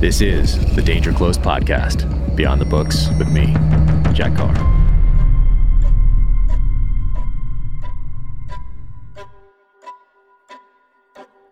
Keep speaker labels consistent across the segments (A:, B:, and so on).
A: This is the Danger Close podcast, Beyond the Books with me, Jack Carr.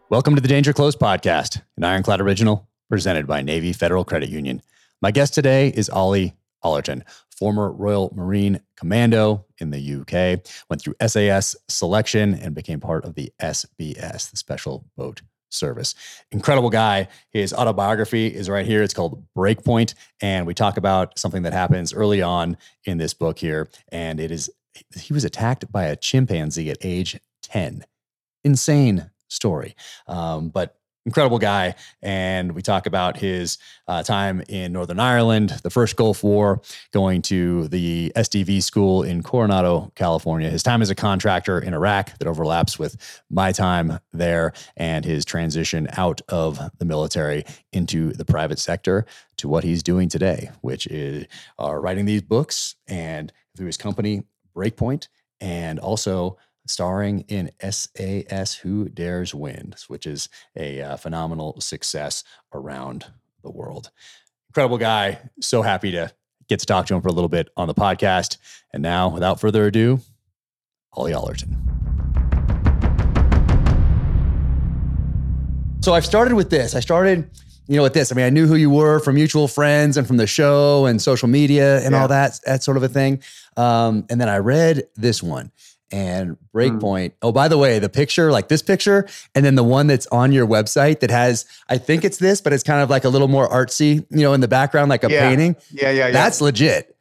A: Welcome to the Danger Close podcast, an Ironclad original presented by Navy Federal Credit Union. My guest today is Ollie Ollerton, former Royal Marine Commando in the UK, went through SAS selection and became part of the SBS, the Special Boat Service. Incredible guy. His autobiography is right here. It's called Breakpoint. And we talk about something that happens early on in this book here. And it is he was attacked by a chimpanzee at age 10. Insane story. Um, but incredible guy. And we talk about his uh, time in Northern Ireland, the first Gulf War, going to the SDV school in Coronado, California, his time as a contractor in Iraq that overlaps with my time there, and his transition out of the military into the private sector to what he's doing today, which is uh, writing these books and through his company, Breakpoint, and also starring in SAS Who Dares Win, which is a uh, phenomenal success around the world. Incredible guy. So happy to get to talk to him for a little bit on the podcast. And now, without further ado, Ollie Ollerton. So I've started with this. I started, you know, with this. I mean, I knew who you were from mutual friends and from the show and social media and yeah. all that, that sort of a thing. Um, and then I read this one and Breakpoint. Mm. Oh, by the way, the picture, like this picture, and then the one that's on your website that has, I think it's this, but it's kind of like a little more artsy, you know, in the background, like a
B: yeah.
A: painting.
B: Yeah, yeah, yeah.
A: That's legit.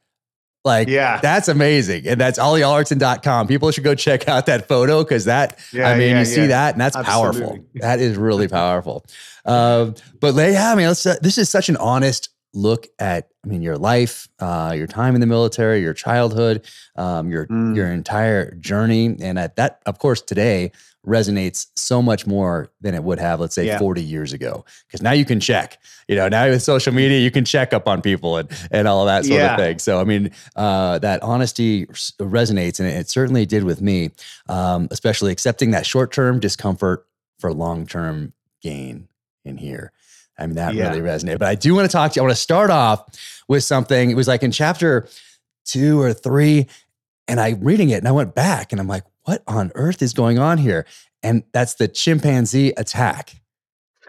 A: Like, yeah, that's amazing. And that's ollieollerton.com. People should go check out that photo because that, yeah, I mean, yeah, you see that and that's Absolutely. powerful. That is really powerful. Um, but yeah, I mean, let's, uh, this is such an honest look at i mean your life uh, your time in the military your childhood um, your mm. your entire journey and at that of course today resonates so much more than it would have let's say yeah. 40 years ago because now you can check you know now with social media you can check up on people and and all of that sort yeah. of thing so i mean uh, that honesty resonates and it certainly did with me um, especially accepting that short-term discomfort for long-term gain in here I mean, that yeah. really resonated. But I do want to talk to you. I want to start off with something. It was like in chapter two or three, and I'm reading it and I went back and I'm like, what on earth is going on here? And that's the chimpanzee attack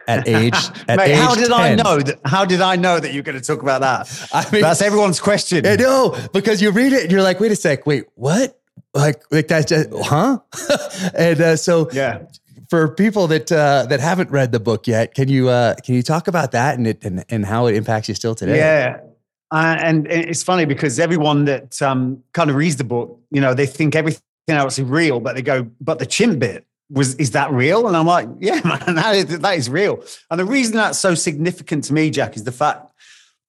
A: at age at
B: Mate,
A: age
B: how did
A: 10.
B: I know that how did I know that you're going to talk about that? I mean, that's everyone's question.
A: I know because you read it and you're like, wait a sec, wait, what? Like, like that's just, huh? and uh, so
B: yeah,
A: for people that uh, that haven't read the book yet, can you uh, can you talk about that and it and, and how it impacts you still today?
B: Yeah. Uh, and, it's funny because everyone that um, kind of reads the book, you know, they think everything else is real, but they go, but the chimp bit was is that real? And I'm like, yeah, man, that is, that is real. And the reason that's so significant to me, Jack, is the fact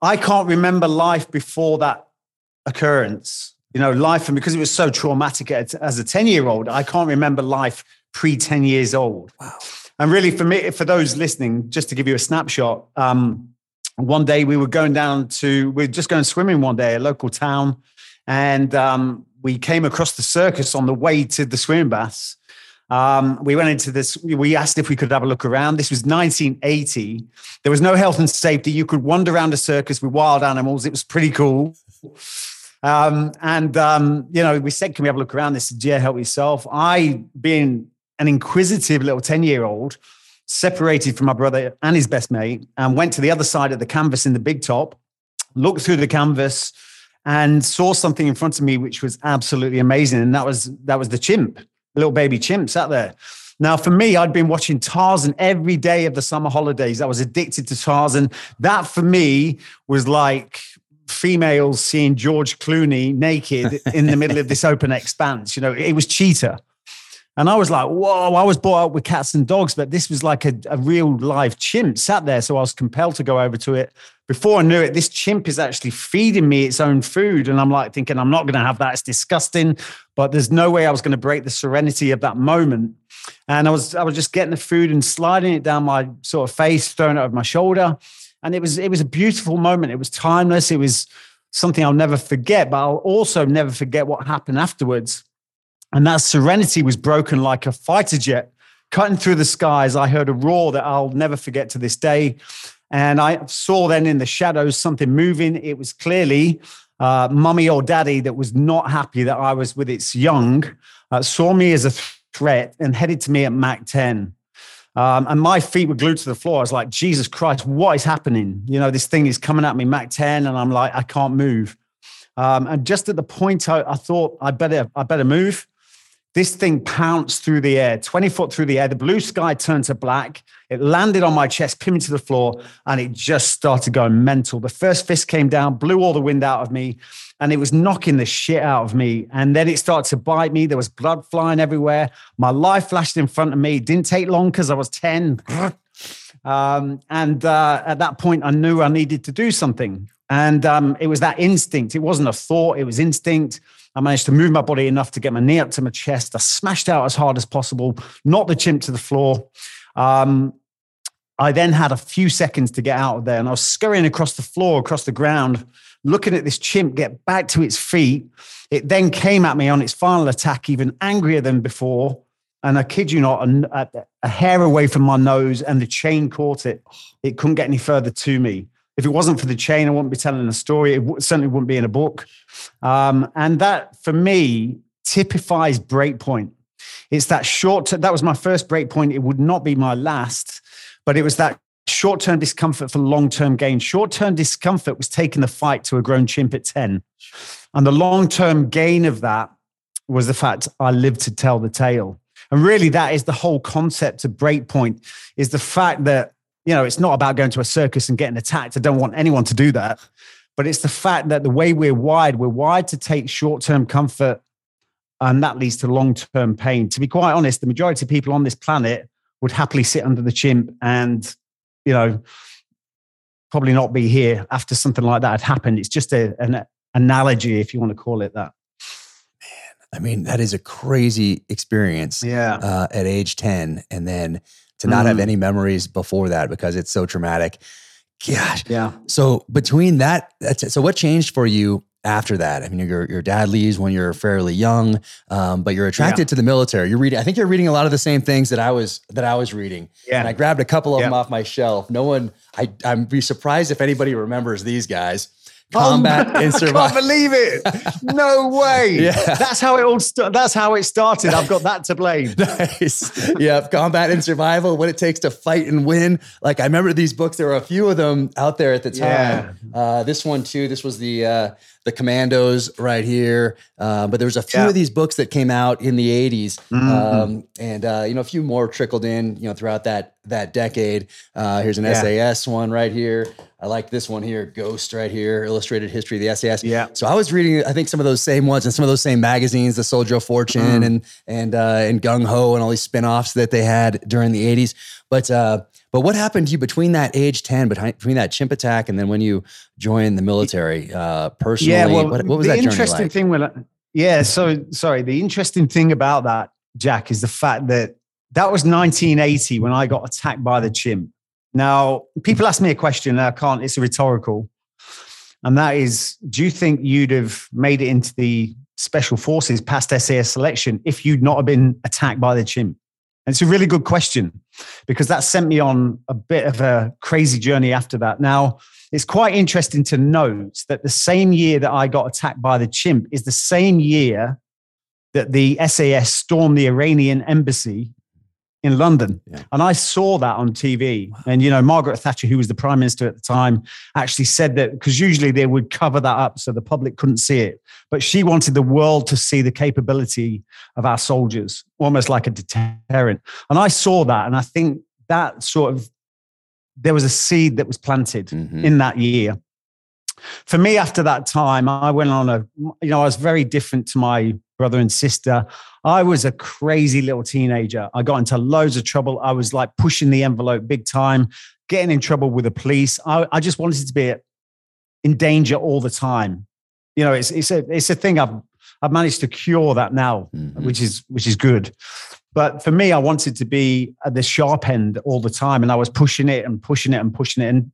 B: I can't remember life before that occurrence. You know, life, and because it was so traumatic as a 10 year old, I can't remember life pre 10 years old.
A: Wow.
B: And really, for me, for those listening, just to give you a snapshot, um, one day we were going down to, we are just going swimming one day, a local town, and um, we came across the circus on the way to the swimming baths. Um, we went into this, we asked if we could have a look around. This was 1980. There was no health and safety. You could wander around a circus with wild animals. It was pretty cool. Um, and, um, you know, we said, Can we have a look around? This said, Yeah, help yourself. I, being an inquisitive little 10 year old, separated from my brother and his best mate, and went to the other side of the canvas in the big top, looked through the canvas, and saw something in front of me which was absolutely amazing. And that was that was the chimp, little baby chimp sat there. Now, for me, I'd been watching Tarzan every day of the summer holidays. I was addicted to Tarzan. That for me was like females seeing George Clooney naked in the middle of this open expanse. You know, it was Cheetah. And I was like, whoa, I was brought up with cats and dogs, but this was like a, a real live chimp sat there. So I was compelled to go over to it. Before I knew it, this chimp is actually feeding me its own food. And I'm like thinking, I'm not going to have that. It's disgusting. But there's no way I was going to break the serenity of that moment. And I was, I was just getting the food and sliding it down my sort of face, throwing it over my shoulder. And it was, it was a beautiful moment. It was timeless. It was something I'll never forget, but I'll also never forget what happened afterwards and that serenity was broken like a fighter jet cutting through the skies. I heard a roar that I'll never forget to this day. And I saw then in the shadows something moving. It was clearly uh, mummy or daddy that was not happy that I was with its young, uh, saw me as a threat and headed to me at Mach 10. Um, and my feet were glued to the floor. I was like, Jesus Christ, what is happening? You know, this thing is coming at me, Mach 10, and I'm like, I can't move. Um, and just at the point I, I thought I better, I better move. This thing pounced through the air, 20 foot through the air. The blue sky turned to black. It landed on my chest, pinned me to the floor, and it just started going mental. The first fist came down, blew all the wind out of me, and it was knocking the shit out of me. And then it started to bite me. There was blood flying everywhere. My life flashed in front of me. It didn't take long because I was 10. Um, and uh, at that point, I knew I needed to do something. And um, it was that instinct. It wasn't a thought, it was instinct. I managed to move my body enough to get my knee up to my chest. I smashed out as hard as possible, knocked the chimp to the floor. Um, I then had a few seconds to get out of there, and I was scurrying across the floor, across the ground, looking at this chimp get back to its feet. It then came at me on its final attack, even angrier than before. And I kid you not, a, a hair away from my nose, and the chain caught it. It couldn't get any further to me. If it wasn't for the chain, I wouldn't be telling a story. It w- certainly wouldn't be in a book. Um, and that, for me, typifies breakpoint. It's that short. T- that was my first breakpoint. It would not be my last, but it was that short-term discomfort for long-term gain. Short-term discomfort was taking the fight to a grown chimp at ten, and the long-term gain of that was the fact I lived to tell the tale. And really, that is the whole concept of breakpoint: is the fact that you know, it's not about going to a circus and getting attacked. I don't want anyone to do that. But it's the fact that the way we're wired, we're wired to take short term comfort and that leads to long term pain. To be quite honest, the majority of people on this planet would happily sit under the chimp and, you know, probably not be here after something like that had happened. It's just a, an analogy, if you want to call it that.
A: Man, I mean, that is a crazy experience.
B: Yeah.
A: Uh, at age 10. And then to not mm. have any memories before that because it's so traumatic. Gosh.
B: Yeah.
A: So between that, so what changed for you after that? I mean, your your dad leaves when you're fairly young, um, but you're attracted yeah. to the military. You're reading. I think you're reading a lot of the same things that I was that I was reading.
B: Yeah.
A: And I grabbed a couple of yeah. them off my shelf. No one. I I'm be surprised if anybody remembers these guys combat oh, and survival.
B: I can't believe it. No way. yeah. That's how it all st- that's how it started. I've got that to blame.
A: nice. Yeah, combat and survival, what it takes to fight and win. Like I remember these books, there were a few of them out there at the time. Yeah. Uh, this one too, this was the uh, the commandos right here. Uh, but there was a few yeah. of these books that came out in the 80s. Mm-hmm. Um, and uh, you know, a few more trickled in, you know, throughout that that decade. Uh, here's an yeah. SAS one right here. I like this one here, Ghost right here, Illustrated History of the SAS.
B: Yeah.
A: So I was reading, I think some of those same ones and some of those same magazines, the Soldier of Fortune mm. and and uh, and Gung Ho and all these spin-offs that they had during the 80s. But uh, but what happened to you between that age 10, between, between that chimp attack and then when you joined the military uh, personally? Yeah, well, what, what was
B: the
A: that
B: interesting
A: like?
B: thing when, I, yeah, so sorry. The interesting thing about that, Jack, is the fact that that was 1980 when I got attacked by the chimp. Now, people ask me a question, and I can't, it's a rhetorical. And that is Do you think you'd have made it into the special forces past SAS selection if you'd not have been attacked by the chimp? And it's a really good question because that sent me on a bit of a crazy journey after that. Now, it's quite interesting to note that the same year that I got attacked by the chimp is the same year that the SAS stormed the Iranian embassy in London. Yeah. And I saw that on TV. And, you know, Margaret Thatcher, who was the prime minister at the time, actually said that because usually they would cover that up so the public couldn't see it. But she wanted the world to see the capability of our soldiers, almost like a deterrent. And I saw that. And I think that sort of, there was a seed that was planted mm-hmm. in that year. For me, after that time, I went on a, you know, I was very different to my brother and sister. I was a crazy little teenager. I got into loads of trouble. I was like pushing the envelope big time, getting in trouble with the police. I, I just wanted to be in danger all the time. You know, it's it's a it's a thing I've I've managed to cure that now, mm-hmm. which is which is good. But for me, I wanted to be at the sharp end all the time, and I was pushing it and pushing it and pushing it, and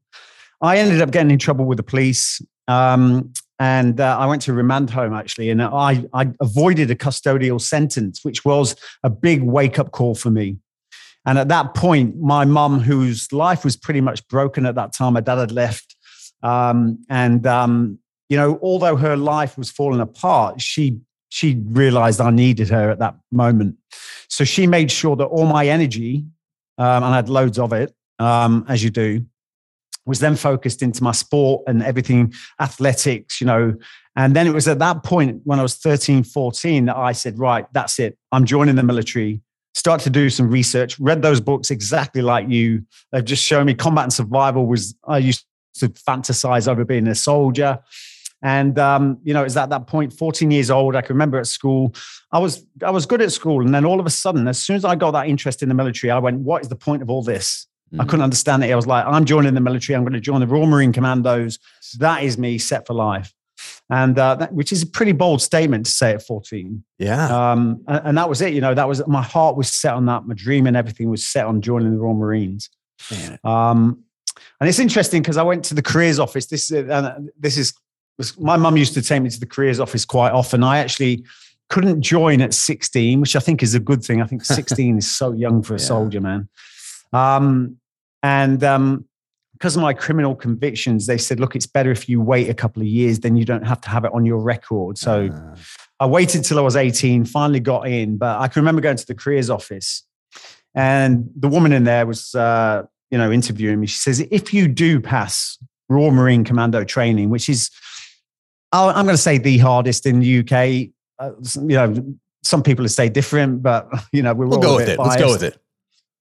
B: I ended up getting in trouble with the police. Um, and uh, I went to remand home actually, and I, I avoided a custodial sentence, which was a big wake up call for me. And at that point, my mum, whose life was pretty much broken at that time, my dad had left. Um, and, um, you know, although her life was falling apart, she she realized I needed her at that moment. So she made sure that all my energy, um, and I had loads of it, um, as you do, was then focused into my sport and everything athletics, you know. And then it was at that point when I was 13, 14 that I said, right, that's it. I'm joining the military start to do some research, read those books exactly like you. They've just shown me combat and survival was, I used to fantasize over being a soldier. And um, you know, it's at that point, 14 years old. I can remember at school, I was I was good at school, and then all of a sudden, as soon as I got that interest in the military, I went, "What is the point of all this?" Mm-hmm. I couldn't understand it. I was like, "I'm joining the military. I'm going to join the Royal Marine Commandos. That is me set for life." and uh, that, which is a pretty bold statement to say at 14.
A: Yeah.
B: Um, and, and, that was it. You know, that was my heart was set on that. My dream and everything was set on joining the Royal Marines. Um, and it's interesting because I went to the careers office. This is uh, this is my mum used to take me to the careers office quite often. I actually couldn't join at 16, which I think is a good thing. I think 16 is so young for a yeah. soldier, man. Um, and um, because of my criminal convictions, they said, look, it's better if you wait a couple of years, then you don't have to have it on your record. So uh. I waited till I was 18, finally got in. But I can remember going to the careers office and the woman in there was, uh, you know, interviewing me. She says, if you do pass Royal Marine Commando training, which is, I'm going to say the hardest in the UK. Uh, you know, some people say different, but you know,
A: we'll go with it. Biased. Let's go with it.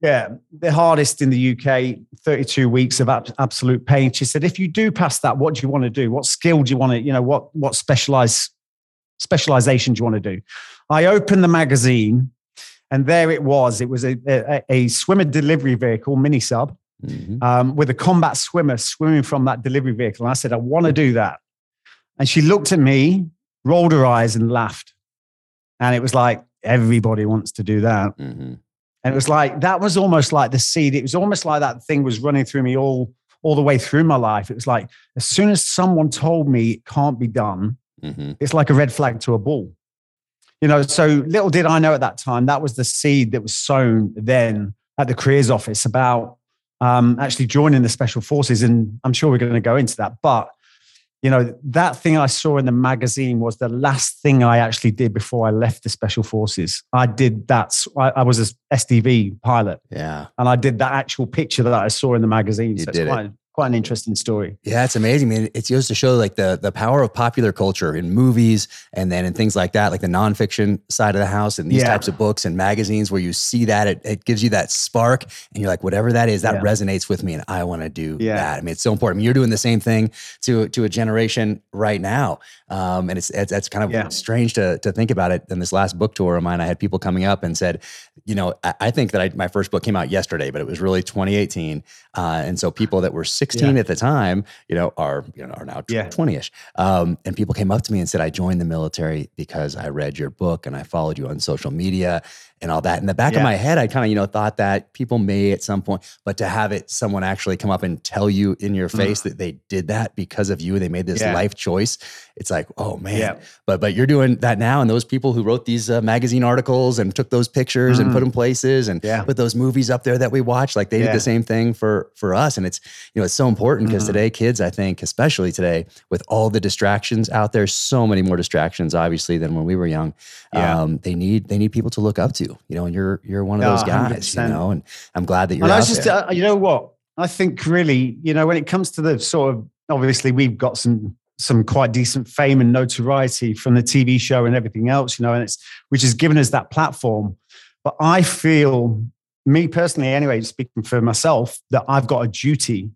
B: Yeah, the hardest in the UK, 32 weeks of absolute pain. She said, if you do pass that, what do you want to do? What skill do you want to, you know, what what specialize specialization do you want to do? I opened the magazine and there it was. It was a, a, a swimmer delivery vehicle, mini sub, mm-hmm. um, with a combat swimmer swimming from that delivery vehicle. And I said, I want to do that. And she looked at me, rolled her eyes, and laughed. And it was like, everybody wants to do that. Mm-hmm. And it was like, that was almost like the seed. It was almost like that thing was running through me all, all the way through my life. It was like, as soon as someone told me it can't be done, mm-hmm. it's like a red flag to a bull. You know, so little did I know at that time, that was the seed that was sown then at the careers office about um, actually joining the special forces. And I'm sure we're going to go into that. But you know, that thing I saw in the magazine was the last thing I actually did before I left the special forces. I did that. I, I was a SDV pilot.
A: Yeah.
B: And I did that actual picture that I saw in the magazine. You so did it quite an interesting story.
A: Yeah, it's amazing. I mean, it goes to show like the the power of popular culture in movies and then in things like that, like the nonfiction side of the house and these yeah. types of books and magazines where you see that it, it gives you that spark and you're like, whatever that is, that yeah. resonates with me and I want to do yeah. that. I mean, it's so important. I mean, you're doing the same thing to to a generation right now. Um, and it's, it's, it's kind of strange to, to think about it. In this last book tour of mine, I had people coming up and said, you know, I, I think that I, my first book came out yesterday, but it was really 2018. Uh, and so people that were 16 yeah. at the time, you know, are, you know, are now 20 ish. Um, and people came up to me and said, I joined the military because I read your book and I followed you on social media and all that. In the back yeah. of my head, I kind of, you know, thought that people may at some point, but to have it someone actually come up and tell you in your face mm. that they did that because of you, they made this yeah. life choice. It's like, oh man. Yeah. But but you're doing that now, and those people who wrote these uh, magazine articles and took those pictures mm. and put them places and yeah. put those movies up there that we watch, like they did the same thing for for us. And it's you know it's so important because mm. today, kids, I think, especially today, with all the distractions out there, so many more distractions, obviously, than when we were young. Um, they need they need people to look up to you know, and you're you're one of those guys, you know, and I'm glad that you're. And I just, uh,
B: you know, what I think really, you know, when it comes to the sort of obviously we've got some some quite decent fame and notoriety from the TV show and everything else, you know, and it's which has given us that platform. But I feel, me personally, anyway, speaking for myself, that I've got a duty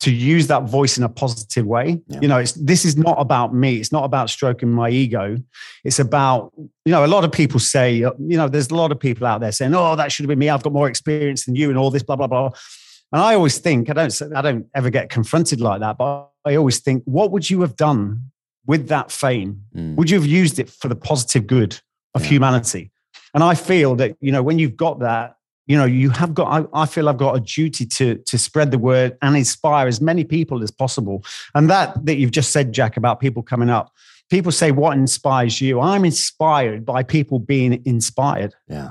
B: to use that voice in a positive way. Yeah. You know, it's this is not about me. It's not about stroking my ego. It's about, you know, a lot of people say, you know, there's a lot of people out there saying, "Oh, that should have been me. I've got more experience than you and all this blah blah blah." And I always think, I don't I don't ever get confronted like that, but I always think, what would you have done with that fame? Mm. Would you have used it for the positive good of yeah. humanity? And I feel that, you know, when you've got that, you know you have got I, I, feel i've got a duty to to spread the word and inspire as many people as possible and that that you've just said jack about people coming up people say what inspires you i'm inspired by people being inspired
A: yeah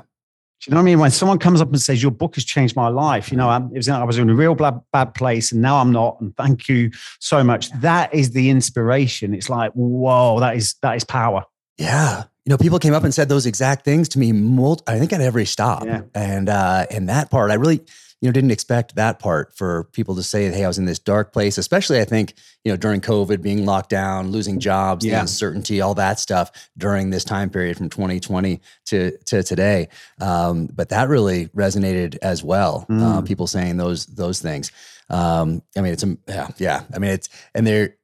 B: Do you know what I mean? When someone comes up and says, Your book has changed my life, you know, I, was, I was in a real bad, bad place and now I'm not. And thank you so much. That is the inspiration. It's like, whoa, that is that is power.
A: Yeah. You know, people came up and said those exact things to me. Multi- I think at every stop,
B: Yeah.
A: and uh, and that part, I really, you know, didn't expect that part for people to say, "Hey, I was in this dark place." Especially, I think, you know, during COVID, being locked down, losing jobs, the uncertainty, all that stuff during this time period from 2020 to to today. Um, but that really resonated as well. Uh,
B: Mm.
A: people saying those those things. Um, I mean, it's a yeah, yeah. I mean, it's and they're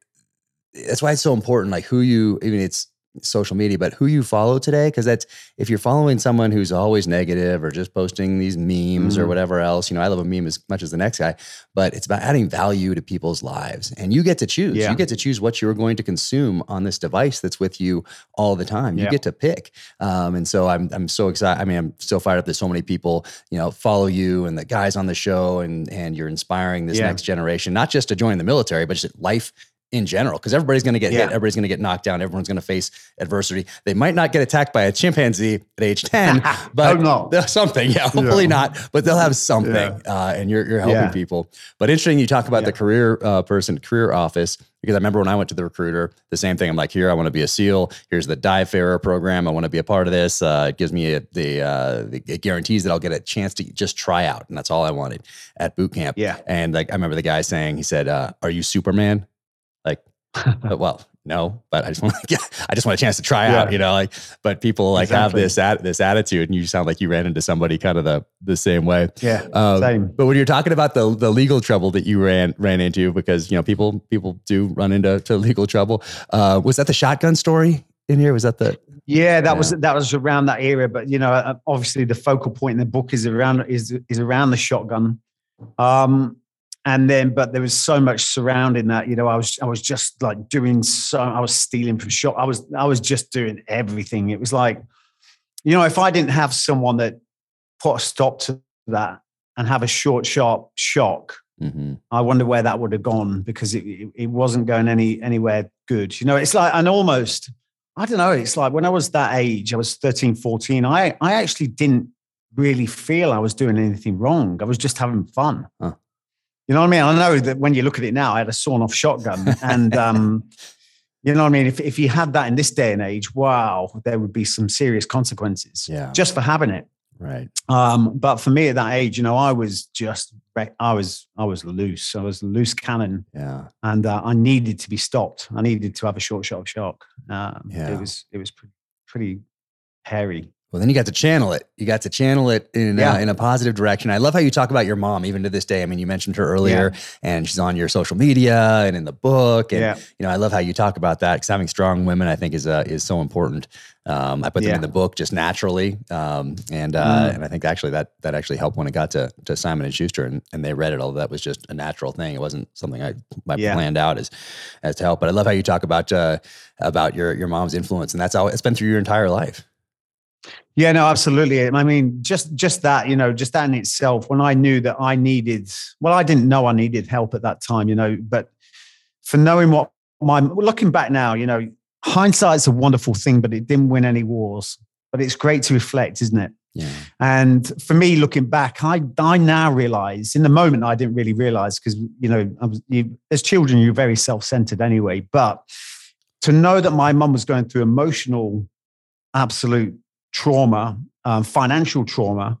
A: that's why it's so important. Like who you, I mean, it's social media, but who you follow today. Cause that's, if you're following someone who's always negative or just posting these memes or
B: Mhm.
A: whatever else, you know, I love a meme as much as the next guy, but it's about adding value to people's lives. And you get to choose.
B: Yeah.
A: You get to choose what you're going to consume on this device that's with you all the time. You
B: Yeah.
A: get to pick. Um, and so I'm, I'm so excited. I mean, I'm so fired up that so many people, you know, follow you and the guys on the show and, and you're inspiring this
B: Yeah.
A: next generation, not just to join the military, but just life in general, because everybody's going to get
B: Yeah.
A: hit, everybody's going to get knocked down, everyone's going to face adversity. They might not get attacked by a chimpanzee at age ten, but
B: Hope not.
A: they'll- something, yeah, hopefully
B: Yeah.
A: not, but they'll have something,
B: Yeah.
A: uh, and you're you're helping people. But interesting, you talk about the career uh, person, career office, because I remember when I went to the recruiter, the same thing. I'm like, here, I want to be a SEAL. Here's the dive farer program. I want to be a part of this. Uh, it gives me a, the, uh, it guarantees that I'll get a chance to just try out, and that's all I wanted at boot camp.
B: Yeah.
A: And like I remember the guy saying, he said, uh, "Are you Superman?" Uh, well, no, but I just want, yeah, I just want a chance to try out, you know. Like, but people like have this at, this attitude, and you sound like you ran into somebody kind of the the same way.
B: Yeah.
A: Um,
B: Same.
A: But when you're talking about the the legal trouble that you ran ran into, because you know people people do run into to legal trouble. Uh, was that the shotgun story in here? Was that the
B: Yeah, that was that was around that era. But you know, uh, obviously the focal point in the book is around is is around the shotgun. Um, and then, but there was so much surrounding that. You know, I was I was just like doing so. I was stealing from shop. I was I was just doing everything. It was like, you know, if I didn't have someone that put a stop to that and have a short, sharp shock,
A: Mhm.
B: I wonder where that would have gone because it, it, it wasn't going any anywhere good. You know, it's like, and almost, I don't know, it's like when I was that age, I was 13, 14, I, I actually didn't really feel I was doing anything wrong. I was just having fun.
A: Huh.
B: You know what I mean? I know that when you look at it now, I had a sawn off shotgun and, um, you know what I mean? If, if you had that in this day and age, wow, there would be some serious consequences
A: Yeah.
B: just for having it.
A: right?
B: Um, but for me at that age, you know, I was just, I was, I was loose. I was a loose cannon,
A: Yeah.
B: and uh, I needed to be stopped. I needed to have a short shot of shock. Um,
A: Yeah.
B: It was, it was pretty, pretty hairy.
A: Well, then you got to channel it. You got to channel it in uh, in a positive direction. I love how you talk about your mom, even to this day. I mean, you mentioned her earlier, and she's on your social media and in the book. And
B: Yeah.
A: you know, I love how you talk about that because having strong women, I think, is uh, is so important. Um, I put them
B: Yeah.
A: in the book just naturally, um, and uh,
B: Mm.
A: and I think actually that that actually helped when it got to to Simon and Schuster, and, and they read it. Although that was just a natural thing; it wasn't something I, I
B: Yeah.
A: planned out as as to help. But I love how you talk about uh, about your your mom's influence, and that's how it's been through your entire life.
B: Yeah, no, absolutely. I mean, just just that, you know, just that in itself. When I knew that I needed, well, I didn't know I needed help at that time, you know, but for knowing what my looking back now, you know, hindsight's a wonderful thing, but it didn't win any wars. But it's great to reflect, isn't it?
A: Yeah.
B: And for me, looking back, I I now realize. In the moment, I didn't really realize because you know, I was, you, as children, you're very self-centered anyway. But to know that my mum was going through emotional, absolute trauma, um, financial trauma,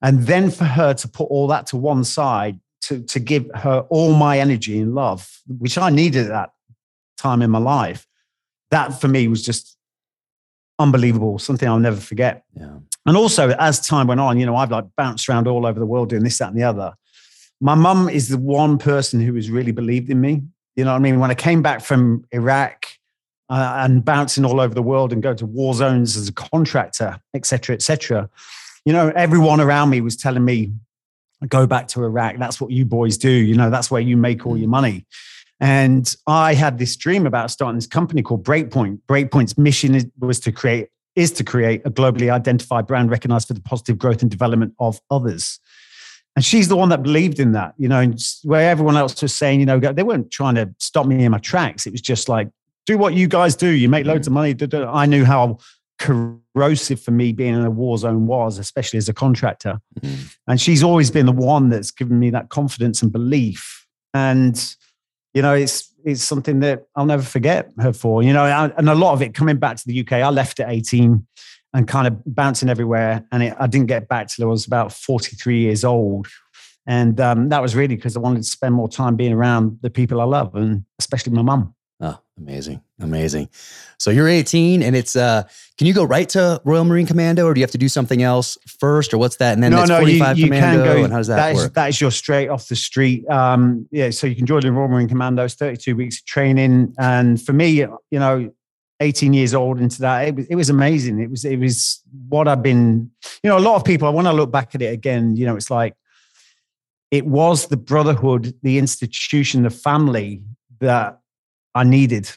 B: and then for her to put all that to one side to to give her all my energy and love, which I needed at that time in my life, that for me was just unbelievable. Something I'll never forget.
A: Yeah.
B: And also, as time went on, you know, I've like bounced around all over the world doing this, that, and the other. My mum is the one person who has really believed in me. You know what I mean? When I came back from Iraq uh, and bouncing all over the world and going to war zones as a contractor, et cetera, et cetera, you know, everyone around me was telling me, go back to Iraq. That's what you boys do. You know, that's where you make all your money. And I had this dream about starting this company called Breakpoint. Breakpoint's mission is, was to create is to create a globally identified brand recognized for the positive growth and development of others. And she's the one that believed in that, you know, and where everyone else was saying, you know, they weren't trying to stop me in my tracks. It was just like, do what you guys do. You make loads of money. da, da. I knew how corrosive for me being in a war zone was, especially as a contractor.
A: Mm-hmm.
B: And she's always been the one that's given me that confidence and belief. And, you know, it's it's something that I'll never forget her for. You know, and a lot of it coming back to the UK, I left at 18 and kind of bouncing everywhere. And it, I didn't get back till I was about 43 years old. And um, that was really because I wanted to spend more time being around the people I love, and especially my mum.
A: Oh, amazing. Amazing. So you're 18 and it's uh can you go right to Royal Marine Commando or do you have to do something else first or what's that? And then
B: no,
A: that's
B: no,
A: 45
B: you, you
A: Commando
B: can go.
A: and how does that,
B: that is,
A: work?
B: that is your straight off the street. Um, yeah, so you can join the Royal Marine Commandos, 32 weeks of training. And for me, you know, 18 years old into that, it was, it was amazing. It was, it was what I've been, you know, a lot of people, when I look back at it again, you know, it's like, it was the brotherhood, the institution, the family that I needed.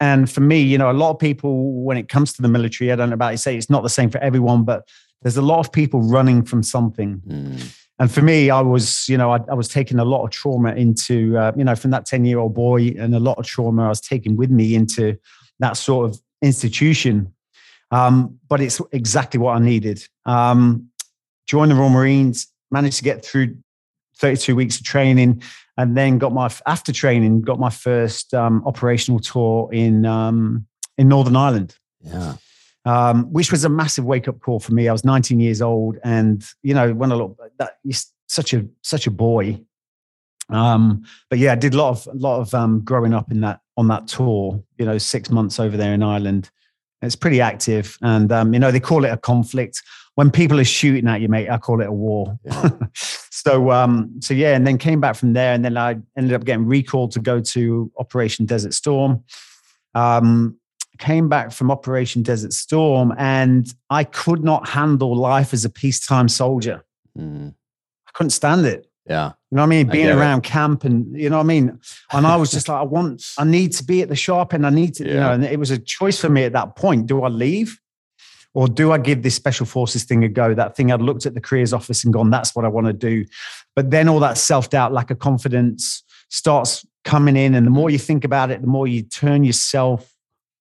B: And for me, you know, a lot of people, when it comes to the military, I don't know about you say it's not the same for everyone, but there's a lot of people running from something.
A: Mm,
B: And for me, I was, you know, I, I was taking a lot of trauma into, uh, you know, from that 10 year old boy and a lot of trauma I was taking with me into that sort of institution. Um, but it's exactly what I needed. Um, joined the Royal Marines, managed to get through 32 weeks of training, and then got my after training got my first um, operational tour in um, in Northern Ireland,
A: yeah.
B: um, which was a massive wake up call for me. I was 19 years old, and you know when I look that you're such a such a boy. Um, but yeah, I did a lot of a lot of um, growing up in that on that tour. You know, six months over there in Ireland. It's pretty active, and um, you know they call it a conflict. When people are shooting at you, mate, I call it a war.
A: Yeah.
B: so um, so yeah, and then came back from there, and then I ended up getting recalled to go to Operation Desert Storm. Um, came back from Operation Desert Storm, and I could not handle life as a peacetime soldier.
A: Mm,
B: I couldn't stand it.
A: yeah.
B: You know what I mean?
A: I
B: Being
A: it.
B: around camp and you know what I mean? And I was just like, I want, I need to be at the sharp end. I need to, you know, and it was a choice for me at that point. Do I leave? Or do I give this special forces thing a go? That thing I'd looked at the careers office and gone, that's what I want to do. But then all that self-doubt, lack of confidence starts coming in. And the more you think about it, the more you turn yourself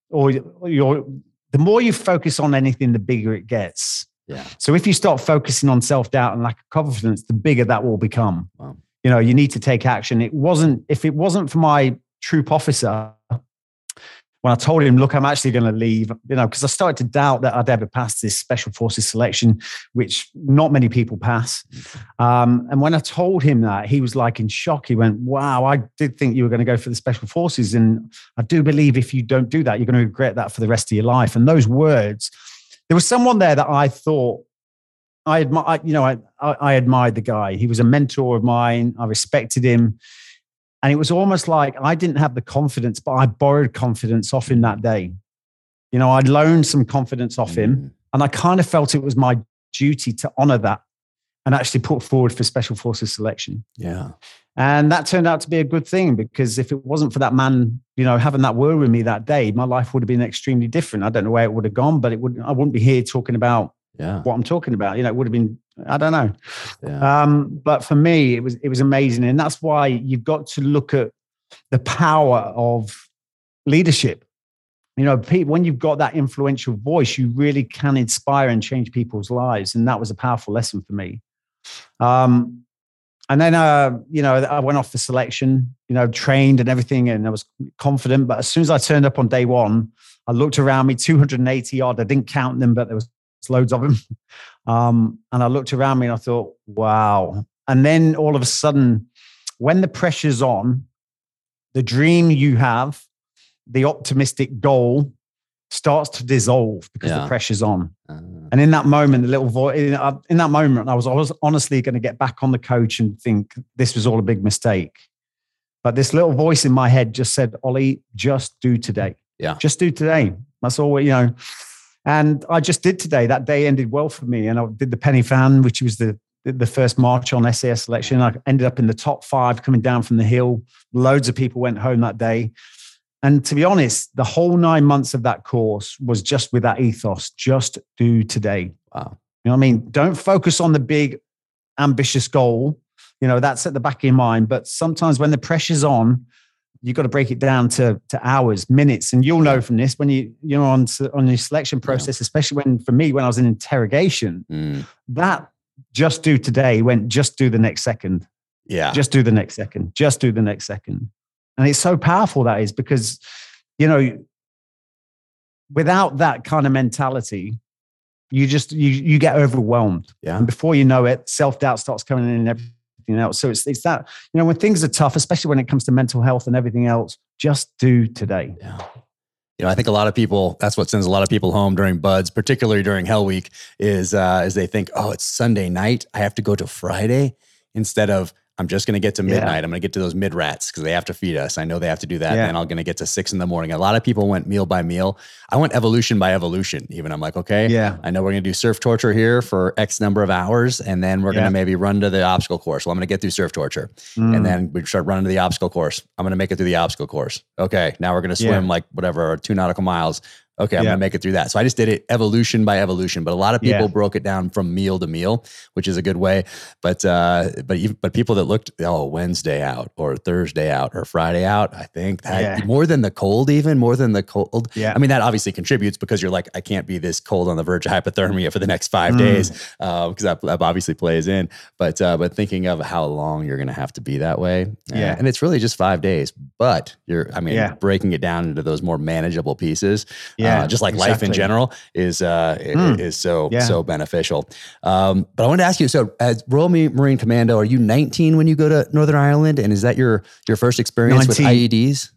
B: or you're the more you focus on anything, the bigger it gets.
A: Yeah.
B: So if you start focusing on self doubt and lack of confidence, the bigger that will become.
A: Wow.
B: You know, you need to take action. It wasn't if it wasn't for my troop officer when I told him, "Look, I'm actually going to leave," you know, because I started to doubt that I'd ever pass this special forces selection, which not many people pass. Um, and when I told him that, he was like in shock. He went, "Wow, I did think you were going to go for the special forces, and I do believe if you don't do that, you're going to regret that for the rest of your life." And those words there was someone there that I thought I you know, I, I, I admired the guy. He was a mentor of mine. I respected him. And it was almost like I didn't have the confidence, but I borrowed confidence off him that day. You know, I loaned some confidence off him.
A: Mm,
B: And I kind of felt it was my duty to honor that and actually put forward for special forces selection.
A: yeah.
B: And that turned out to be a good thing because if it wasn't for that man, you know, having that word with me that day, my life would have been extremely different. I don't know where it would have gone, but it would I wouldn't be here talking about
A: Yeah.
B: what I'm talking about. You know, it would have been, I don't know.
A: Yeah.
B: Um, but for me, it was it was amazing. And that's why you've got to look at the power of leadership. You know, when you've got that influential voice, you really can inspire and change people's lives. And that was a powerful lesson for me. Um, and then, uh, you know, I went off for selection, you know, trained and everything, and I was confident. But as soon as I turned up on day one, I looked around me, 280 odd. I didn't count them, but there was loads of them. Um, and I looked around me and I thought, wow. And then all of a sudden, when the pressure's on, the dream you have, the optimistic goal starts to dissolve because
A: Yeah.
B: the pressure's on.
A: Uh,
B: And in that moment, the little voice, in, uh, in that moment, I was, I was honestly going to get back on the coach and think this was all a big mistake. But this little voice in my head just said, Ollie, just do today.
A: Yeah.
B: Just do today. That's all, we- you know. And I just did today. That day ended well for me. And I did the Pen y Fan, which was the, the first march on SAS selection. I ended up in the top five coming down from the hill. Loads of people went home that day. And to be honest, the whole nine months of that course was just with that ethos just do today.
A: wow.
B: You know what I mean? Don't focus on the big, ambitious goal. You know, that's at the back of your mind. But sometimes when the pressure's on, you got to break it down to to hours, minutes, and you'll know from this when you you're on to, on your selection process, especially when for me when I was in interrogation,
A: Mm,
B: that just do today went just do the next second,
A: yeah.
B: just do the next second, just do the next second, and it's so powerful that is because you know without that kind of mentality, you just you you get overwhelmed,
A: yeah.
B: and before you know it, self doubt starts coming in and everything else. So it's it's that you know when things are tough, especially when it comes to mental health and everything else, just do today.
A: Yeah. You know, I think a lot of people, that's what sends a lot of people home during BUD/S, particularly during Hell Week, is uh, is they think, oh, it's Sunday night. I have to go to Friday instead of I'm just going to get to
B: Yeah.
A: midnight. I'm going to get to those mid rats because they have to feed us. I know they have to do that.
B: Yeah.
A: And then I'm going to get to six in the morning. A lot of people went meal by meal. I went evolution by evolution. Even I'm like, okay,
B: Yeah.
A: I know we're going to do surf torture here for X number of hours, and then we're going to maybe run to the obstacle course. Well, I'm going to get through surf torture
B: Mm.
A: and then we start running to the obstacle course. I'm going to make it through the obstacle course. Okay, now we're going to
B: Yeah.
A: swim like whatever two nautical miles. Okay, I'm
B: Yeah.
A: to make it through that. So I just did it evolution by evolution. But a lot of people
B: Yeah.
A: broke it down from meal to meal, which is a good way. But uh, but even, but people that looked oh Wednesday out or Thursday out or Friday out, I think that
B: Yeah.
A: more than the cold, even more than the cold.
B: Yeah.
A: I mean that obviously contributes because you're like I can't be this cold on the verge of hypothermia for the next five
B: Mm.
A: days because that, that obviously plays in. But uh, but thinking of how long you're to have to be that way, uh,
B: Yeah.
A: and it's really just five days. But you're, I mean, breaking it down into those more manageable pieces,
B: Yeah,
A: uh, just like life in general, is uh,
B: Mm.
A: is so
B: Yeah.
A: so beneficial. Um, but I wanted to ask you, so as Royal Marine Commando, are you 19 when you go to Northern Ireland, and is that your your first experience with IEDs?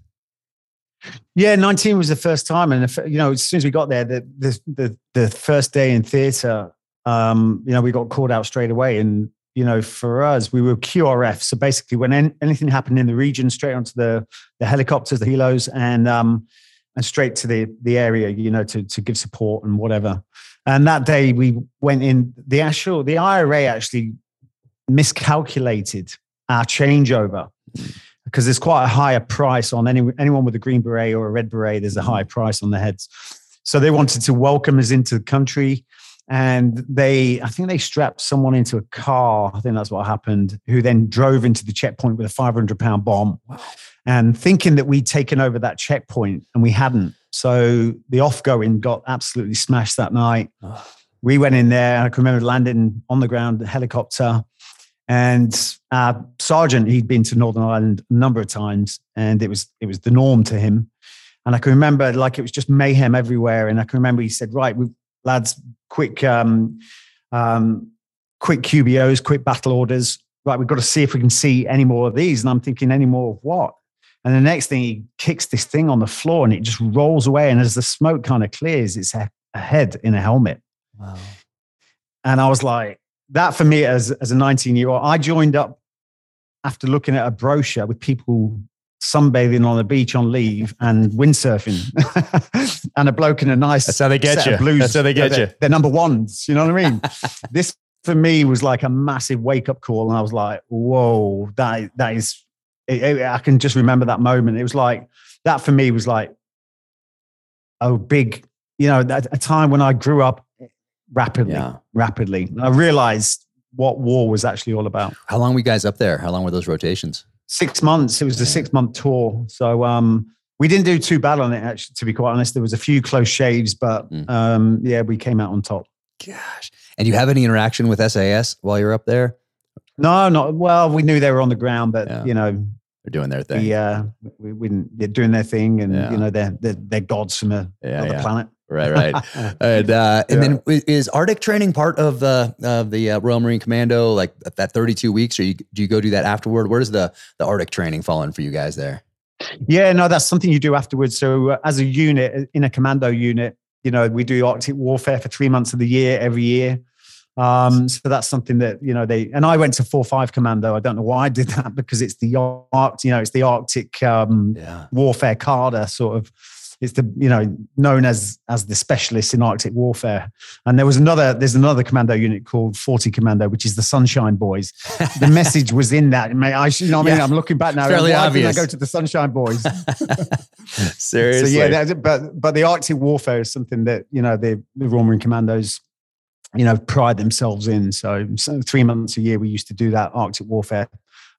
B: Yeah, 19 was the first time. And, if, you know, as soon as we got there, the, the, the, the first day in theater, um, you know, we got called out straight away. And, you know, for us, we were QRF. So basically, when an- anything happened in the region, straight onto the, the helicopters, the helos, and, um, and straight to the, the area, you know, to, to give support and whatever. And that day we went in, the actual, the IRA actually miscalculated our changeover because there's quite a higher price on any, anyone with a green beret or a red beret. There's a high price on the heads. So they wanted to welcome us into the country. And they, I think they strapped someone into a car. I think that's what happened, who then drove into the checkpoint with a 500 pound bomb and thinking that we'd taken over that checkpoint and we hadn't. So the off going got absolutely smashed that night. We went in there. I can remember landing on the ground, the helicopter. And our sergeant, he'd been to Northern Ireland a number of times, and it was it was the norm to him. And I can remember like it was just mayhem everywhere. And I can remember he said, "Right, we, lads, quick, um, um, quick QBOs, quick battle orders. Right, we've got to see if we can see any more of these." And I'm thinking, "Any more of what?" And the next thing, he kicks this thing on the floor, and it just rolls away. And as the smoke kind of clears, it's a, a head in a helmet.
A: Wow.
B: And I was like, that for me as, as a 19 year old, I joined up after looking at a brochure with people sunbathing on the beach on leave and windsurfing and a bloke in a nice
A: That's how they get you.
B: blues.
A: That's how they get
B: they're,
A: you.
B: They're number ones. You know what I mean? this for me was like a massive wake up call. And I was like, whoa, that, that is, it- it- I can just remember that moment. It was like, that for me was like a big, you know, that- a time when I grew up rapidly,
A: Yeah.
B: rapidly. I realized what war was actually all about.
A: How long were you guys up there? How long were those rotations?
B: Six months. It was a six month tour. So um, we didn't do too bad on it, actually, to be quite honest. There was a few close shaves, but
A: Mm.
B: um, yeah, we came out on top.
A: Gosh. And you have any interaction with SAS while you're up there?
B: No, not well. We knew they were on the ground, but
A: Yeah.
B: you know,
A: They're doing their thing.
B: we, uh, we, we didn't, they're doing their thing, and
A: Yeah.
B: you know, they're, they're they're gods from a,
A: Yeah,
B: other
A: yeah.
B: planet.
A: Right, right. and uh, and then is Arctic training part of the of the uh, Royal Marine Commando? Like that 32 weeks, or you, do you go do that afterward? Where does the the Arctic training fall in for you guys there?
B: Yeah, no, that's something you do afterwards. So, uh, as a unit uh, in a commando unit, you know, we do Arctic warfare for three months of the year, every year. Um, so that's something that you know they and I went to four five commando. I don't know why I did that because it's the Arctic, you know, it's the Arctic um,
A: Yeah,
B: warfare cadre sort of. It's the you know known as as the specialist in Arctic warfare. And there was another there's another commando unit called 40 Commando, which is the Sunshine Boys. The message was in that. I should, you know what I mean. I'm looking back now.
A: Fairly
B: why
A: obvious.
B: I go to the Sunshine Boys?
A: seriously.
B: So yeah, but but the Arctic warfare is something that you know the, the Royal Marine Commandos, you know, pride themselves in. So, so three months a year we used to do that Arctic warfare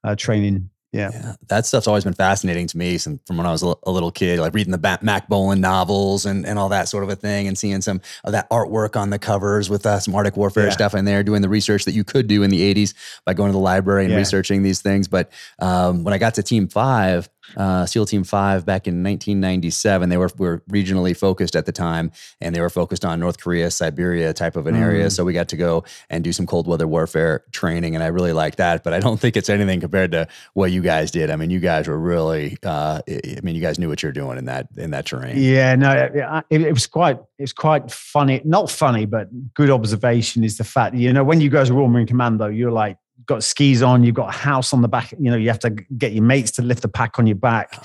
B: uh, training Yeah.
A: Yeah, that stuff's always been fascinating to me some, from when I was a little kid, like reading the Mack Bolan novels and, and all that sort of a thing, and seeing some of that artwork on the covers with uh, some Arctic Warfare
B: Yeah.
A: stuff in there, doing the research that you could do in the 80s by going to the library and
B: Yeah.
A: researching these things. But um, when I got to Team Five, uh, SEAL Team Five back in 1997, they were, were regionally focused at the time, and they were focused on North Korea, Siberia type of an area.
B: Mm.
A: So we got to go and do some cold weather warfare training, and I really like that. But I don't think it's anything compared to what you guys did. I mean, you guys were really, uh, I mean, you guys knew what you're doing in that in that terrain.
B: Yeah, no, it, it, it was quite it was quite funny. Not funny, but good observation is the fact you know when you guys were a Royal Marine Commando, you're like got skis on, you've got a house on the back. You know, you have to get your mates to lift the pack on your back,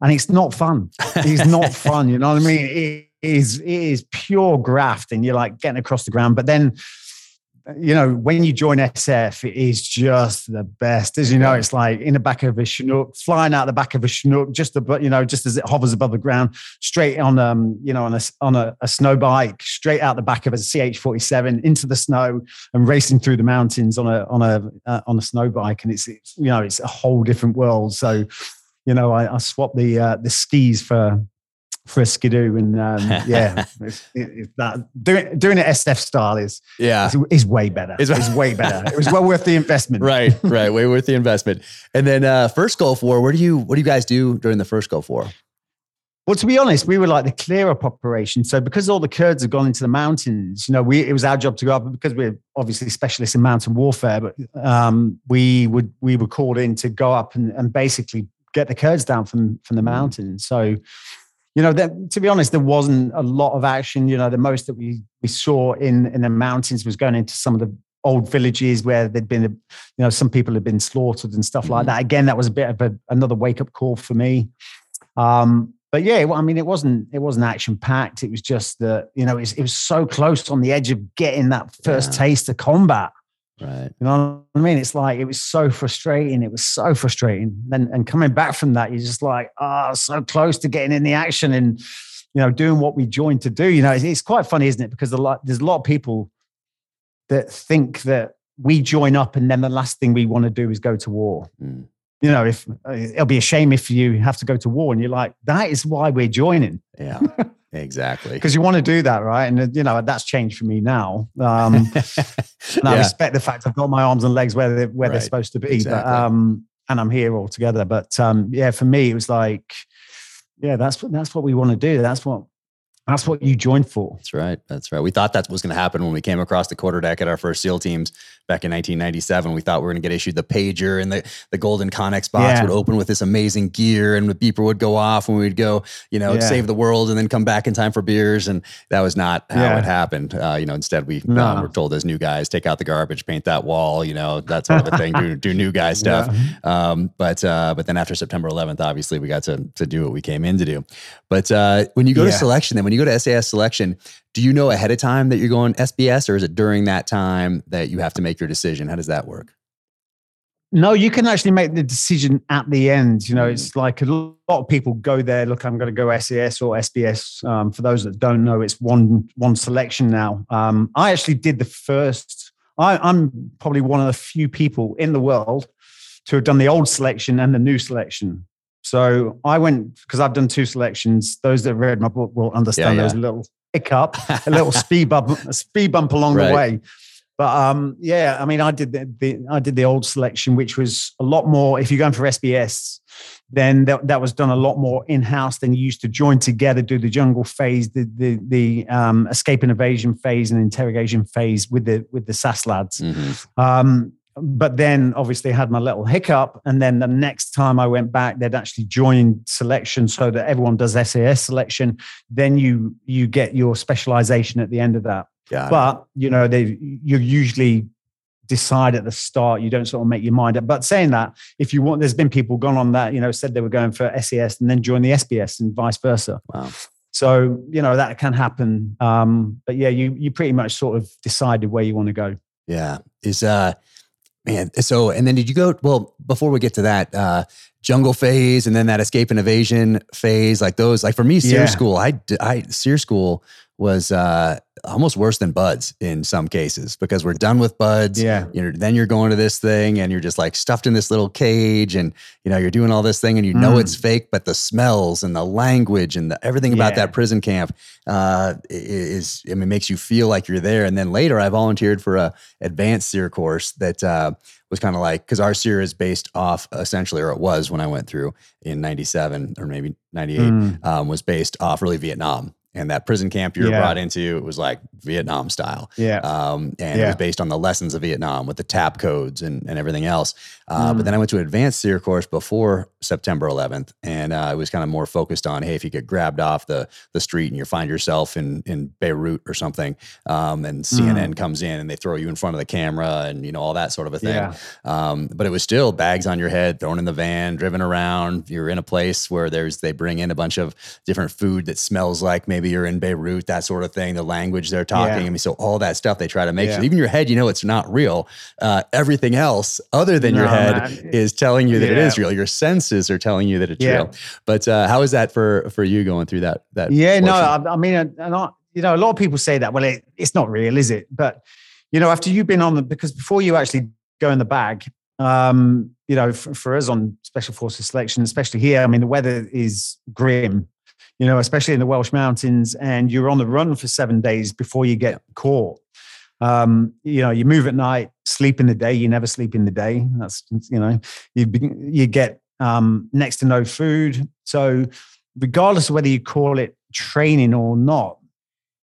B: and it's not fun. It's not fun. You know what I mean? It is it is pure graft, and you're like getting across the ground. But then, you know, when you join SF, it is just the best. As you know, it's like in the back of a Chinook, flying out the back of a Chinook, just about you know, just as it hovers above the ground, straight on um, you know, on a on a, a snow bike, straight out the back of a CH47 into the snow and racing through the mountains on a on a uh, on a snow bike, and it's, it's you know, it's a whole different world. So, you know, I, I swapped the uh, the skis for for a skidoo, and um, yeah, it's, it's that doing doing it SF style is
A: Yeah.
B: is, is way better.
A: Is-
B: It's, way better. It was well worth the investment.
A: Right, right. Way worth the investment. And then uh, first Gulf War, where do you what do you guys do during the first Gulf War?
B: Well, to be honest, we were like the clear up operation. So because all the Kurds had gone into the mountains, you know, we it was our job to go up because we're obviously specialists in mountain warfare, but um, we would we were called in to go up and, and basically get the Kurds down from from the mountains. So, you know, that, to be honest, there wasn't a lot of action. You know, the most that we we saw in in the mountains was going into some of the old villages where there'd been, you know, some people had been slaughtered and stuff like
A: Mhm.
B: that. Again, that was a bit of a, another wake up call for me. Um, but yeah, well, I mean, it wasn't it wasn't action packed. It was just that you know it was, it was so close on the edge of getting that first
A: Yeah.
B: taste of combat.
A: Right.
B: You know what I mean? It's like it was so frustrating. It was so frustrating. And and coming back from that, you're just like, oh, so close to getting in the action and you know doing what we joined to do. You know, it's, it's quite funny, isn't it? Because a lot, there's a lot of people that think that we join up and then the last thing we want to do is go to war.
A: Mm.
B: You know, if it'll be a shame if you have to go to war, and you're like, that is why we're joining
A: Yeah. Exactly.
B: because you want to do that, right? And you know that's changed for me now. Um, and I
A: yeah.
B: respect the fact I've got my arms and legs where they where
A: Right.
B: they're supposed to be.
A: Exactly.
B: But um, and I'm here all together. But um, yeah, for me, it was like, yeah, that's what that's what we want to do. That's what that's what you joined for.
A: That's right. That's right. We thought that was going to happen when we came across the quarterdeck at our first SEAL teams back in 1997. We thought we were going to get issued the pager and the, the golden Connex box
B: Yeah.
A: would open with this amazing gear and the beeper would go off and we'd go, you know,
B: Yeah.
A: save the world and then come back in time for beers. And that was not how
B: Yeah.
A: it happened. Uh, you know, instead we
B: No.
A: um, were told as new guys, take out the garbage, paint that wall, you know, that sort of a thing, do, do new guy stuff. Um, but uh, but then after September 11th, obviously we got to to do what we came in to do. But uh, when you go to selection, then when you go to SAS selection, do you know ahead of time that you're going SBS, or is it during that time that you have to make your decision? How does that work?
B: No, you can actually make the decision at the end. You know, it's like a lot of people go there. Look, I'm going to go SAS or SBS. Um, for those that don't know, it's one one selection now. Um, I actually did the first. I, I'm probably one of the few people in the world to have done the old selection and the new selection. So I went because I've done two selections. Those that read my book will understand
A: Yeah,
B: there was a little hiccup, a little speed bump, a speed bump along
A: Right.
B: the way. But um, yeah, I mean, I did the, the I did the old selection, which was a lot more. If you're going for SBS, then that, that was done a lot more in house. Than you used to join together, do the jungle phase, the the the um, escape and evasion phase, and interrogation phase with the with the SAS lads.
A: Mhm.
B: Um, but then obviously had my little hiccup. And then the next time I went back, they'd actually joined selection so that everyone does SAS selection. Then you you get your specialization at the end of that.
A: It.
B: But you know, they you usually decide at the start. You don't sort of make your mind up. But saying that, if you want, there's been people gone on that, you know, said they were going for SAS and then join the SBS and vice versa.
A: wow.
B: So you know that can happen. Um, but yeah, you you pretty much sort of decided where you want to go.
A: Yeah. Is uh man, so and then did you go well before we get to that, uh jungle phase and then that escape and evasion phase, like those, like for me, SERE
B: Yeah.
A: school, I SERE school was uh, almost worse than BUD/S in some cases because we're done with BUD/S.
B: Yeah.
A: You know, then you're going to this thing and you're just like stuffed in this little cage and you know you're doing all this thing and you know
B: Mm.
A: it's fake, but the smells and the language and the, everything about
B: Yeah.
A: that prison camp uh, is I mean makes you feel like you're there. And then later, I volunteered for a advanced SERE course that uh, was kind of like because our SERE is based off essentially, or it was when I went through in '97 or maybe '98
B: Mm.
A: um, was based off really Vietnam. And that prison camp you were
B: Yeah.
A: brought into, it was like Vietnam style.
B: Yeah.
A: Um, and it was based on the lessons of Vietnam with the TAP codes and, and everything else. Uh,
B: Mm.
A: But then I went to an advanced SERE course before September 11th. And uh, it was kind of more focused on, hey, if you get grabbed off the, the street and you find yourself in, in Beirut or something, um, and CNN comes in and they throw you in front of the camera and, you know, all that sort of a thing.
B: Yeah.
A: Um, but it was still bags on your head, thrown in the van, driven around. You're in a place where there's they bring in a bunch of different food that smells like maybe you're in Beirut, that sort of thing. The language they're talking.
B: Yeah.
A: I mean, so all that stuff they try to make
B: Yeah.
A: sure, even your head, you know, it's not real. Uh, everything else other than your head
B: man.
A: is telling you that it
B: Yeah.
A: is real. Your senses are telling you that it's real. But uh, how is that for for you going through that? That
B: Yeah, no. I, I mean, and I, you know, a lot of people say that. Well, it, it's not real, is it? But you know, after you've been on the because before you actually go in the bag, um, you know, for, for us on special forces selection, especially here, I mean, the weather is grim. You know, especially in the Welsh mountains, and you're on the run for seven days before you get caught. Um, you know, you move at night, sleep in the day. You never sleep in the day. That's you know, you you get um, next to no food. So, regardless of whether you call it training or not,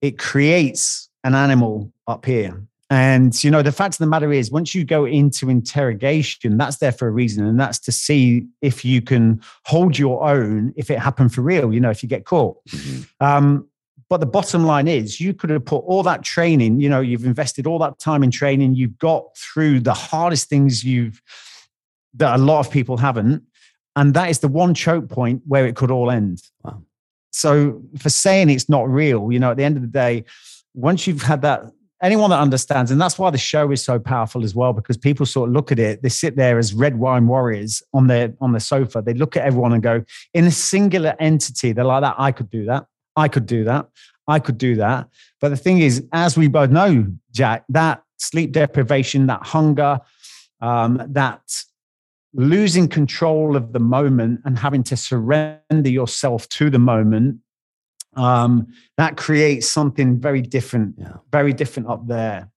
B: it creates an animal up here. And you know, the fact of the matter is, once you go into interrogation, that's there for a reason, and that's to see if you can hold your own if it happened for real. You know, if you get caught.
A: Mhm.
B: Um, but the bottom line is, you could have put all that training. You know, you've invested all that time in training. You've got through the hardest things you've that a lot of people haven't, and that is the one choke point where it could all end.
A: Wow.
B: So for saying it's not real, you know, at the end of the day, once you've had that, anyone that understands, and that's why the show is so powerful as well, because people sort of look at it, they sit there as red wine warriors on their on the sofa. They look at everyone and go, in a singular entity, they're like that. I could do that. I could do that. I could do that. But the thing is, as we both know, Jack, that sleep deprivation, that hunger, um, that losing control of the moment and having to surrender yourself to the moment um, that creates something very different
A: Yeah.
B: very different up there.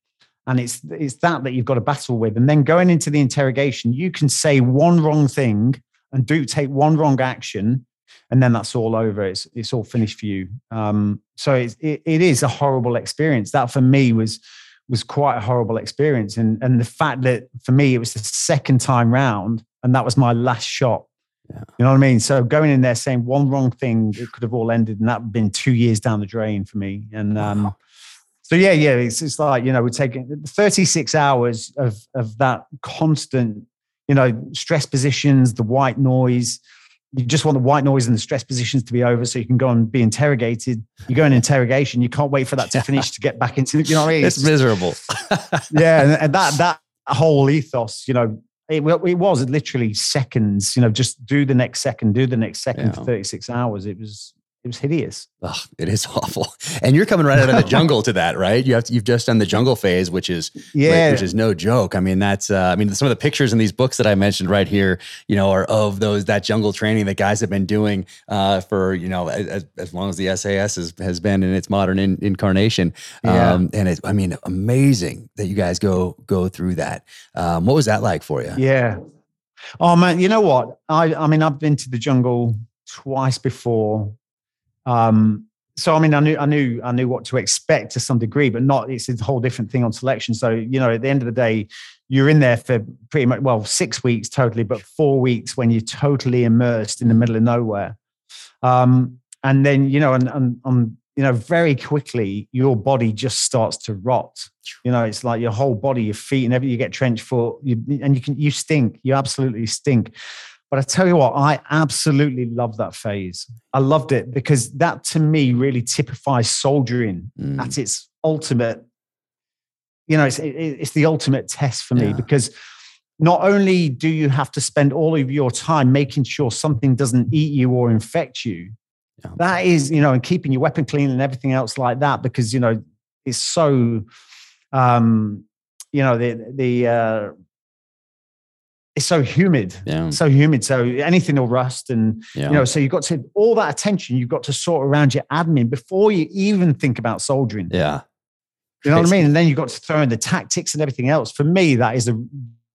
B: And it's it's that that you've got to battle with. And then going into the interrogation you can say one wrong thing and do take one wrong action and then that's all over. It's it's all finished for you. Um, so it's, it, it is a horrible experience. That for me was was quite a horrible experience. And and the fact that for me it was the second time round and that was my last shot
A: Yeah.
B: you know what I mean? So going in there saying one wrong thing, it could have all ended, and that would been two years down the drain for me. And um,
A: Wow.
B: so yeah, yeah, it's it's like you know we're taking 36 hours of of that constant, you know, stress positions, the white noise. You just want the white noise and the stress positions to be over, so you can go and be interrogated. You go in interrogation, you can't wait for that to finish to get back into. You know what I mean?
A: It's miserable.
B: yeah, and, and that that whole ethos, you know, it, it was literally seconds. You know, just do the next second, do the next second for thirty six hours. It was it was hideous.
A: Ugh, it is awful. And you're coming right out of the jungle to that, right? You have to, you've just done the jungle phase, which is
B: Yeah,
A: which is no joke. I mean, that's uh, I mean, some of the pictures in these books that I mentioned right here, you know, are of those that jungle training that guys have been doing uh, for you know as, as long as the SAS has, has been in its modern in, incarnation.
B: Yeah.
A: Um, and it, I mean, amazing that you guys go go through that. Um, what was that like for you?
B: yeah. Oh man, you know what? I I mean, I've been to the jungle twice before. Um, so I mean, I knew I knew I knew what to expect to some degree, but not. It's a whole different thing on selection. So you know, at the end of the day, you're in there for pretty much well six weeks totally, but four weeks when you're totally immersed in the middle of nowhere. Um, and then you know, and and, you know, very quickly your body just starts to rot. You know, it's like your whole body, your feet, and everything. You get trench foot, you, and you can you stink. You absolutely stink. But I tell you what, I absolutely love that phase. I loved it because that to me really typifies soldiering
A: Mm,
B: at its ultimate. You know, it's it, it's the ultimate test for me
A: Yeah.
B: because not only do you have to spend all of your time making sure something doesn't eat you or infect you, Yeah. That is, you know, and keeping your weapon clean and everything else like that, because you know it's so, um, you know, the the uh, it's so humid, yeah. so humid. So anything will rust, and yeah. you know, so you've got to all that attention you've got to sort around your admin before you even think about soldiering.
A: Yeah,
B: you know what I mean. And then you've got to throw in the tactics and everything else. For me, that is the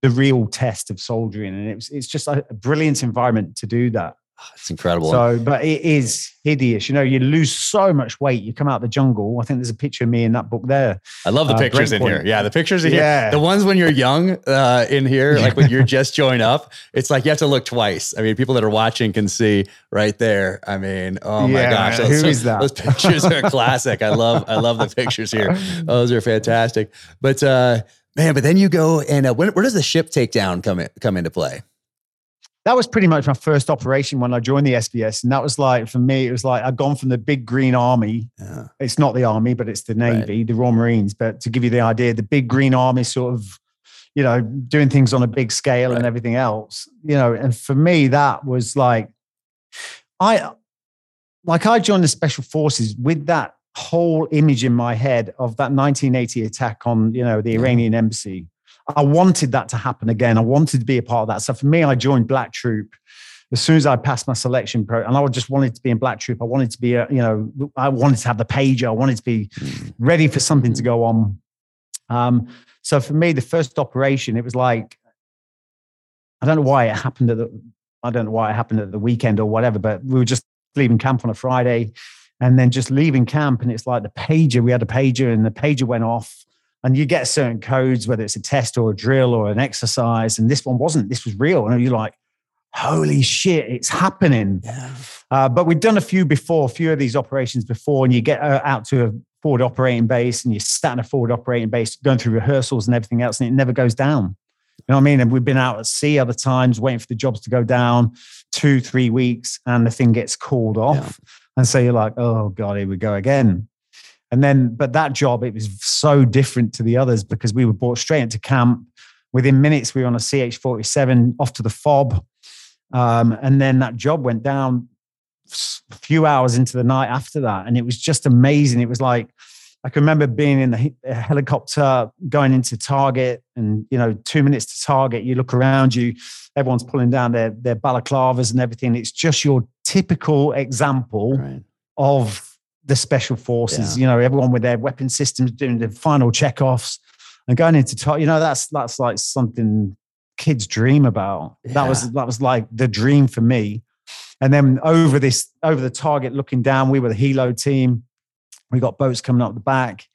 B: the real test of soldiering, and it's it's just a brilliant environment to do that.
A: It's incredible.
B: So, but it is hideous. You know, you lose so much weight. You come out the jungle. I think there's a picture of me in that book there.
A: I love the uh, pictures in here. Yeah, the pictures in yeah. here. The ones when you're young uh, in here, like when you're just joined up, it's like you have to look twice. I mean, people that are watching can see right there. I mean, oh my yeah, gosh,
B: those, who is that?
A: those pictures are classic. I love, I love the pictures here. Those are fantastic. But uh, man, but then you go and uh, when, where does the ship takedown come in, come into play?
B: That was pretty much my first operation when I joined the SBS. And that was like, for me, it was like I'd gone from the big green army. Yeah. It's not the army, but it's the Navy, right. the Royal Marines. But to give you the idea, the big green army sort of, you know, doing things on a big scale right. and everything else, you know, and for me, that was like, I, like I joined the special forces with that whole image in my head of that 1980 attack on, you know, the Iranian embassy I wanted that to happen again. I wanted to be a part of that. So for me, I joined Black Troop as soon as I passed my selection pro, and I just wanted to be in Black Troop. I wanted to be, a, you know, I wanted to have the pager. I wanted to be mm. ready for something to go on. Um, so for me, the first operation, it was like, I don't know why it happened at the, I don't know why it happened at the weekend or whatever, but we were just leaving camp on a Friday and then just leaving camp. And it's like the pager, we had a pager and the pager went off and you get certain codes, whether it's a test or a drill or an exercise. And this one wasn't. This was real. And you're like, holy shit, it's happening. Yeah. Uh, but we've done a few before, a few of these operations before, and you get uh, out to a forward operating base and you sat in a forward operating base, going through rehearsals and everything else, and it never goes down. You know what I mean? And we've been out at sea other times, waiting for the jobs to go down two, three weeks, and the thing gets called off. Yeah. And so you're like, oh God, here we go again. And then, but that job, it was so different to the others because we were brought straight into camp. Within minutes, we were on a CH 47 off to the fob. Um, and then that job went down a few hours into the night after that. And it was just amazing. It was like, I can remember being in the helicopter going into target, and you know, two minutes to target. You look around you, everyone's pulling down their their balaclavas and everything. It's just your typical example right. of the special forces, yeah. you know, everyone with their weapon systems doing the final checkoffs and going into, you know, that's that's like something kids dream about. Yeah. That was that was like the dream for me. And then over this, over the target, looking down, we were the helo team. We got boats coming up the back,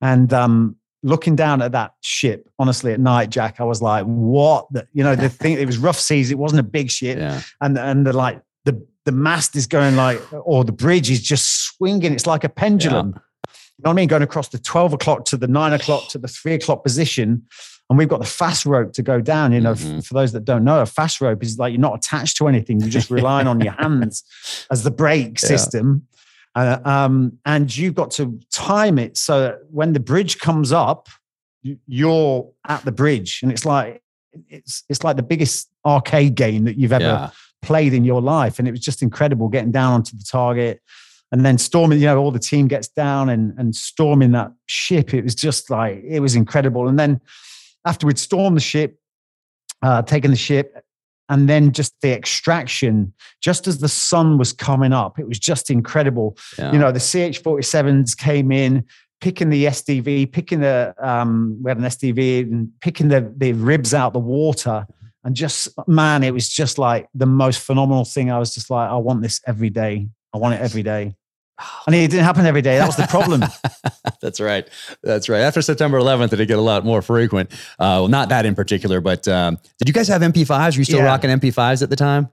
B: and um, looking down at that ship, honestly, at night, Jack, I was like, "What?" The, you know, the thing. It was rough seas. It wasn't a big ship, yeah. and and the like the mast is going like, or the bridge is just swinging. It's like a pendulum. Yeah. You know what I mean? Going across the 12 o'clock to the nine o'clock to the three o'clock position. And we've got the fast rope to go down. You know, mm-hmm. for those that don't know, a fast rope is like you're not attached to anything. You're just relying on your hands as the brake yeah. system. Uh, um, and you've got to time it so that when the bridge comes up, you're at the bridge. And it's like, it's, it's like the biggest arcade game that you've ever yeah played in your life. And it was just incredible getting down onto the target and then storming, you know, all the team gets down and, and storming that ship. It was just like, it was incredible. And then after we'd stormed the ship, uh, taken the ship, and then just the extraction, just as the sun was coming up, it was just incredible. Yeah. You know, the CH 47s came in, picking the SDV, picking the, um, we had an SDV and picking the, the ribs out the water and just man, it was just like the most phenomenal thing. I was just like, I want this every day. I want it every day. And it didn't happen every day. That was the problem.
A: That's right. That's right. After September 11th, it did get a lot more frequent. Uh, well, not that in particular, but um, did you guys have MP5s? Were you still yeah. rocking MP5s at the time?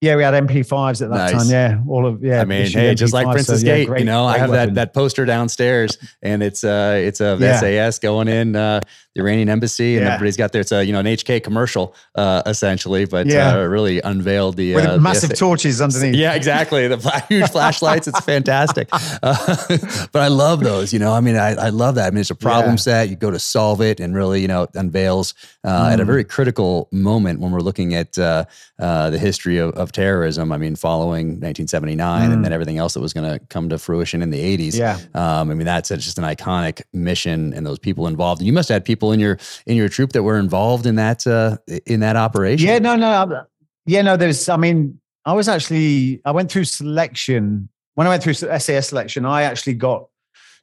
B: Yeah, we had MP5s at that nice. time. Yeah, all of yeah.
A: I mean, hey, MP5, just like Princes so, Gate, yeah, great, you know, I have weapon. that that poster downstairs, and it's uh, it's a yeah. SAS going in uh, the Iranian embassy, and
B: Yeah.
A: everybody's got their it's a you know an HK commercial uh, essentially, but
B: Yeah.
A: uh, really unveiled the
B: With
A: uh, the
B: massive
A: SA
B: torches underneath.
A: yeah, exactly. The huge flashlights. It's fantastic. Uh, but I love those. You know, I mean, I, I love that. I mean, it's a problem
B: Yeah.
A: set. You go to solve it, and really, you know, it unveils uh, at a
B: Mm.
A: very critical moment when we're looking at uh, uh, the history of, of terrorism. I mean, following 1979, and
B: Mm.
A: then everything else that was going to come to fruition in the 80s.
B: Yeah.
A: Um, I mean, that's a- just an iconic mission, and those people involved. And you must have had people in your in your troop that were involved in that uh, in that operation.
B: Yeah, no, no. I'm- Yeah, no, there's, I mean, I was actually, I went through selection. When I went through SAS selection, I actually got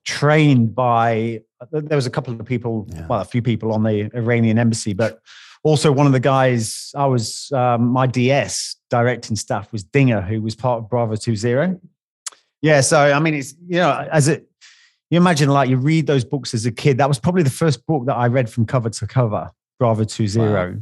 B: trained by, there was a couple of people,
A: Yeah.
B: well, a few people on the Iranian embassy, but also one of the guys, I was, um, my DS directing staff was Dinger, who was part of Bravo 20. Yeah, so, I mean, it's, you know, as it, you imagine like you read those books as a kid. That was probably the first book that I read from cover to cover, Bravo 20.
A: Wow.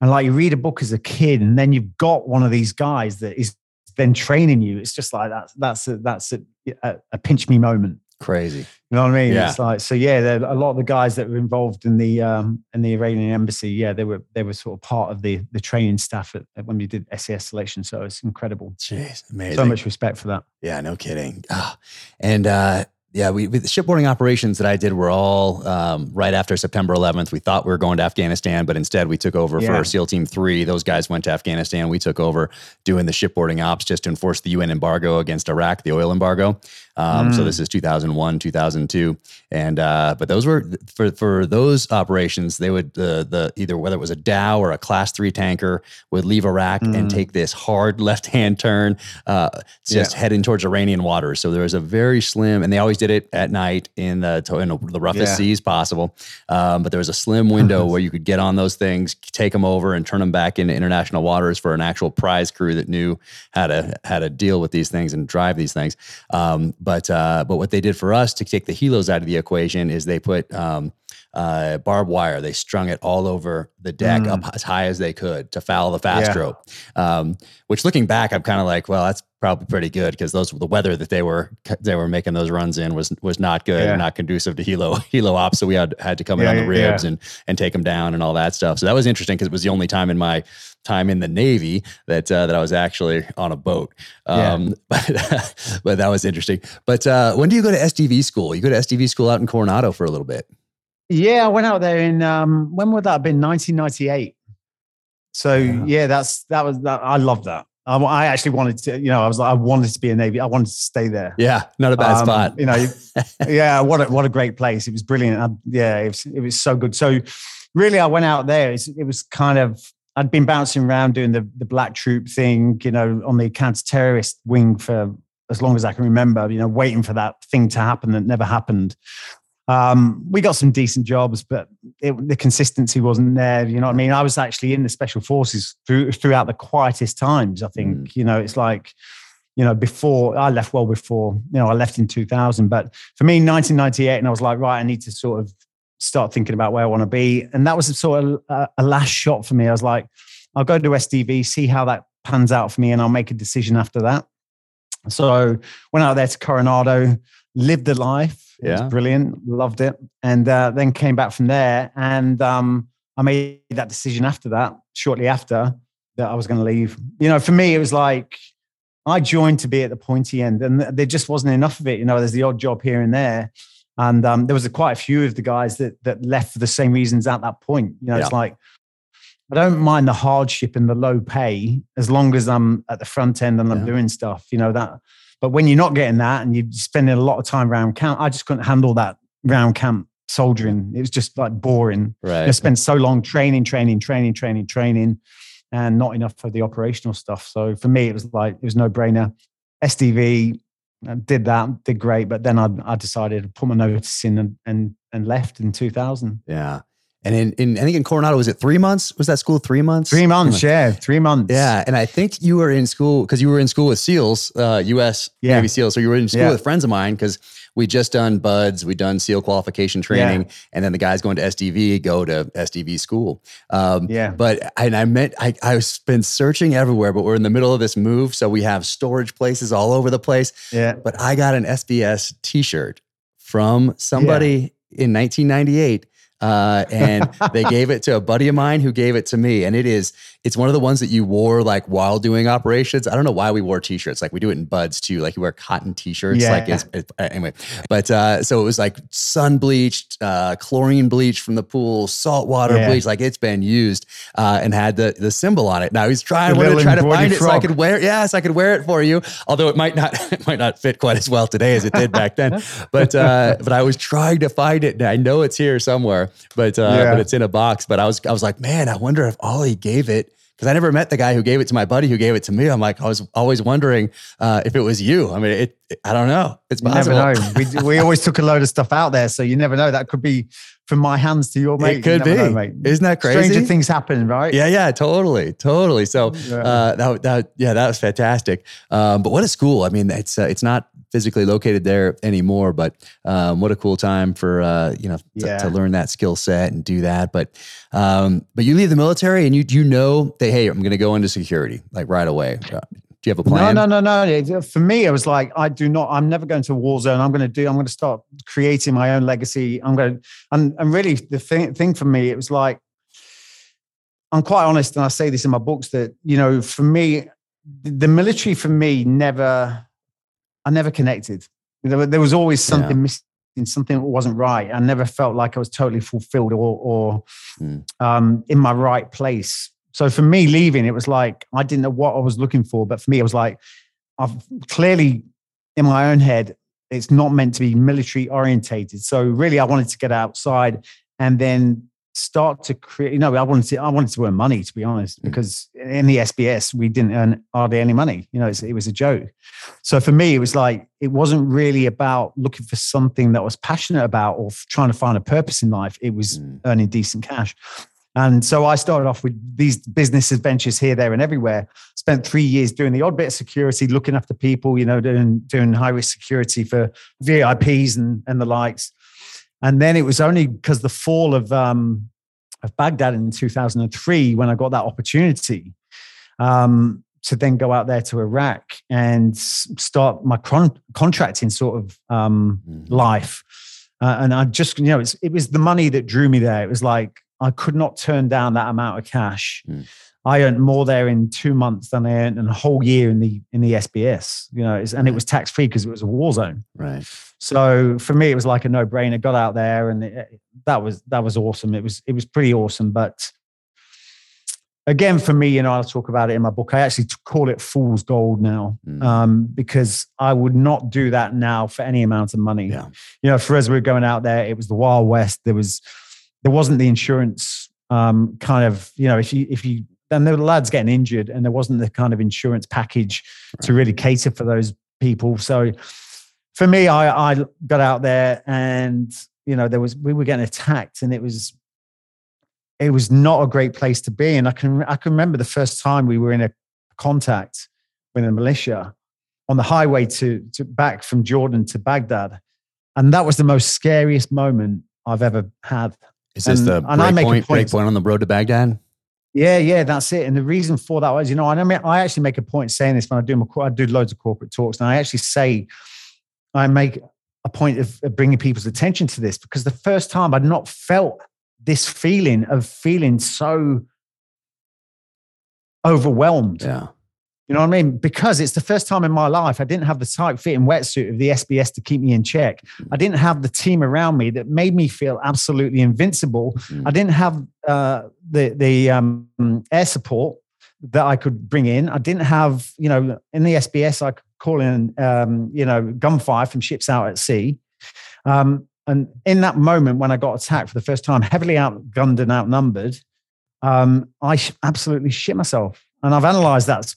B: And like you read a book as a kid, and then you've got one of these guys that is then training you. It's just like that's that's a, that's a, a, a pinch me moment.
A: Crazy.
B: You know what I mean?
A: Yeah.
B: It's like so. Yeah, there, a lot of the guys that were involved in the um, in the Iranian embassy. Yeah, they were they were sort of part of the the training staff at, at when we did SAS selection. So it's incredible.
A: Jeez, amazing.
B: So much respect for that.
A: Yeah, no kidding. Ah, and uh, yeah, we, we the shipboarding operations that I did were all um, right after September 11th. We thought we were going to Afghanistan, but instead we took over
B: Yeah.
A: for SEAL Team Three. Those guys went to Afghanistan. We took over doing the shipboarding ops just to enforce the UN embargo against Iraq, the oil embargo. Um, So
B: Mm.
A: this is 2001, 2002, and uh, but those were for for those operations. They would the the either whether it was a dhow or a Class Three tanker would leave Iraq and
B: Mm.
A: take this hard left hand turn, uh, just heading towards Iranian waters. So there was a very slim, and they always did it at night in the in the roughest
B: Yeah.
A: seas possible. Um, but there was a slim window where you could get on those things, take them over, and turn them back into international waters for an actual prize crew that knew how to how to deal with these things and drive these things. Um, but uh, but what they did for us to take the helos out of the equation is they put um, uh, barbed wire. They strung it all over the deck
B: Mm.
A: up as high as they could to foul the fast
B: Yeah.
A: stroke. Um, which looking back, I'm kind of like, well, that's probably pretty good because those the weather that they were they were making those runs in was was not good
B: Yeah.
A: and not conducive to helo helo ops. So we had had to come
B: Yeah,
A: in on the ribs and and take them down and all that stuff. So that was interesting because it was the only time in my time in the Navy that uh, that I was actually on a boat. Um, but, but that was interesting. But uh, when do you go to SDV school? You go to SDV school out in Coronado for a little bit.
B: Yeah, I went out there in um, when would that have been? 1998. So
A: Yeah.
B: yeah, that's that was that. I love that. I, I actually wanted to, you know, I was like, I wanted to be a Navy. I wanted to stay there.
A: Yeah, not a bad
B: Um,
A: spot.
B: You know, yeah, what a, what a great place. It was brilliant. I, yeah, it was, it was so good. So really, I went out there. It's, it was kind of, I'd been bouncing around doing the, the black troop thing, you know, on the counter-terrorist wing for as long as I can remember, you know, waiting for that thing to happen that never happened. Um, we got some decent jobs, but it, the consistency wasn't there. You know what I mean? I was actually in the special forces through, throughout the quietest times. I think, you know, it's like, you know, before I left well before, you know, I left in 2000. But for me, 1998, and I was like, right, I need to sort of start thinking about where I want to be. And that was a sort of a, a last shot for me. I was like, I'll go to SDV, see how that pans out for me, and I'll make a decision after that. So went out there to Coronado, lived the life. It
A: Yeah.
B: was brilliant, loved it, and uh, then came back from there. And um, I made that decision after that, shortly after that I was going to leave. You know, for me, it was like I joined to be at the pointy end, and there just wasn't enough of it. You know, there's the odd job here and there, and um, there was a, quite a few of the guys that that left for the same reasons at that point. You know, it's like I don't mind the hardship and the low pay as long as I'm at the front end and I'm
A: Yeah.
B: doing stuff. You know that. But when you're not getting that and you're spending a lot of time around camp, I just couldn't handle that round camp soldiering. It was just like boring.
A: Right.
B: I spent so long training, training, training, training, training, and not enough for the operational stuff. So for me, it was like it was no brainer. SDV I did that, did great, but then I, I decided to put my notice in and and, and left in 2000.
A: Yeah. And in, in I think in Coronado, was it three months? Was that school three months?
B: Three months, yeah, three months.
A: Yeah, and I think you were in school because you were in school with SEALs, uh, U.S.
B: Yeah.
A: Navy SEAls. So you were in school
B: Yeah.
A: with friends of mine because we just done BUD/S, we done SEAL qualification training, and then the guys going to SDV go to SDV school. Um,
B: Yeah.
A: But and I meant I I've been searching everywhere, but we're in the middle of this move, so we have storage places all over the place.
B: Yeah.
A: But I got an SBS T-shirt from somebody in 1998 uh, and they gave it to a buddy of mine who gave it to me. And it is, it's one of the ones that you wore like while doing operations. I don't know why we wore t-shirts. Like we do it in BUD/S too. Like you wear cotton t-shirts.
B: Yeah.
A: Like it's, it, anyway, but uh, so it was like sun bleached, uh, chlorine bleach from the pool, saltwater
B: Yeah.
A: bleach. Like it's been used uh, and had the the symbol on it. Now he's trying, wanted to try to find it so I could wear it. Yes, I could wear it for you. Although it might not, it might not fit quite as well today as it did back then. But uh, but I was trying to find it. And I know it's here somewhere, but uh,
B: Yeah.
A: but it's in a box. But I was I was like, man, I wonder if Ollie gave it. Because I never met the guy who gave it to my buddy who gave it to me. I'm like, I was always wondering uh, if it was you. I mean, it, it- I don't know. It's
B: You
A: possible.
B: never know. We, we always took a load of stuff out there, so you never know. That could be from my hands to your mate.
A: It could be.
B: know, mate.
A: Isn't that crazy?
B: Stranger things happen, right?
A: Yeah, yeah, totally, totally. So
B: Yeah.
A: uh, that, that, yeah, that was fantastic. Um, but what a school! I mean, it's uh, it's not physically located there anymore, but um, what a cool time for uh, you know to,
B: Yeah.
A: to learn that skill set and do that. But um, but you leave the military and you you know that hey, I'm going to go into security like right away. Uh, do you have a plan?
B: No, no, no, no. For me, it was like I do not. I'm never going to a war zone. I'm going to do. I'm going to start creating my own legacy. I'm going. to And and really, the thing thing for me, it was like I'm quite honest, and I say this in my books that you know, for me, the military for me never. I never connected. There, there was always something
A: Yeah.
B: missing, something that wasn't right. I never felt like I was totally fulfilled or or
A: Hmm.
B: um, in my right place. So for me, leaving, it was like I didn't know what I was looking for. But for me, it was like I've clearly in my own head, it's not meant to be military orientated. So really, I wanted to get outside and then start to create. You know, I wanted to. I wanted to earn money, to be honest,
A: Mm.
B: because in the SBS we didn't earn hardly any money. You know, it's, it was a joke. So for me, it was like it wasn't really about looking for something that I was passionate about or trying to find a purpose in life. It was
A: Mm.
B: earning decent cash. And so I started off with these business adventures here, there, and everywhere. Spent three years doing the odd bit of security, looking after people, you know, doing doing high risk security for VIPs and and the likes. And then it was only because the fall of um, of Baghdad in 2003 when I got that opportunity um, to then go out there to Iraq and start my con- contracting sort of um,
A: Mhm.
B: life. Uh, and I just, you know, it's, it was the money that drew me there. It was like I could not turn down that amount of cash.
A: Mm.
B: I earned more there in two months than I earned in a whole year in the in the SBS. You know, it's, and it was tax free because it was a war zone.
A: Right.
B: So for me, it was like a no brainer. Got out there, and it, that was that was awesome. It was it was pretty awesome. But again, for me, you know, I'll talk about it in my book. I actually call it fool's gold now
A: Mm.
B: um, because I would not do that now for any amount of money.
A: Yeah.
B: You know, for us, we were going out there. It was the Wild West. There was there wasn't the insurance um, kind of you know if you if you then there were lads getting injured and there wasn't the kind of insurance package to really cater for those people. So for me, I, I got out there and you know there was we were getting attacked and it was it was not a great place to be. And I can I can remember the first time we were in a contact with a militia on the highway to, to back from Jordan to Baghdad, and that was the most scariest moment I've ever had.
A: Is this
B: And-
A: the break point, break
B: point-
A: point on the road to Baghdad?
B: Yeah, yeah, that's it. And the reason for that was, you know, and I mean, I actually make a point saying this when I do my, I do loads of corporate talks, and I actually say, I make a point of, of bringing people's attention to this because the first time I'd not felt this feeling of feeling so overwhelmed.
A: Yeah.
B: You know what I mean? Because it's the first time in my life I didn't have the tight fitting wetsuit of the SBS to keep me in check. I didn't have the team around me that made me feel absolutely invincible.
A: Mm.
B: I didn't have uh, the the um, air support that I could bring in. I didn't have, you know, in the SBS I could call in, um, you know, gunfire from ships out at sea. Um, and in that moment when I got attacked for the first time, heavily outgunned and outnumbered, um, I sh- absolutely shit myself. And I've analysed that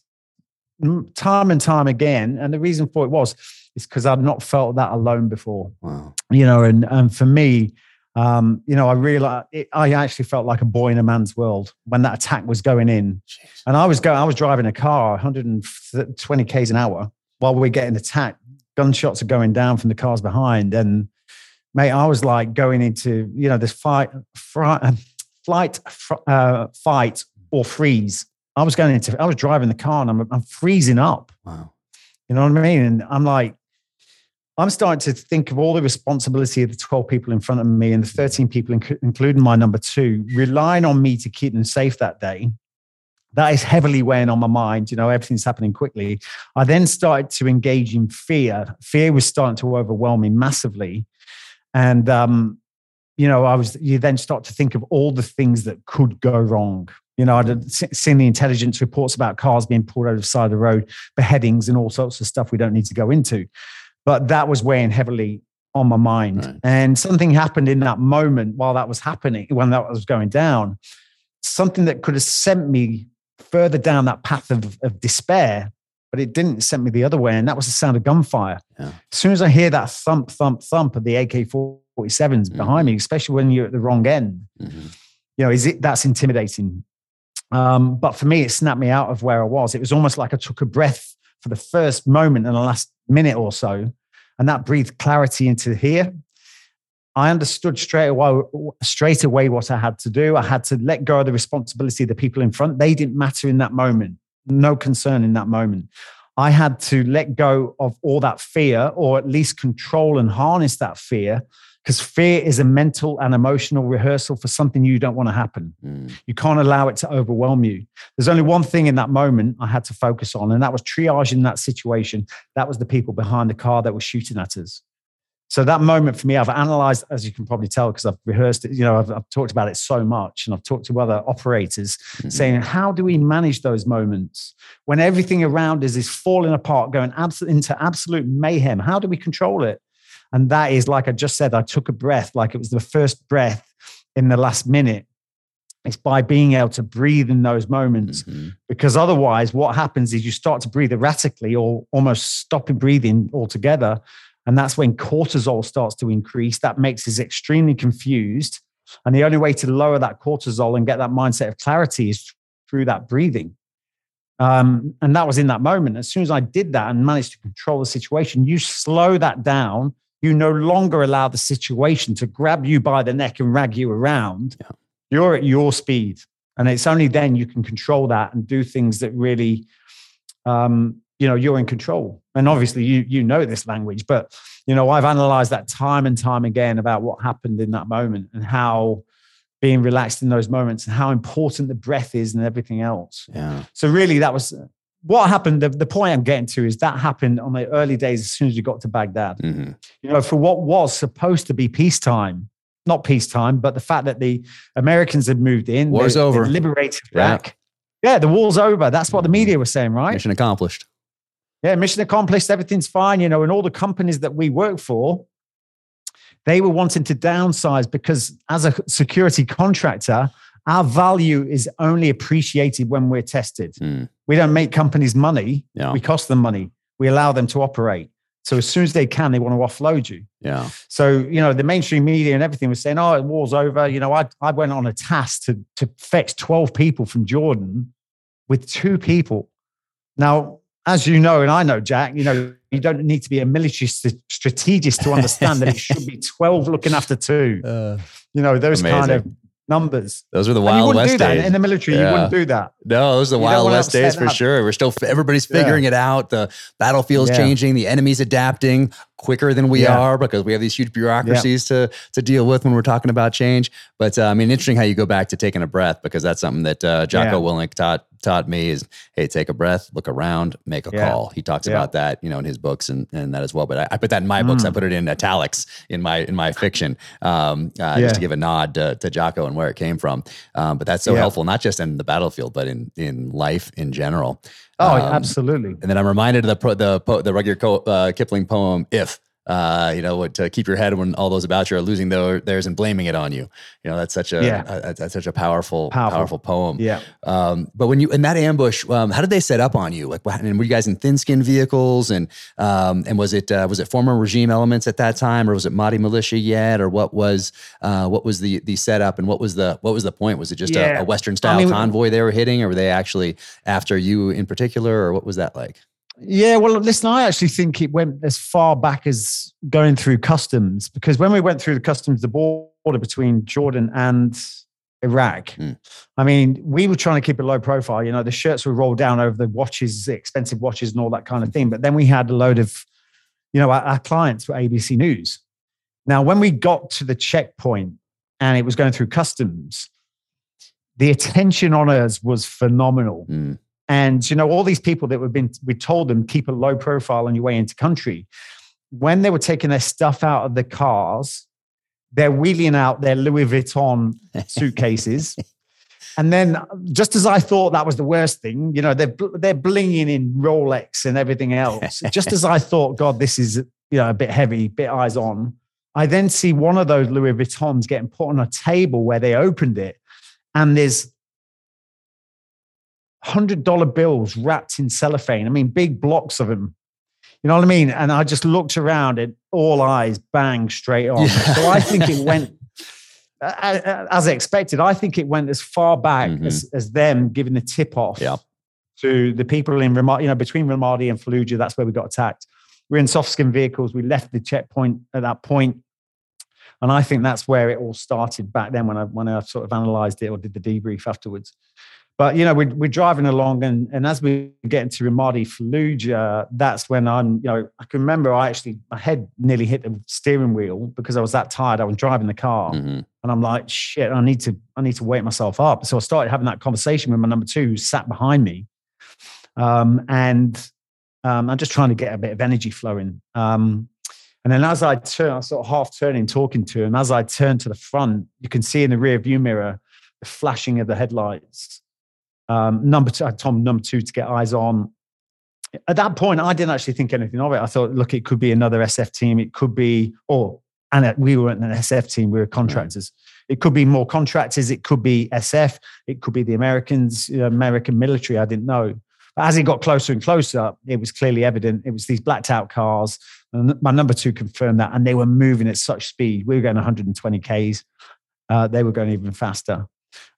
B: time and time again. And the reason for it was is because I'd not felt that alone before
A: Wow.
B: you know and and for me um you know i realized it, i actually felt like a boy in a man's world when that attack was going in
A: Jeez.
B: and i was going i was driving a car 120 k's an hour while we are getting attacked gunshots are going down from the cars behind and mate i was like going into you know this fight fri- flight fr- uh, fight or freeze i was going into i was driving the car and i'm, I'm freezing up
A: Wow.
B: you know what I mean? And I'm like, I'm starting to think of all the responsibility of the 12 people in front of me and the 13 people, inc- including my number two, relying on me to keep them safe that day. That is heavily weighing on my mind. You know, everything's happening quickly. I then started to engage in fear. Fear was starting to overwhelm me massively. And, um, you know, I was, you then start to think of all the things that could go wrong. You know, I'd seen the intelligence reports about cars being pulled over the side of the road, beheadings, and all sorts of stuff we don't need to go into. But that was weighing heavily on my mind. Right. And something happened in that moment while that was happening, when that was going down, something that could have sent me further down that path of, of despair, but it didn't send me the other way. And that was the sound of gunfire. Yeah. As soon as I hear that thump, thump, thump of the AK 47s mm-hmm. behind me, especially when you're at the wrong end, mm-hmm. you know, is it that's intimidating. Um, but for me, it snapped me out of where I was. It was almost like I took a breath for the first moment in the last minute or so, and that breathed clarity into here. I understood straight away, straight away what I had to do. I had to let go of the responsibility of the people in front. They didn't matter in that moment. No concern in that moment. I had to let go of all that fear, or at least control and harness that fear, because fear is a mental and emotional rehearsal for something you don't want to happen. Mm. You can't allow it to overwhelm you. There's only one thing in that moment I had to focus on, and that was triaging that situation. That was the people behind the car that were shooting at us. So that moment for me, I've analyzed, as you can probably tell, because I've rehearsed it, you know, I've, I've, talked about it so much and I've talked to other operators mm-hmm. saying, how do we manage those moments when everything around us is falling apart, going abs- into absolute mayhem? How do we control it? And that is, like I just said, I took a breath, like it was the first breath in the last minute. It's by being able to breathe in those moments. Mm-hmm. Because otherwise, what happens is you start to breathe erratically or almost stopping breathing altogether. And that's when cortisol starts to increase. That makes us extremely confused. And the only way to lower that cortisol and get that mindset of clarity is through that breathing. Um, and that was in that moment. As soon as I did that and managed to control the situation, you slow that down you no longer allow the situation to grab you by the neck and rag you around. Yeah. You're at your speed. And it's only then you can control that and do things that really, um, you know, you're in control. And obviously, you you know this language, but you know, I've analyzed that time and time again about what happened in that moment and how being relaxed in those moments and how important the breath is and everything else.
A: Yeah.
B: So really, that was what happened, the, the point I'm getting to is that happened on the early days as soon as you got to Baghdad. Mm-hmm. You know, for what was supposed to be peacetime, not peacetime, but the fact that the Americans had moved in,
A: war's they, over,
B: liberated Iraq. Yeah. yeah, the war's over. That's what the media was saying, right?
A: Mission accomplished.
B: Yeah, mission accomplished. Everything's fine. You know, and all the companies that we work for, they were wanting to downsize because as a security contractor, our value is only appreciated when we're tested. Mm. We don't make companies money. Yeah. We cost them money. We allow them to operate. So as soon as they can, they want to offload you.
A: Yeah.
B: So, you know, the mainstream media and everything was saying, oh, the war's over. You know, I, I went on a task to, to fetch 12 people from Jordan with two people. Now, as you know, and I know, Jack, you know, you don't need to be a military strategist to understand that it should be 12 looking after two. Uh, you know, those amazing. kind of numbers.
A: Those were the wild west days.
B: In the military, yeah. you wouldn't do that.
A: No, those are the you wild west days for sure. We're still everybody's figuring yeah. it out. The battlefield's yeah. changing, the enemy's adapting quicker than we are because we have these huge bureaucracies to to deal with when we're talking about change. But uh, I mean, interesting how you go back to taking a breath because that's something that uh, Jocko Willink taught taught me is hey take a breath look around make a yeah. call he talks yeah. about that you know in his books and, and that as well but I, I put that in my mm. books i mm. put it in italics in my in my fiction um, uh, yeah. just to give a nod to, to Jocko and where it came from um, but that's so helpful not just in the battlefield but in in life in general
B: oh um, absolutely.
A: and then i'm reminded of the the the Rudyard uh, Kipling poem if uh, you know, what to keep your head when all those about you are losing their, theirs and blaming it on you. You know, that's such a, yeah. a that's such a powerful, powerful, powerful poem.
B: Yeah.
A: Um, but when you in that ambush, um, how did they set up on you? Like, and were you guys in thin skin vehicles? And um, and was it uh, was it former regime elements at that time, or was it Mahdi militia yet, or what was uh, what was the the setup, and what was the what was the point? Was it just yeah. a, a Western style I mean, convoy they were hitting, or were they actually after you in particular, or what was that like?
B: Yeah, well, listen, I actually think it went as far back as going through customs because when we went through the customs, the border between Jordan and Iraq, mm. I mean, we were trying to keep a low profile. You know, the shirts were rolled down over the watches, expensive watches, and all that kind of thing. But then we had a load of you know, our, our clients were ABC News. Now, when we got to the checkpoint and it was going through customs, the attention on us was phenomenal.
A: Mm.
B: And you know, all these people that we've been we told them keep a low profile on your way into country. When they were taking their stuff out of the cars, they're wheeling out their Louis Vuitton suitcases. and then, just as I thought that was the worst thing, you know, they're they're blinging in Rolex and everything else. just as I thought, God, this is you know a bit heavy, bit eyes on. I then see one of those Louis Vuittons getting put on a table where they opened it, and there's hundred dollar bills wrapped in cellophane. I mean, big blocks of them. You know what I mean? And I just looked around and all eyes bang straight on. Yeah. So I think it went as expected. I think it went as far back mm-hmm. as, as them giving the tip off
A: yeah.
B: to the people in Ramadi, you know, between Ramadi and Fallujah. That's where we got attacked. We're in soft skin vehicles. We left the checkpoint at that point. And I think that's where it all started back then when I when I sort of analyzed it or did the debrief afterwards. But you know, we're, we're driving along, and, and as we get into Ramadi Fallujah, that's when I'm, you know, I can remember I actually my head nearly hit the steering wheel because I was that tired. I was driving the car, mm-hmm. and I'm like, shit, I need to I need to wake myself up. So I started having that conversation with my number two, who sat behind me, um, and um, I'm just trying to get a bit of energy flowing. Um, and then as I turn, I sort of half turning, talking to him. As I turn to the front, you can see in the rear view mirror the flashing of the headlights um, number two, Tom number two to get eyes on. At that point, I didn't actually think anything of it. I thought, look, it could be another SF team. It could be, or and we weren't an SF team. We were contractors. It could be more contractors. It could be SF. It could be the Americans, you know, American military. I didn't know. But as it got closer and closer, it was clearly evident. It was these blacked out cars. And my number two confirmed that. And they were moving at such speed. We were going 120 Ks. Uh, they were going even faster.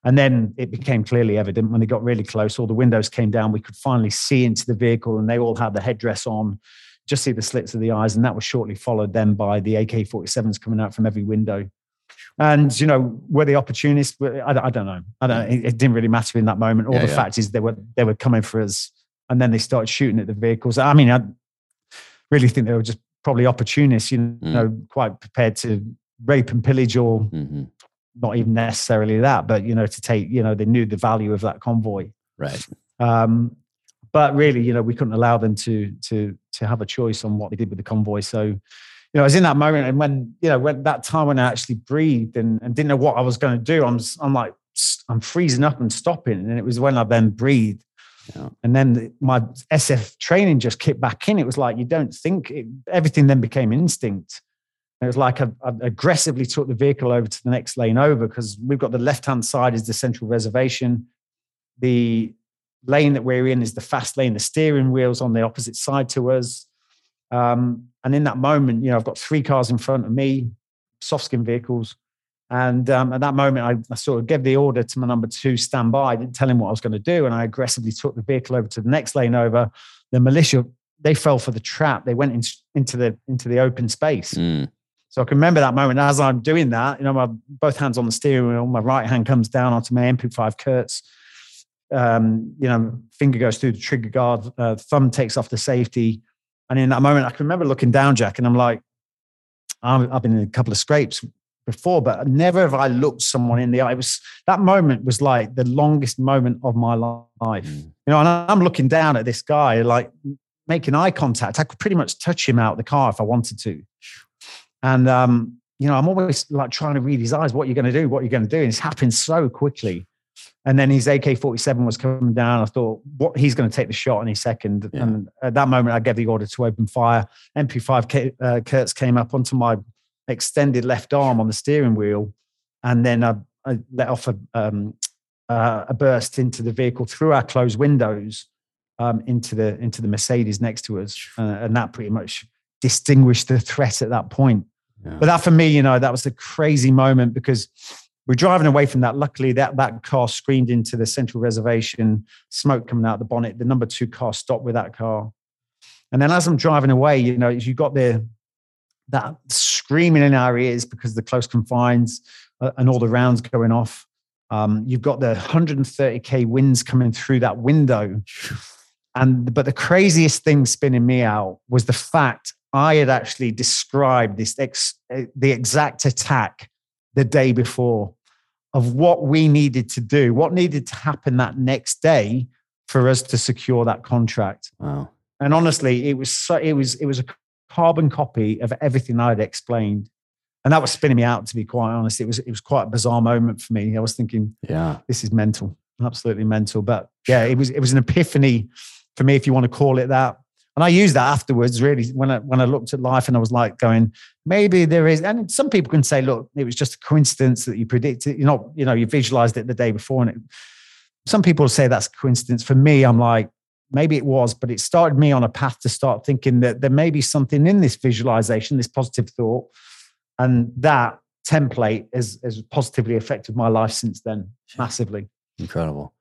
B: And then it became clearly evident when they got really close, all the windows came down. We could finally see into the vehicle, and they all had the headdress on, just see the slits of the eyes. And that was shortly followed then by the AK 47s coming out from every window. And, you know, were the opportunists? I, I don't know. I don't It, it, didn't really matter in that moment. All yeah, the yeah. fact is they were, they were coming for us. And then they started shooting at the vehicles. I mean, I really think they were just probably opportunists, you mm. know, mm. quite prepared to rape and pillage or mm-hmm not even necessarily that, but you know, to take, you know, they knew the value of that convoy.
A: Right.
B: Um, but really, you know, we couldn't allow them to to to have a choice on what they did with the convoy. So, you know, I was in that moment, and when you know, when that time when I actually breathed and, and didn't know what I was going to do, I'm I'm like I'm freezing up and stopping, and it was when I then breathed. Yeah. And then my SF training just kicked back in. It was like you don't think it, everything then became instinct. It was like I, I, aggressively took the vehicle over to the next lane over because we've got the left hand side is the central reservation. The lane that we're in is the fast lane. The steering wheel's on the opposite side to us. Um, and in that moment, you know, I've got three cars in front of me, soft skin vehicles. And um, at that moment, I, I, sort of gave the order to my number two, stand by. I didn't tell him what I was going to do. And I aggressively took the vehicle over to the next lane over. The militia, they fell for the trap. They went in, into the into the open space. Mm. So I can remember that moment as I'm doing that, you know, my both hands on the steering wheel, my right hand comes down onto my MP5 Kurz. Um, you know, finger goes through the trigger guard, uh, thumb takes off the safety. And in that moment, I can remember looking down, Jack, and I'm like, I've been in a couple of scrapes before, but never have I looked someone in the eye. It was that moment was like the longest moment of my life. Mm. You know, and I'm looking down at this guy, like making eye contact. I could pretty much touch him out the car if I wanted to. And um, you know, I'm always like trying to read his eyes. What are you going to do? What are you going to do? And it's happened so quickly. And then his AK-47 was coming down. I thought, what he's going to take the shot any second. Yeah. And at that moment, I gave the order to open fire. MP5 uh, Kurz came up onto my extended left arm on the steering wheel, and then I, I let off a, um, uh, a burst into the vehicle through our closed windows um, into the into the Mercedes next to us, uh, and that pretty much distinguished the threat at that point. Yeah. But that for me, you know, that was a crazy moment because we're driving away from that. Luckily, that that car screamed into the central reservation, smoke coming out the bonnet. The number two car stopped with that car. And then as I'm driving away, you know, you got the that screaming in our ears because the close confines uh, and all the rounds going off. Um, you've got the 130k winds coming through that window. And but the craziest thing spinning me out was the fact I had actually described this ex, eh, the exact attack the day before of what we needed to do, what needed to happen that next day for us to secure that contract.
A: Wow.
B: And honestly, it was so, it was it was a carbon copy of everything I'd explained. And that was spinning me out, to be quite honest. It was it was quite a bizarre moment for me. I was thinking,
A: yeah,
B: this is mental, absolutely mental. But yeah, it was it was an epiphany for me, if you want to call it that. And I used that afterwards, really, when I when I looked at life and I was like going, maybe there is. And some people can say, look, it was just a coincidence that you predicted. You're not, you know, you visualized it the day before. And it, some people say that's a coincidence. For me, I'm like, maybe it was, but it started me on a path to start thinking that there may be something in this visualization, this positive thought, and that template has, has positively affected my life since then massively.
A: Incredible.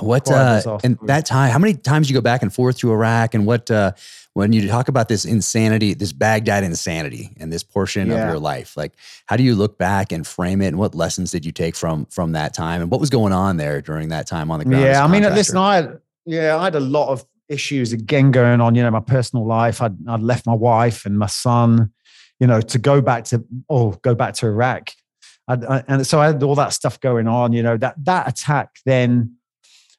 A: What uh, and that time? How many times you go back and forth to Iraq? And what uh, when you talk about this insanity, this Baghdad insanity, and this portion yeah. of your life, like how do you look back and frame it? And what lessons did you take from from that time? And what was going on there during that time on the ground?
B: Yeah, I mean, listen, I yeah, I had a lot of issues again going on. You know, my personal life. I'd, I'd left my wife and my son. You know, to go back to oh, go back to Iraq. I, and so I had all that stuff going on. You know, that that attack then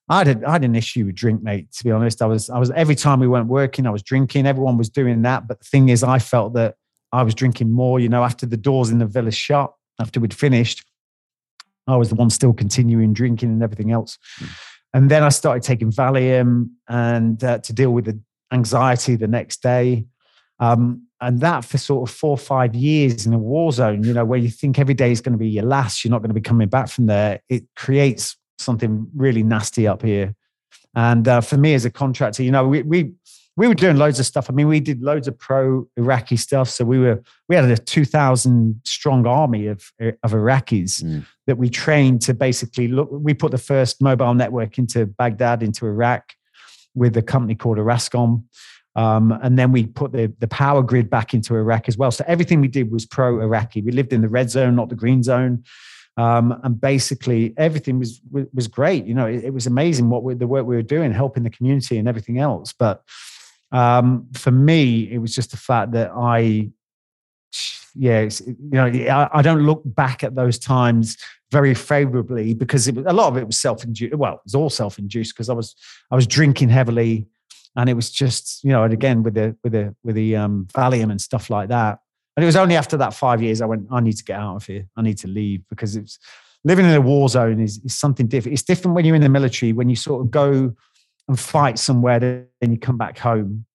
B: I had, I had an issue with drink, mate. To be honest, I was, I was every time we weren't working, I was drinking. Everyone was doing that, but the thing is, I felt that I was drinking more. You know, after the doors in the villa shut, after we'd finished, I was the one still continuing drinking and everything else. Mm. And then I started taking Valium and uh, to deal with the anxiety the next day. Um, and that for sort of four or five years in a war zone, you know, where you think every day is going to be your last, you're not going to be coming back from there. It creates something really nasty up here. And uh, for me as a contractor, you know, we, we we were doing loads of stuff. I mean, we did loads of pro Iraqi stuff. So we were we had a two thousand strong army of of Iraqis mm. that we trained to basically look. We put the first mobile network into Baghdad, into Iraq, with a company called Orascom. Um, and then we put the, the power grid back into Iraq as well. So everything we did was pro Iraqi. We lived in the red zone, not the green zone. Um, and basically everything was was great. You know, it, it was amazing what we, the work we were doing, helping the community and everything else. But um, for me, it was just the fact that I, yeah, you know, I, I, don't look back at those times very favorably because it, a lot of it was self-induced. Well, it was all self-induced because I was I was drinking heavily, and it was just you know, and again with the with the with the um, Valium and stuff like that. And it was only after that five years I went, I need to get out of here. I need to leave because it's living in a war zone is, is something different. It's different when you're in the military, when you sort of go and fight somewhere, then you come back home.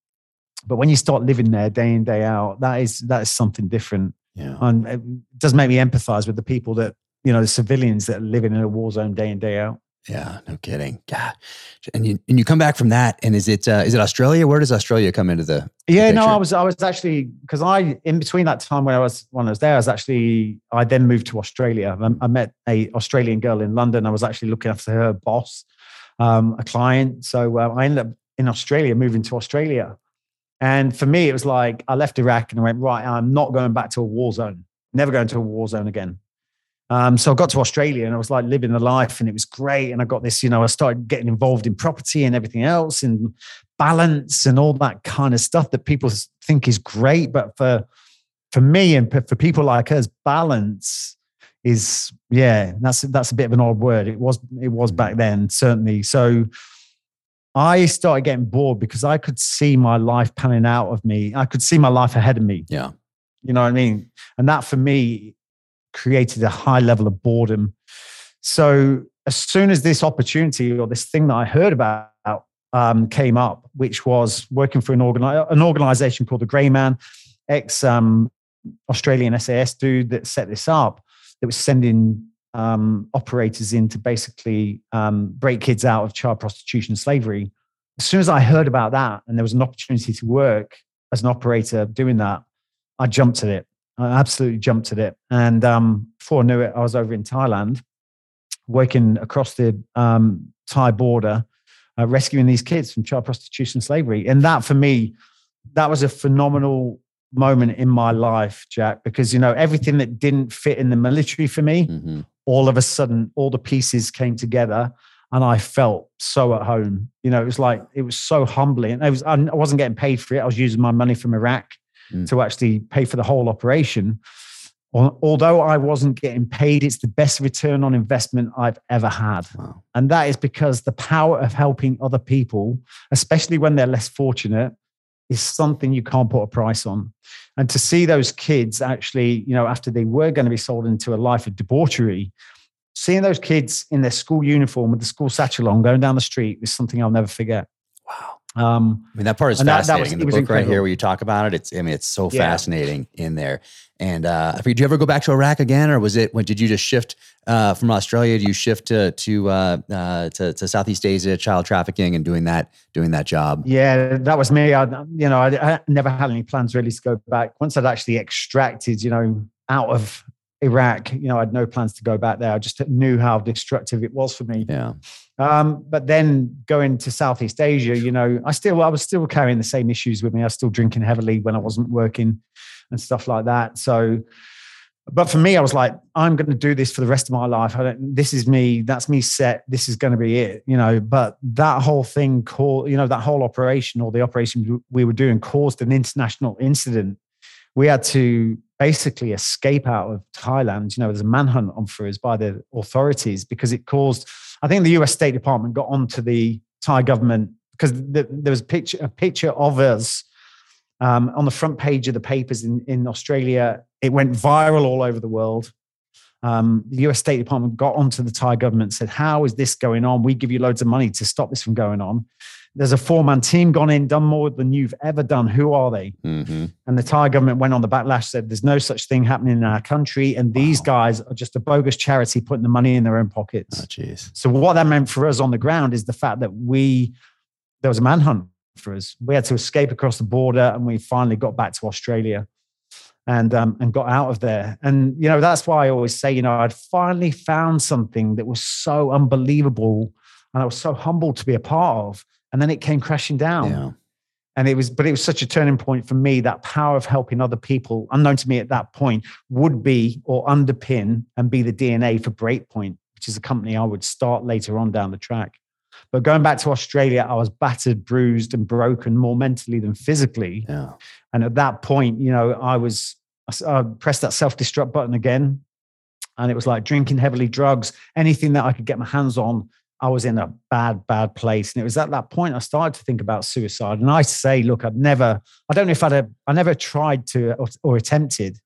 B: But when you start living there day in, day out, that is that is something different.
A: Yeah.
B: And it does make me empathize with the people that, you know, the civilians that are living in a war zone day in, day out.
A: Yeah, no kidding. God, and you and you come back from that, and is it uh, is it Australia? Where does Australia come into the?
B: Yeah,
A: the
B: no, I was I was actually because I in between that time when I was when I was there, I was actually I then moved to Australia. I, I met a Australian girl in London. I was actually looking after her boss, um, a client. So uh, I ended up in Australia, moving to Australia, and for me it was like I left Iraq and I went right. I'm not going back to a war zone. Never going to a war zone again. Um, so I got to Australia and I was like living the life and it was great. And I got this, you know, I started getting involved in property and everything else and balance and all that kind of stuff that people think is great. But for for me and for people like us, balance is yeah, that's that's a bit of an odd word. It was it was back then, certainly. So I started getting bored because I could see my life panning out of me. I could see my life ahead of me.
A: Yeah.
B: You know what I mean? And that for me created a high level of boredom. So as soon as this opportunity or this thing that I heard about um, came up, which was working for an, organi- an organization called the Grey Man, ex um, Australian SAS dude that set this up, that was sending um, operators in to basically um, break kids out of child prostitution slavery. As soon as I heard about that and there was an opportunity to work as an operator doing that, I jumped at it. I absolutely jumped at it. And um, before I knew it, I was over in Thailand, working across the um, Thai border, uh, rescuing these kids from child prostitution slavery. And that for me, that was a phenomenal moment in my life, Jack, because, you know, everything that didn't fit in the military for me, mm-hmm. all of a sudden, all the pieces came together and I felt so at home. You know, it was like, it was so humbling. It was, I wasn't getting paid for it. I was using my money from Iraq mm. to actually pay for the whole operation. Although I wasn't getting paid, it's the best return on investment I've ever had. Wow. And that is because the power of helping other people, especially when they're less fortunate, is something you can't put a price on. And to see those kids actually, you know, after they were going to be sold into a life of debauchery, seeing those kids in their school uniform with the school satchel on going down the street is something I'll never forget.
A: Wow. Um, I mean, that part is fascinating. That, that the book incredible. right here, where you talk about it, it's, I mean, it's so yeah. fascinating in there. And uh, did you ever go back to Iraq again, or was it when did you just shift uh, from Australia? Do you shift to to, uh, uh, to, to Southeast Asia, child trafficking, and doing that doing that job?
B: Yeah, that was me. I, you know, I, I never had any plans really to go back. Once I'd actually extracted, you know, out of Iraq, you know, I had no plans to go back there. I just knew how destructive it was for me.
A: Yeah.
B: Um, but then going to Southeast Asia, you know, I still I was still carrying the same issues with me. I was still drinking heavily when I wasn't working and stuff like that. So, but for me, I was like, I'm going to do this for the rest of my life. I don't, this is me. That's me set. This is going to be it, you know. But that whole thing, called, you know, that whole operation or the operation we were doing caused an international incident. We had to basically escape out of Thailand. You know, there's a manhunt on for us by the authorities because it caused. I think the U.S. State Department got onto the Thai government because the, there was a picture, a picture of us um, on the front page of the papers in, in Australia. It went viral all over the world. Um, the US State Department got onto the Thai government and said, How is this going on? We give you loads of money to stop this from going on. There's a four man team gone in, done more than you've ever done. Who are they? Mm-hmm. And the Thai government went on the backlash, said, There's no such thing happening in our country. And these guys are just a bogus charity putting the money in their own pockets.
A: Oh,
B: so, what that meant for us on the ground is the fact that we, there was a manhunt for us. We had to escape across the border, and we finally got back to Australia, and um, and got out of there. And you know that's why I always say, you know, I'd finally found something that was so unbelievable, and I was so humbled to be a part of. And then it came crashing down.
A: Yeah.
B: And it was, but it was such a turning point for me. That power of helping other people, unknown to me at that point, would be or underpin and be the DNA for Breakpoint, which is a company I would start later on down the track. But going back to Australia, I was battered, bruised, and broken more mentally than physically.
A: Yeah.
B: And at that point, you know, I was, I pressed that self destruct button again. And it was like drinking heavily, drugs, anything that I could get my hands on. I was in a bad, bad place. And it was at that point I started to think about suicide. And I say, look, I've never, I don't know if I'd, have, I never tried to or, or attempted.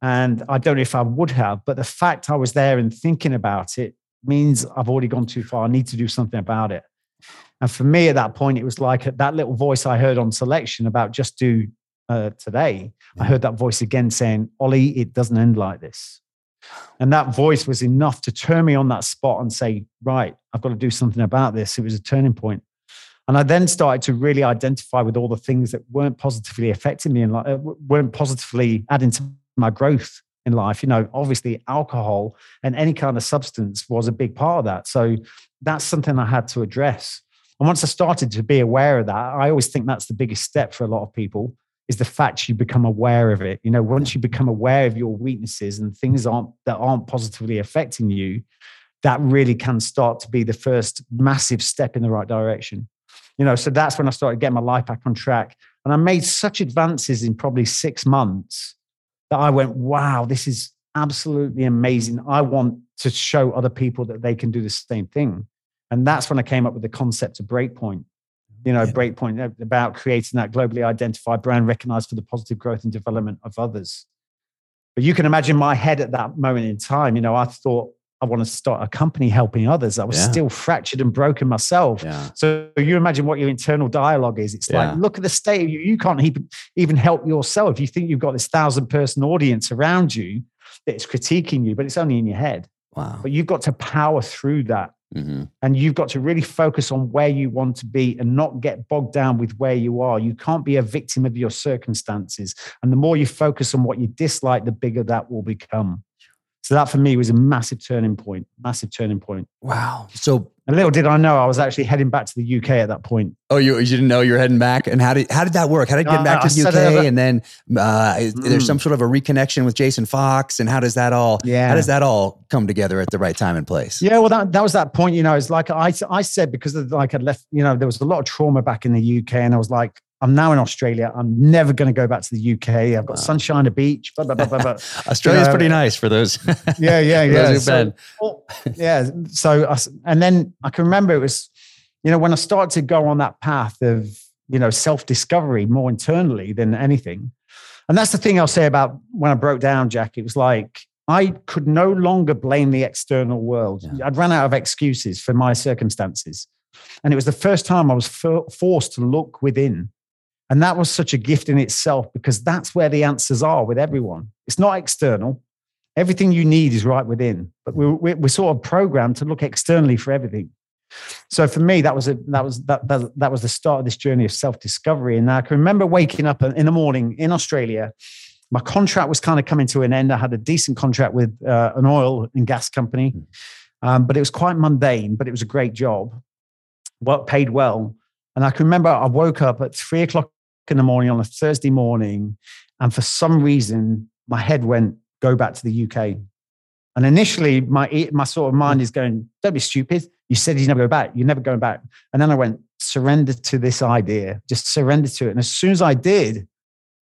B: And I don't know if I would have, but the fact I was there and thinking about it means I've already gone too far. I need to do something about it. And for me at that point, it was like that little voice I heard on selection about just do uh, today. I heard that voice again saying, Ollie, it doesn't end like this. And that voice was enough to turn me on that spot and say, right, I've got to do something about this. It was a turning point. And I then started to really identify with all the things that weren't positively affecting me and uh, weren't positively adding to my growth in life. You know, obviously alcohol and any kind of substance was a big part of that. So that's something I had to address. And once I started to be aware of that, I always think that's the biggest step for a lot of people is the fact you become aware of it. You know, once you become aware of your weaknesses and things aren't that aren't positively affecting you, that really can start to be the first massive step in the right direction. You know, so that's when I started getting my life back on track. And I made such advances in probably six months that I went, wow, this is absolutely amazing. I want to show other people that they can do the same thing. And that's when I came up with the concept of Breakpoint. You know, yeah. Breakpoint uh, about creating that globally identified brand recognized for the positive growth and development of others. But you can imagine my head at that moment in time. You know, I thought, I want to start a company helping others. I was yeah. still fractured and broken myself.
A: Yeah.
B: So you imagine what your internal dialogue is. It's yeah. like, look at the state of you. You can't even, even help yourself. You think you've got this thousand person audience around you that's critiquing you, but it's only in your head.
A: Wow.
B: But you've got to power through that.
A: Mm-hmm.
B: And you've got to really focus on where you want to be and not get bogged down with where you are. You can't be a victim of your circumstances. And the more you focus on what you dislike, the bigger that will become. So that for me was a massive turning point, massive turning point.
A: Wow. So
B: and little did I know I was actually heading back to the UK at that point.
A: Oh, you, you didn't know you were heading back? And how did how did that work? How did you get back to the UK? And then uh, mm. there's some sort of a reconnection with Jason Fox. And how does that all yeah. how does that all come together at the right time and place?
B: Yeah, well that, that was that point, you know, it's like I I said because of like I'd left, you know, there was a lot of trauma back in the UK and I was like, I'm now in Australia. I'm never going to go back to the UK. I've got wow. sunshine, a beach. Blah, blah, blah, blah, blah.
A: Australia's you know, pretty nice for those.
B: yeah, yeah, yeah. so, yeah. So, I, and then I can remember it was, you know, when I started to go on that path of, you know, self discovery more internally than anything. And that's the thing I'll say about when I broke down, Jack. It was like I could no longer blame the external world. Yeah. I'd run out of excuses for my circumstances. And it was the first time I was forced to look within. And that was such a gift in itself because that's where the answers are with everyone. It's not external. Everything you need is right within. But we're, we're sort of programmed to look externally for everything. So for me, that was a, that was that, that that was the start of this journey of self discovery. And I can remember waking up in the morning in Australia. My contract was kind of coming to an end. I had a decent contract with uh, an oil and gas company, hmm. um, but it was quite mundane. But it was a great job, well paid well. And I can remember I woke up at three o'clock in the morning on a Thursday morning, and for some reason my head went go back to the UK. And initially, my my sort of mind is going, "Don't be stupid. You said you'd never go back. You're never going back." And then I went, surrender to this idea. Just surrender to it. And as soon as I did,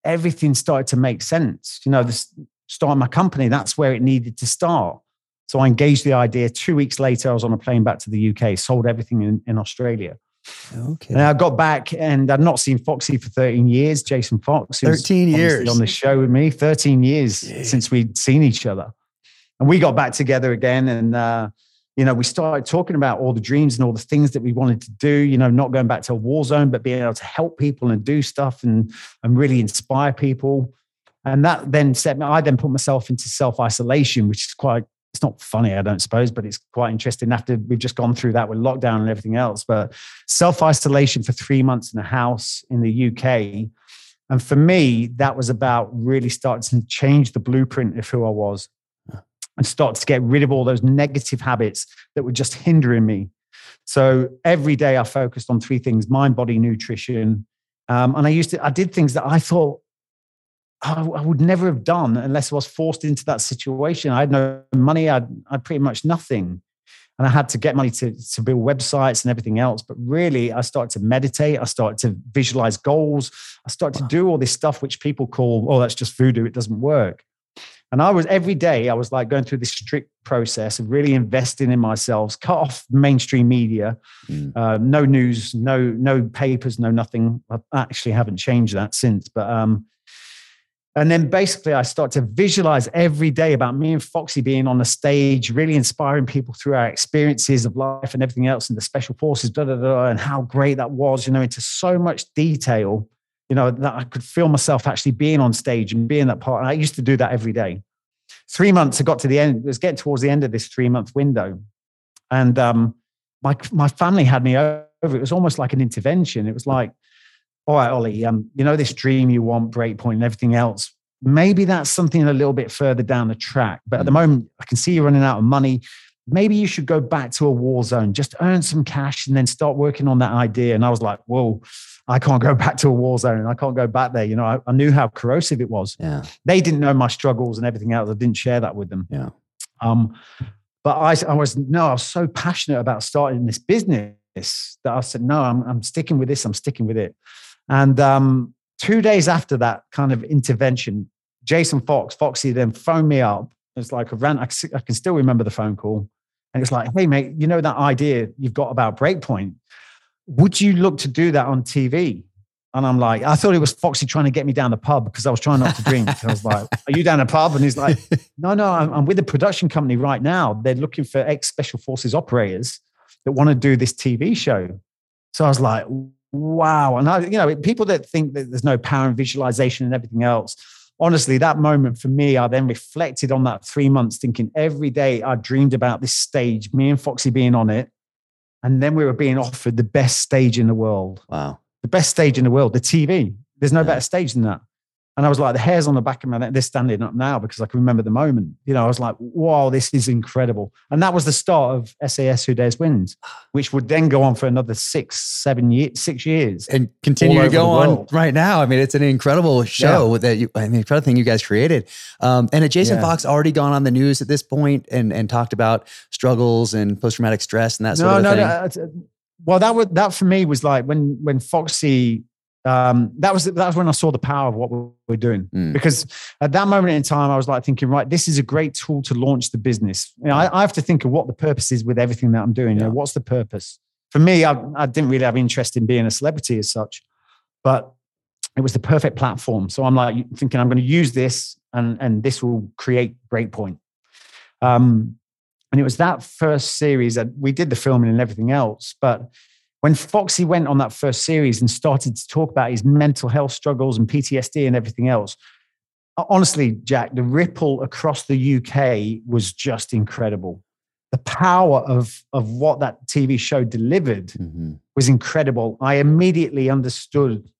B: everything started to make sense. You know, this starting my company, that's where it needed to start. So I engaged the idea. Two weeks later, I was on a plane back to the UK, sold everything in, in Australia. Okay. And I got back and I'd not seen Foxy for 13 years. Jason Fox.
A: 13 years.
B: On the show with me, 13 years since we'd seen each other. And we got back together again. And, uh, you know, we started talking about all the dreams and all the things that we wanted to do, you know, not going back to a war zone, but being able to help people and do stuff and, and really inspire people. And that then set me, I then put myself into self isolation, which is quite, it's not funny, I don't suppose, but it's quite interesting after we've just gone through that with lockdown and everything else. But self isolation for three months in a house in the UK. And for me, that was about really starting to change the blueprint of who I was and start to get rid of all those negative habits that were just hindering me. So every day I focused on three things mind, body, nutrition. Um, and I used to, I did things that I thought I, I, would never have done unless I was forced into that situation. I had no money, I had pretty much nothing. And I had to get money to, to build websites and everything else. But really, I started to meditate. I started to visualize goals. I started wow. to do all this stuff which people call, oh, that's just voodoo. It doesn't work. And I was every day, I was like going through this strict process of really investing in myself, cut off mainstream media, mm. uh, no news, no no papers, no nothing. I actually haven't changed that since, but um, and then basically I start to visualize every day about me and Foxy being on the stage, really inspiring people through our experiences of life and everything else and the special forces, blah, blah, blah, and how great that was, you know, into so much detail you know, that I could feel myself actually being on stage and being that part. And I used to do that every day. Three months, I got to the end, it was getting towards the end of this three month window. And um, my, my family had me over. It was almost like an intervention. It was like, all right, Ollie, um, you know, this dream you want, breakpoint and everything else. Maybe that's something a little bit further down the track. But at the mm. moment, I can see you're running out of money. Maybe you should go back to a war zone, just earn some cash and then start working on that idea. And I was like, whoa, I can't go back to a war zone. I can't go back there. You know, I, I, knew how corrosive it was.
A: Yeah.
B: They didn't know my struggles and everything else. I didn't share that with them.
A: Yeah.
B: Um, but I, I was no, I was so passionate about starting this business that I said, no, I'm, I'm sticking with this. I'm sticking with it. And um, two days after that kind of intervention, Jason Fox, Foxy, then phoned me up. It's like a rant. I, can still remember the phone call. And it's like, hey, mate, you know that idea you've got about Breakpoint? would you look to do that on TV? And I'm like, I thought it was Foxy trying to get me down the pub because I was trying not to drink. I was like, Are you down the pub? And he's like, No, no, I'm, I'm with a production company right now. They're looking for ex special forces operators that want to do this TV show. So I was like, Wow. And I, you know, people that think that there's no power in visualization and everything else, honestly, that moment for me, I then reflected on that three months, thinking every day I dreamed about this stage, me and Foxy being on it. And then we were being offered the best stage in the world.
A: Wow.
B: The best stage in the world, the TV. There's no yeah. better stage than that. And I was like, the hairs on the back of my neck, they're standing up now because I can remember the moment. You know, I was like, wow, this is incredible. And that was the start of SAS Who Dares Wins, which would then go on for another six, seven years, six years.
A: And continue to go on right now. I mean, it's an incredible show yeah. that you, I mean, incredible thing you guys created. Um, and had Jason yeah. Fox already gone on the news at this point and, and talked about struggles and post traumatic stress and that sort no, of no, thing? No,
B: well, that was, that for me was like when, when Foxy um, that was that was when I saw the power of what we're doing.
A: Mm.
B: Because at that moment in time, I was like thinking, right, this is a great tool to launch the business. You know, I, I have to think of what the purpose is with everything that I'm doing. You know, what's the purpose? For me, I, I didn't really have interest in being a celebrity as such, but it was the perfect platform. So I'm like thinking, I'm going to use this, and and this will create Breakpoint. Um, and it was that first series that we did the filming and everything else, but when Foxy went on that first series and started to talk about his mental health struggles and PTSD and everything else, honestly, Jack, the ripple across the UK was just incredible. The power of, of what that TV show delivered
A: Mhm.
B: was incredible. I immediately understood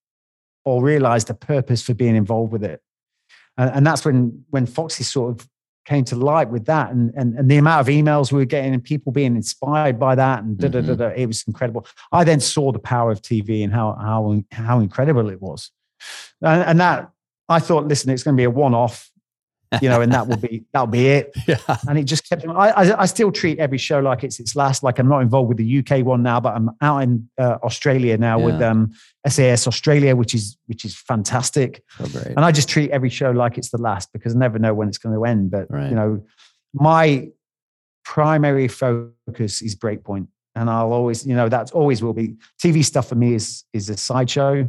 B: or realized the purpose for being involved with it. And, and that's when, when Foxy sort of came to light with that and, and, and the amount of emails we were getting and people being inspired by that and da, da, da,
A: Mhm.
B: da, it was incredible. I then saw the power of TV and how, how, how incredible it was. And, and that I thought, listen, it's going to be a one-off, you know, and that will be, that'll be it
A: Yeah.
B: and it just kept. I, I, I still treat every show like it's its last. Like I'm not involved with the UK one now, but I'm out in uh, Australia now with um, SAS Australia, which is which is fantastic.
A: So.
B: And I just treat every show like it's the last because I never know when it's going to end. But
A: Right.
B: you know, my primary focus is Breakpoint, and I'll always, you know, that's always will be TV stuff for me is is a sideshow.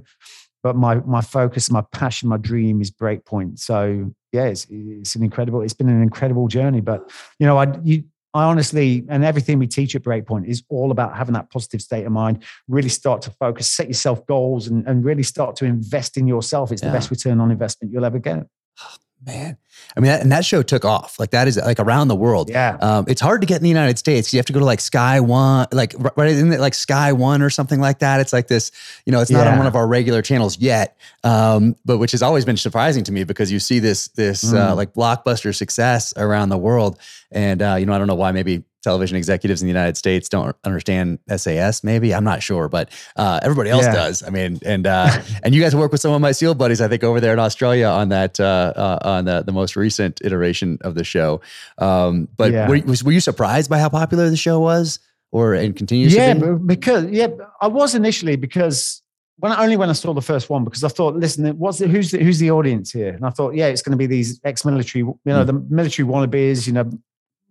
B: But my my focus, my passion, my dream is Breakpoint. So yeah, it's, it's an incredible. It's been an incredible journey. But you know, I you I honestly, and everything we teach at Breakpoint is all about having that positive state of mind, really start to focus, set yourself goals, and, and really start to invest in yourself. It's
A: Yeah.
B: the best return on investment you'll ever get.
A: Man. I mean, that, and that show took off. Like that is like around the world.
B: Yeah.
A: Um, it's hard to get in the United States. You have to go to like Sky One, like right in it, like Sky One or something like that. It's like this, you know, it's not on one of our regular channels yet, um, but which has always been surprising to me because you see this this uh,
B: Mm.
A: like blockbuster success around the world, and uh, you know, I don't know why maybe television executives in the United States don't understand SAS. Maybe I'm not sure, but uh, everybody else
B: Yeah.
A: does. I mean, and uh, and you guys work with some of my SEAL buddies, I think, over there in Australia on that uh, uh, on the the most recent iteration of the show. Um, but
B: Yeah.
A: were, was, were you surprised by how popular the show was, or and continues
B: yeah,
A: to be?
B: because yeah, I was initially because when I, only when I saw the first one because I thought, listen, what's the, who's the, who's the audience here? And I thought, yeah, it's going to be these ex-military, you know,
A: Mm.
B: the military wannabes, you know,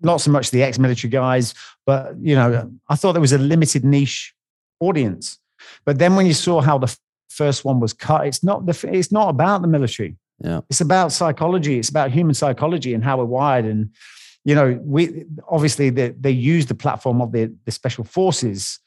B: not so much the ex-military guys, but you know, I thought there was a limited niche audience. But then when you saw how the f- first one was cut, it's not the it's not about the military.
A: Yeah.
B: It's about psychology. It's about human psychology and how we're wired. And you know, we obviously they, they use the platform of the, the special forces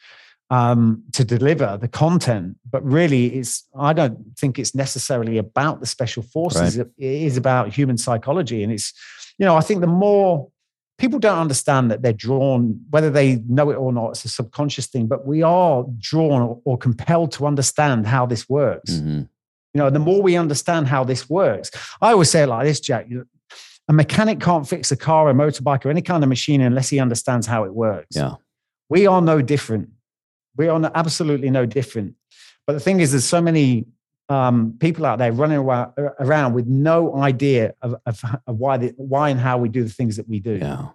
B: um, to deliver the content, but really, it's I don't think it's necessarily about the special forces. It is about human psychology, and it's you know I think the more people don't understand that they're drawn, whether they know it or not, it's a subconscious thing, but we are drawn or, or compelled to understand how this works.
A: Mhm.
B: You know, the more we understand how this works, I always say it like this, Jack. A mechanic can't fix a car, a motorbike, or any kind of machine unless he understands how it works.
A: Yeah.
B: We are no different. We are absolutely no different. But the thing is, there's so many um, people out there running around, with no idea of, of, of why, the, why and how we do the things that we do
A: Yeah.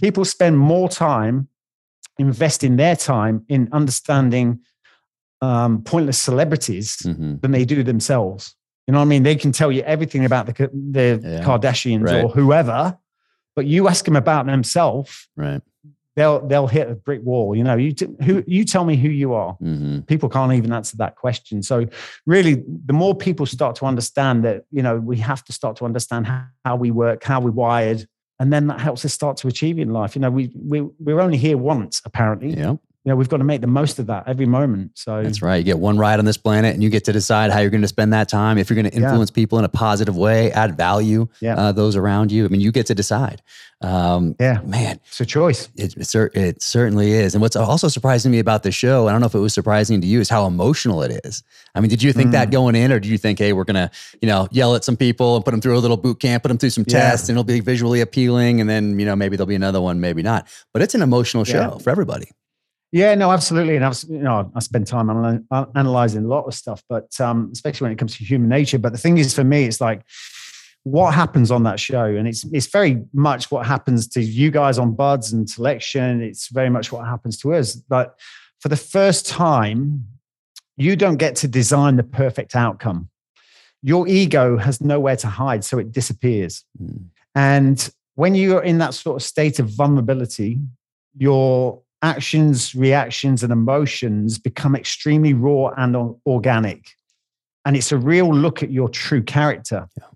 B: people spend more time investing their time in understanding um, pointless celebrities
A: Mhm.
B: than they do themselves. You know what I mean? They can tell you everything about the the
A: Yeah.
B: Kardashians
A: Right.
B: or whoever, but you ask them about themselves,
A: Right.
B: They'll they'll hit a brick wall. You know, you t- who you tell me who you are.
A: hmm
B: People can't even answer that question. So, really, the more people start to understand that, you know, we have to start to understand how, how we work, how we're wired, and then that helps us start to achieve in life. You know, we we we're only here once, apparently.
A: Yeah.
B: You know, we've got to make the most of that every moment. So
A: That's right. You get one ride on this planet, and you get to decide how you're going to spend that time. If you're going to
B: Yeah.
A: influence people in a positive way, add value,
B: Yeah.
A: uh, those around you. I mean, you get to decide. Um,
B: yeah,
A: man,
B: it's a choice.
A: it, it, it certainly is. And what's also surprising me about the show, I don't know if it was surprising to you, is how emotional it is. I mean, did you think that
B: Mm.
A: going in, or do you think, hey, we're gonna, you know, yell at some people and put them through a little boot camp, put them through some
B: Yeah.
A: tests, and it'll be visually appealing, and then you know maybe there'll be another one, maybe not. But it's an emotional show
B: Yeah.
A: for everybody.
B: Yeah, no, absolutely. And I've, you know, I spend time analy- analyzing a lot of stuff, but um, especially when it comes to human nature. But the thing is, for me, it's like what happens on that show, and it's it's very much what happens to you guys on BUD/S and Selection. It's very much what happens to us. But for the first time, you don't get to design the perfect outcome. Your ego has nowhere to hide, so it disappears. Mm. And when you're in that sort of state of vulnerability, your actions, reactions, and emotions become extremely raw and organic. And it's a real look at your true character. Yeah.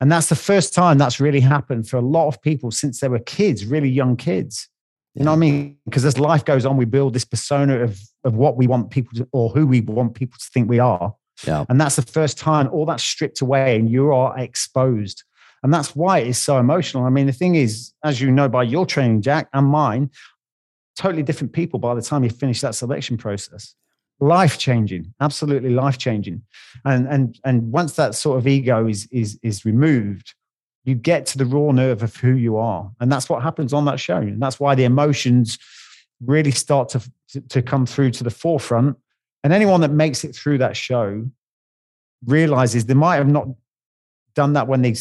B: And that's the first time that's really happened for a lot of people since they were kids, really young kids. You know what I mean? Because as life goes on, we build this persona of, of what we want people to, or who we want people to think we are. Yeah. And that's the first time all that's stripped away and you are exposed. And that's why it's so emotional. I mean, the thing is, as you know by your training, Jack, and mine, totally different people by the time you finish that selection process. Life changing, absolutely life changing. And and and once that sort of ego is is is removed, you get to the raw nerve of who you are. And that's what happens on that show. And that's why the emotions really start to, to come through to the forefront. And anyone that makes it through that show realizes they might have not done that when they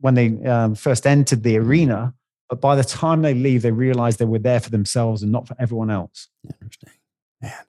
B: when they um, first entered the arena, but by the time they leave, they realize they were there for themselves and not for everyone else.
A: Interesting, man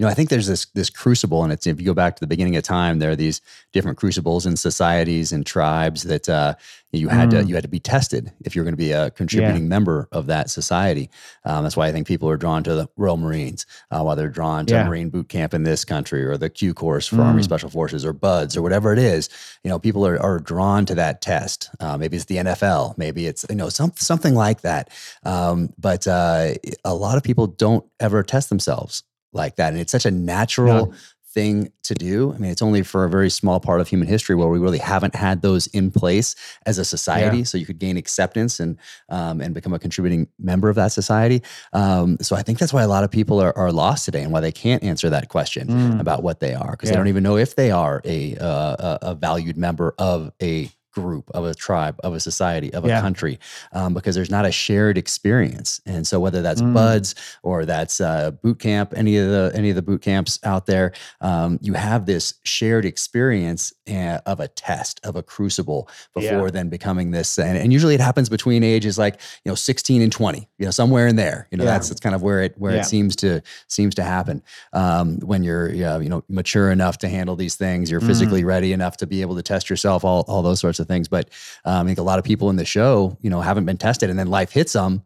A: you know, I think there's this this crucible, and it's if you go back to the beginning of time, there are these different crucibles in societies and tribes that uh, you had mm. to you had to be tested if you're going to be a contributing yeah. member of that society. Um, that's why I think people are drawn to the Royal Marines, uh, while they're drawn to yeah. Marine boot camp in this country, or the Q course for mm. Army Special Forces, or BUD/S, or whatever it is. You know, people are, are drawn to that test. Uh, maybe it's the NFL, maybe it's you know some, something like that. Um, but uh, a lot of people don't ever test themselves like that. And it's such a natural yeah. thing to do. I mean, it's only for a very small part of human history where we really haven't had those in place as a society. Yeah. So you could gain acceptance and um, and become a contributing member of that society. Um, so I think that's why a lot of people are, are lost today and why they can't answer that question mm. about what they are because yeah. they don't even know if they are a, uh, a valued member of a group, of a tribe, of a society, of a yeah. country, um, because there's not a shared experience. And so whether that's mm. BUD/S or that's uh, boot camp, any of the any of the boot camps out there, um, you have this shared experience uh, of a test of a crucible before yeah. then becoming this. And, and, usually it happens between ages like you know 16 and 20, you know somewhere in there. You know yeah. that's that's kind of where it where it seems to seems to happen um, when you're you know mature enough to handle these things, you're physically mm. ready enough to be able to test yourself, all all those sorts of things. But um, I think a lot of people in the show, you know, haven't been tested, and then life hits them,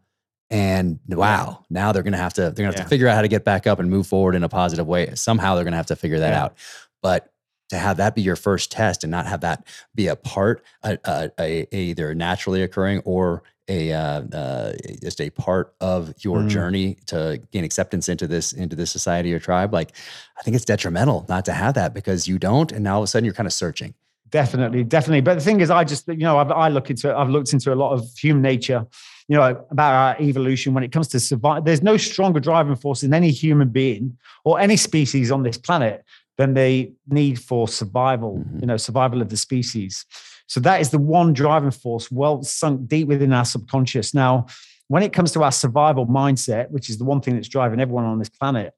A: and wow, now they're going to have to they're going to have yeah. to figure out how to get back up and move forward in a positive way. Somehow they're going to have to figure that yeah. out. But to have that be your first test and not have that be a part, a, a, a either naturally occurring or a uh, uh, just a part of your mm. journey to gain acceptance into this into this society or tribe like i think it's detrimental not to have that because you don't and now all of a sudden you're kind of searching
B: Definitely, definitely. But the thing is, I just, you know, I've, I look into, I've looked into a lot of human nature, you know, about our evolution when it comes to survive. There's no stronger driving force in any human being or any species on this planet than the need for survival, mm-hmm. you know, survival of the species. So that is the one driving force well sunk deep within our subconscious. Now, when it comes to our survival mindset, which is the one thing that's driving everyone on this planet,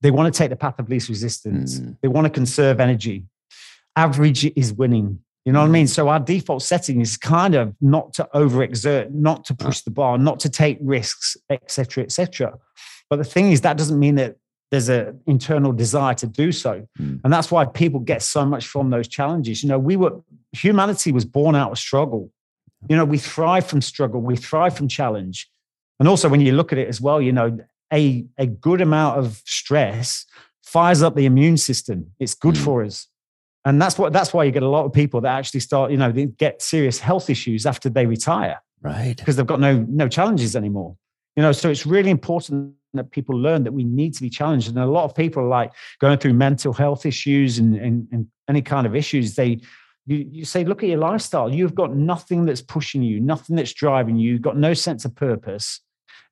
B: they want to take the path of least resistance. Mm. They want to conserve energy average is winning. You know what I mean? So our default setting is kind of not to overexert, not to push the bar, not to take risks, etc., etc. But the thing is, that doesn't mean that there's an internal desire to do so, mm. and that's why people get so much from those challenges. You know, we were humanity was born out of struggle. You know, we thrive from struggle, we thrive from challenge, and also when you look at it as well, you know, a a good amount of stress fires up the immune system. It's good mm. for us and that's what that's why you get a lot of people that actually start you know they get serious health issues after they retire.
A: Right.
B: Because they've got no no challenges anymore. You know so it's really important that people learn that we need to be challenged. And a lot of people are like going through mental health issues and, and, and any kind of issues. They you, you say look at your lifestyle. You've got nothing that's pushing you nothing that's driving you. You've got no sense of purpose.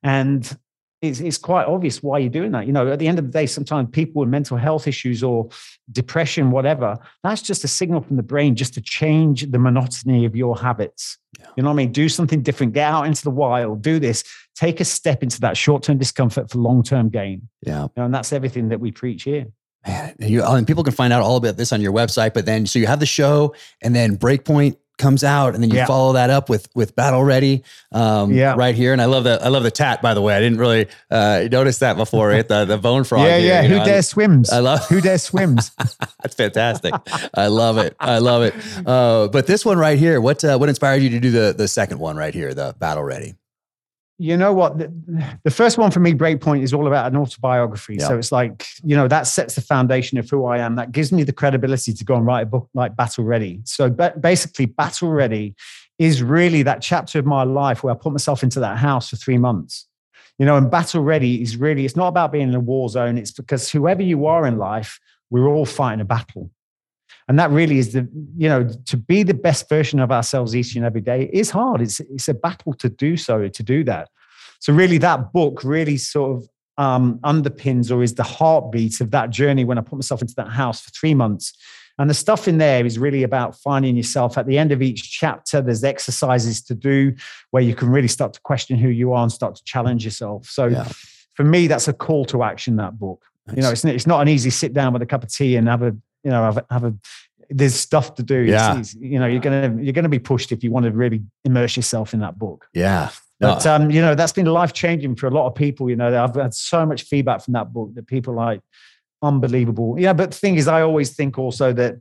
B: And it's, it's quite obvious why you're doing that. You know, at the end of the day, sometimes people with mental health issues or depression, whatever, that's just a signal from the brain just to change the monotony of your habits. Yeah. You know what I mean? Do something different, get out into the wild, do this, take a step into that short term discomfort for long term gain.
A: Yeah. You
B: know, and that's everything that we preach here.
A: Man, you, and people can find out all about this on your website. But then, so you have the show, and then Breakpoint comes out, and then you
B: Yeah.
A: follow that up with with Battle Ready, um,
B: Yeah.
A: right here. And I love the I love the tat. By the way, I didn't really uh, notice that before. Right? The the bone frog.
B: yeah,
A: here,
B: yeah.
A: you
B: Who
A: know, I-
B: dare swims?
A: I love-
B: Who dare swims.
A: That's fantastic. I love it. I love it. Uh, but this one right here, what uh, what inspired you to do the the second one right here, the Battle Ready?
B: You know what? The, the first one for me, Breakpoint, is all about an autobiography.
A: Yeah.
B: So it's like, you know, that sets the foundation of who I am. That gives me the credibility to go and write a book like Battle Ready. So basically, Battle Ready is really that chapter of my life where I put myself into that house for three months. You know, and Battle Ready is really, it's not about being in a war zone. It's because whoever you are in life, we're all fighting a battle. And that really is the, you know, to be the best version of ourselves each and every day is hard. It's, it's a battle to do so, to do that. So really that book really sort of um, underpins or is the heartbeat of that journey when I put myself into that house for three months. And the stuff in there is really about finding yourself. At the end of each chapter, there's exercises to do where you can really start to question who you are and start to challenge yourself. So
A: Yeah.
B: for me, that's a call to action, that book. You know, it's, it's not an easy sit down with a cup of tea and have a, you know, have have a there's stuff to do.
A: Yeah.
B: it's- you know, you're gonna you're gonna be pushed if you want to really immerse yourself in that book.
A: yeah. No,
B: But um, you know, that's been life changing for a lot of people. You know, I've had so much feedback from that book that people are like unbelievable. Yeah, but the thing is, I always think also that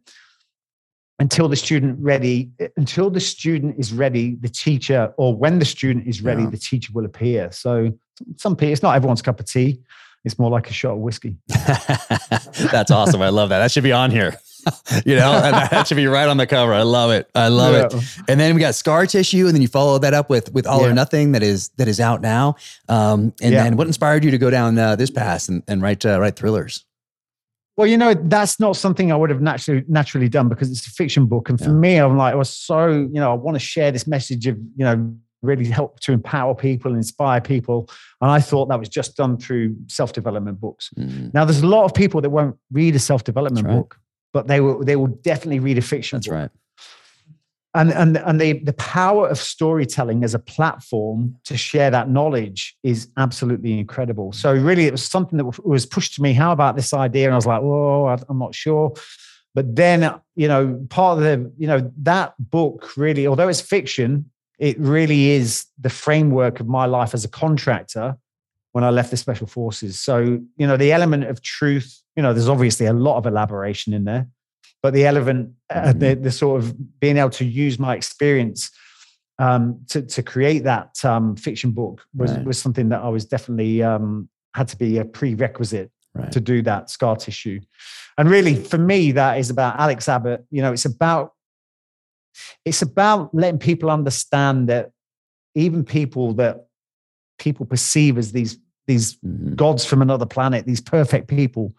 B: until the student ready, until the student is ready, the teacher, or when the student is ready,
A: Yeah.
B: the teacher will appear. So some people, it's not everyone's cup of tea. It's more like a shot of whiskey.
A: That's awesome. I love that. That should be on here. you know, and that should be right on the cover. I love it. I love it. And then we got scar tissue, and then you follow that up with with all or nothing that is that is out now. Um, and
B: Yeah.
A: then what inspired you to go down uh, this path and, and write uh, write thrillers?
B: Well, you know, that's not something I would have naturally naturally done because it's a fiction book. And for
A: Yeah.
B: me, I'm like, I was so, you know, I want to share this message of, you know, really help to empower people, and inspire people. And I thought that was just done through self-development books.
A: Mm,
B: Now, there's a lot of people that won't read a self-development
A: right.
B: book, but they will they will definitely read a fiction
A: that's
B: book.
A: right.
B: And and and the the power of storytelling as a platform to share that knowledge is absolutely incredible. So really, it was something that was pushed to me. How about this idea? And I was like, oh, I'm not sure. But then, you know, part of the, you know, that book really, although it's fiction, it really is the framework of my life as a contractor when I left the special forces. So, you know, the element of truth, you know, there's obviously a lot of elaboration in there, but the element, uh, the, the sort of being able to use my experience um, to, to create that um, fiction book was,
A: Right.
B: was something that I was definitely um, had to be a prerequisite
A: Right.
B: to do that scar tissue. And really, for me, that is about Alex Abbott. You know, it's about it's about letting people understand that even people that people perceive as these these
A: Mhm.
B: gods from another planet, these perfect people,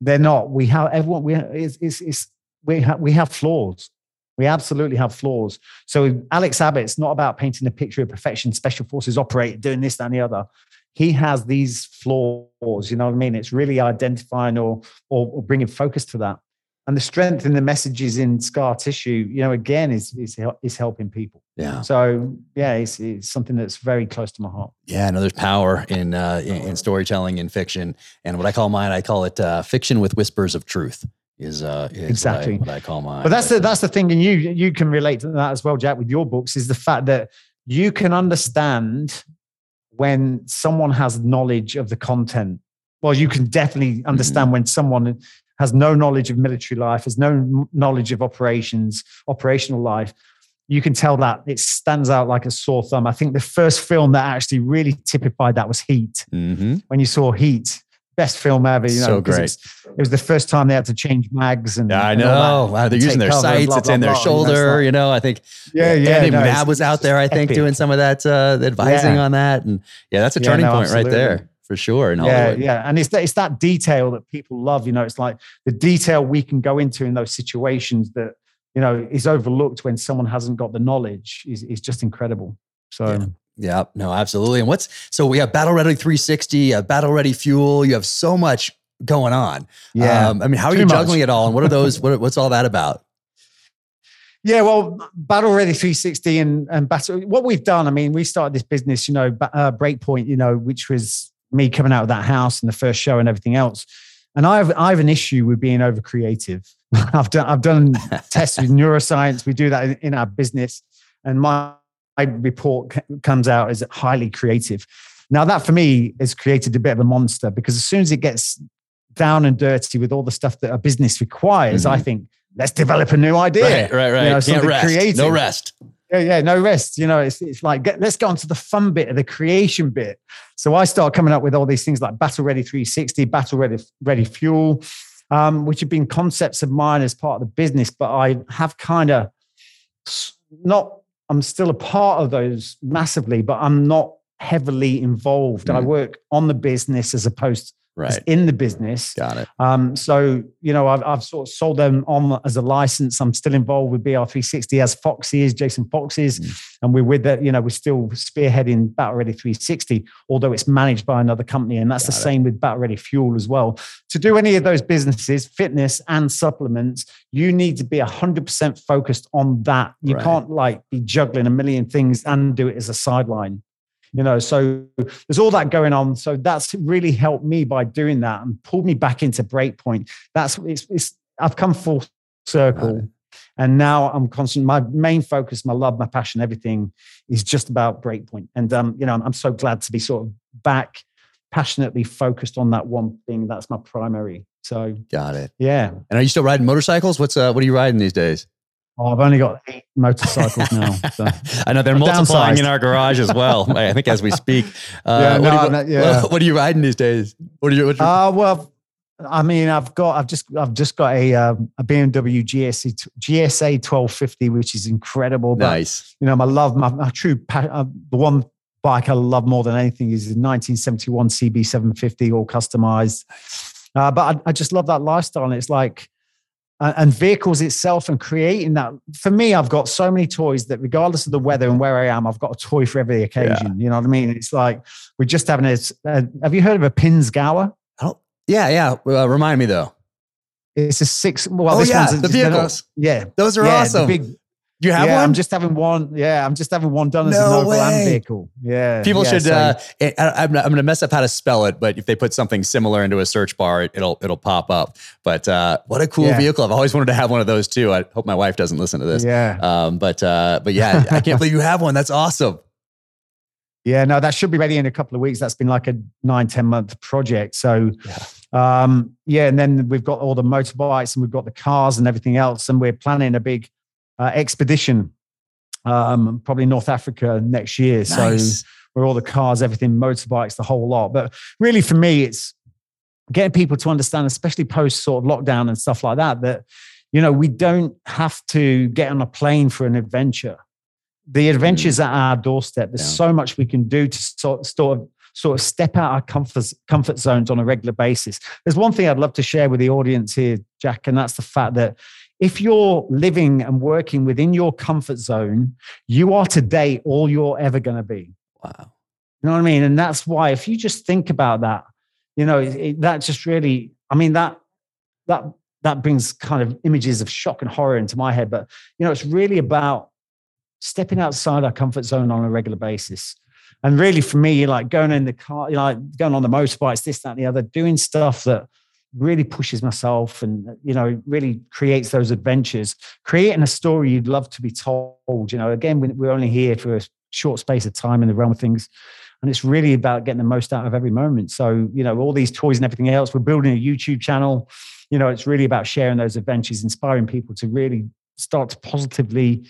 B: they're not. We have everyone. We it's, it's, we have we have flaws. We absolutely have flaws. So Alex Abbott, it's not about painting a picture of perfection. Special forces operate doing this, that, and the other. He has these flaws. You know what I mean? It's really identifying or or, or bringing focus to that. And the strength in the messages in scar tissue, you know, again, is is is helping people.
A: Yeah.
B: So yeah, it's, it's something that's very close to my heart.
A: Yeah, no, there's power in, uh, in in storytelling and fiction, and what I call mine, I call it uh, fiction with whispers of truth. Is uh, is
B: Exactly.
A: what I, what I call mine.
B: But that's the that's the thing, and you you can relate to that as well, Jack, with your books, is the fact that you can understand when someone has knowledge of the content. Well, you can definitely understand when someone has no knowledge of military life, has no knowledge of operations, operational life. You can tell that it stands out like a sore thumb. I think the first film that actually really typified that was Heat.
A: Mhm.
B: When you saw Heat, best film ever. You know,
A: So great.
B: It was the first time they had to change mags and
A: Yeah, I
B: and
A: know. Wow, they're using their sights.
B: blah,
A: it's
B: blah,
A: in their
B: blah. It's
A: shoulder. You know, I think
B: Yeah, yeah.
A: Andy
B: no,
A: Mab
B: it's-
A: was out
B: it's
A: there, I think,
B: epic.
A: doing some of that uh, advising
B: Yeah.
A: on that. And yeah, that's a
B: Yeah,
A: turning
B: no,
A: point right there
B: absolutely.
A: For sure. In
B: Yeah,
A: Hollywood.
B: yeah, and it's that, it's that detail that people love. You know, it's like the detail we can go into in those situations that you know is overlooked when someone hasn't got the knowledge is is just incredible. So
A: Yeah. Yeah, no, absolutely. And what's so we have Battle Ready 360, uh, Battle Ready Fuel. You have so much going on.
B: yeah,
A: Um, I mean, how are you
B: much.
A: juggling it all? And what are those? what, what's all that about?
B: Yeah, well, Battle Ready 360 and and Battle. What we've done, I mean, we started this business, you know, uh, Breakpoint, you know, which was me coming out of that house and the first show and everything else. and I have I have an issue with being over creative. I've done I've done tests with neuroscience. We do that in, in our business, and my, my report c- comes out as highly creative. Now that for me has created a bit of a monster because as soon as it gets down and dirty with all the stuff that a business requires, I
A: Mhm.
B: think let's develop a new idea.
A: Right, right, right.
B: You know, something
A: rest.
B: creative.
A: No rest.
B: Yeah, yeah, no rest. You know, it's, it's like get, let's get on to the fun bit of the creation bit. So I start coming up with all these things like Battle Ready 360, Battle Ready Ready Fuel, um, which have been concepts of mine as part of the business, but I have kind of not. I'm still a part of those massively, but I'm not heavily involved. I
A: Mm.
B: work on the business as opposed to
A: Right.
B: in the business.
A: Got it.
B: Um, so you know, I've, I've sort of sold them on as a license. I'm still involved with BR360 as Foxy is, Jason Fox is,
A: Mm.
B: and we're with that. You know, we're still spearheading Battle Ready 360, although it's managed by another company, and that's
A: Got
B: the
A: it.
B: same with Battle Ready Fuel as well. To do any of those businesses, fitness and supplements, you need to be 100% focused on that. You
A: Right.
B: can't like be juggling a million things and do it as a sideline you know so there's all that going on. So that's really helped me by doing that and pulled me back into breakpoint. That's it's, it's i've come full circle and now i'm constant my main focus my love my passion everything is just about breakpoint. And um you know i'm, I'm so glad to be sort of back passionately focused on that one thing. That's my primary. So
A: Got it.
B: yeah.
A: And are you still riding motorcycles? What's uh, what are you riding these days?
B: Oh, i've only got eight motorcycles now so.
A: I know they're
B: I'm
A: multiplying in our garage as well. I think as we speak. Uh,
B: Yeah,
A: what,
B: no,
A: are you,
B: yeah.
A: what are you riding these days? What are you? What are you
B: Uh, well, I mean, I've got, I've just, I've just got a um, a BMW GSA GSA 1250, which is incredible. But
A: nice.
B: you know, my love, my, my true, uh, the one bike I love more than anything is the 1971 CB 750, all customized. Uh, but I, I just love that lifestyle, and it's like, and vehicles itself, and creating that. For me, I've got so many toys that, regardless of the weather and where I am, I've got a toy for every occasion. You know what I mean? It's like we're just having a. Uh, have you heard of a
A: Pinzgauer? Don't, yeah, yeah. Uh, remind me though.
B: It's a six. Well,
A: Oh,
B: this
A: yeah,
B: one's
A: the vehicles.
B: Yeah,
A: Those are
B: yeah,
A: awesome.
B: The big,
A: you have
B: yeah,
A: one?
B: I'm just having one. Yeah, I'm just having one done as
A: No
B: a mobile
A: way.
B: vehicle. Yeah,
A: People
B: yeah,
A: should.
B: so-
A: uh, I, I'm, I'm going to mess up how to spell it, but if they put something similar into a search bar, it, it'll it'll pop up. But uh, what a cool
B: Yeah.
A: vehicle! I've always wanted to have one of those too. I hope my wife doesn't listen to this.
B: yeah,
A: Um, but uh, but yeah, I can't believe you have one. That's awesome.
B: yeah. No, that should be ready in a couple of weeks. That's been like a nine, 10 month project. So, um, yeah, and then we've got all the motorbikes and we've got the cars and everything else, and we're planning a big uh, expedition, um, probably North Africa next year. So. Where all the cars, everything, motorbikes, the whole lot. But really, for me, it's getting people to understand, especially post sort of lockdown and stuff like that, that you know we don't have to get on a plane for an adventure. The adventure's at our doorstep. There's
A: Yeah.
B: so much we can do to sort, sort of sort of step out our comfort comfort zones on a regular basis. There's one thing I'd love to share with the audience here, Jack, and that's the fact that if you're living and working within your comfort zone, you are today all you're ever going to be.
A: Wow.
B: You know what I mean? And that's why, if you just think about that, you know, it, it- that just really, I mean, that that that brings kind of images of shock and horror into my head. But you know, it's really about stepping outside our comfort zone on a regular basis. And really, for me, like going in the car, you know, like going on the motorbikes, this, that, and the other, doing stuff that really pushes myself and you know really creates those adventures creating a story you'd love to be told you know again we- we're only here for a short space of time in the realm of things and it's really about getting the most out of every moment so you know all these toys and everything else we're building a youtube channel you know it's really about sharing those adventures inspiring people to really start to positively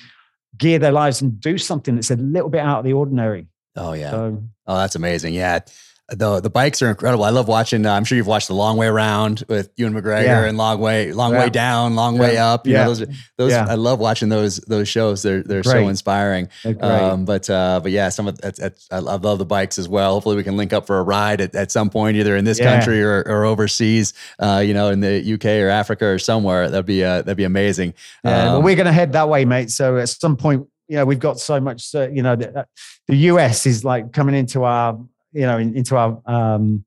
B: gear their lives and do something that's a little bit out of the ordinary
A: Oh yeah.
B: so
A: Oh, that's amazing. Yeah. The the bikes are incredible. I love watching. Uh, I'm sure you've watched the long way around with Ewan McGregor
B: Yeah.
A: and long way, long
B: Yeah.
A: way down, long way up. You
B: Yeah.
A: know, those those
B: Yeah.
A: I love watching those those shows. They're they're so inspiring.
B: they're.
A: Um, but uh, but yeah, some of that's, that's, I love the bikes as well. Hopefully, we can link up for a ride at, at some point, either in this
B: Yeah.
A: country or, or overseas. Uh, you know, in the UK or Africa or somewhere. That'd be uh, that'd be amazing.
B: Yeah, well,
A: Um,
B: we're going to head that way, mate. So at some point, you know, we've got so much. You know, the, the US is like coming into our, you know, in, into our um,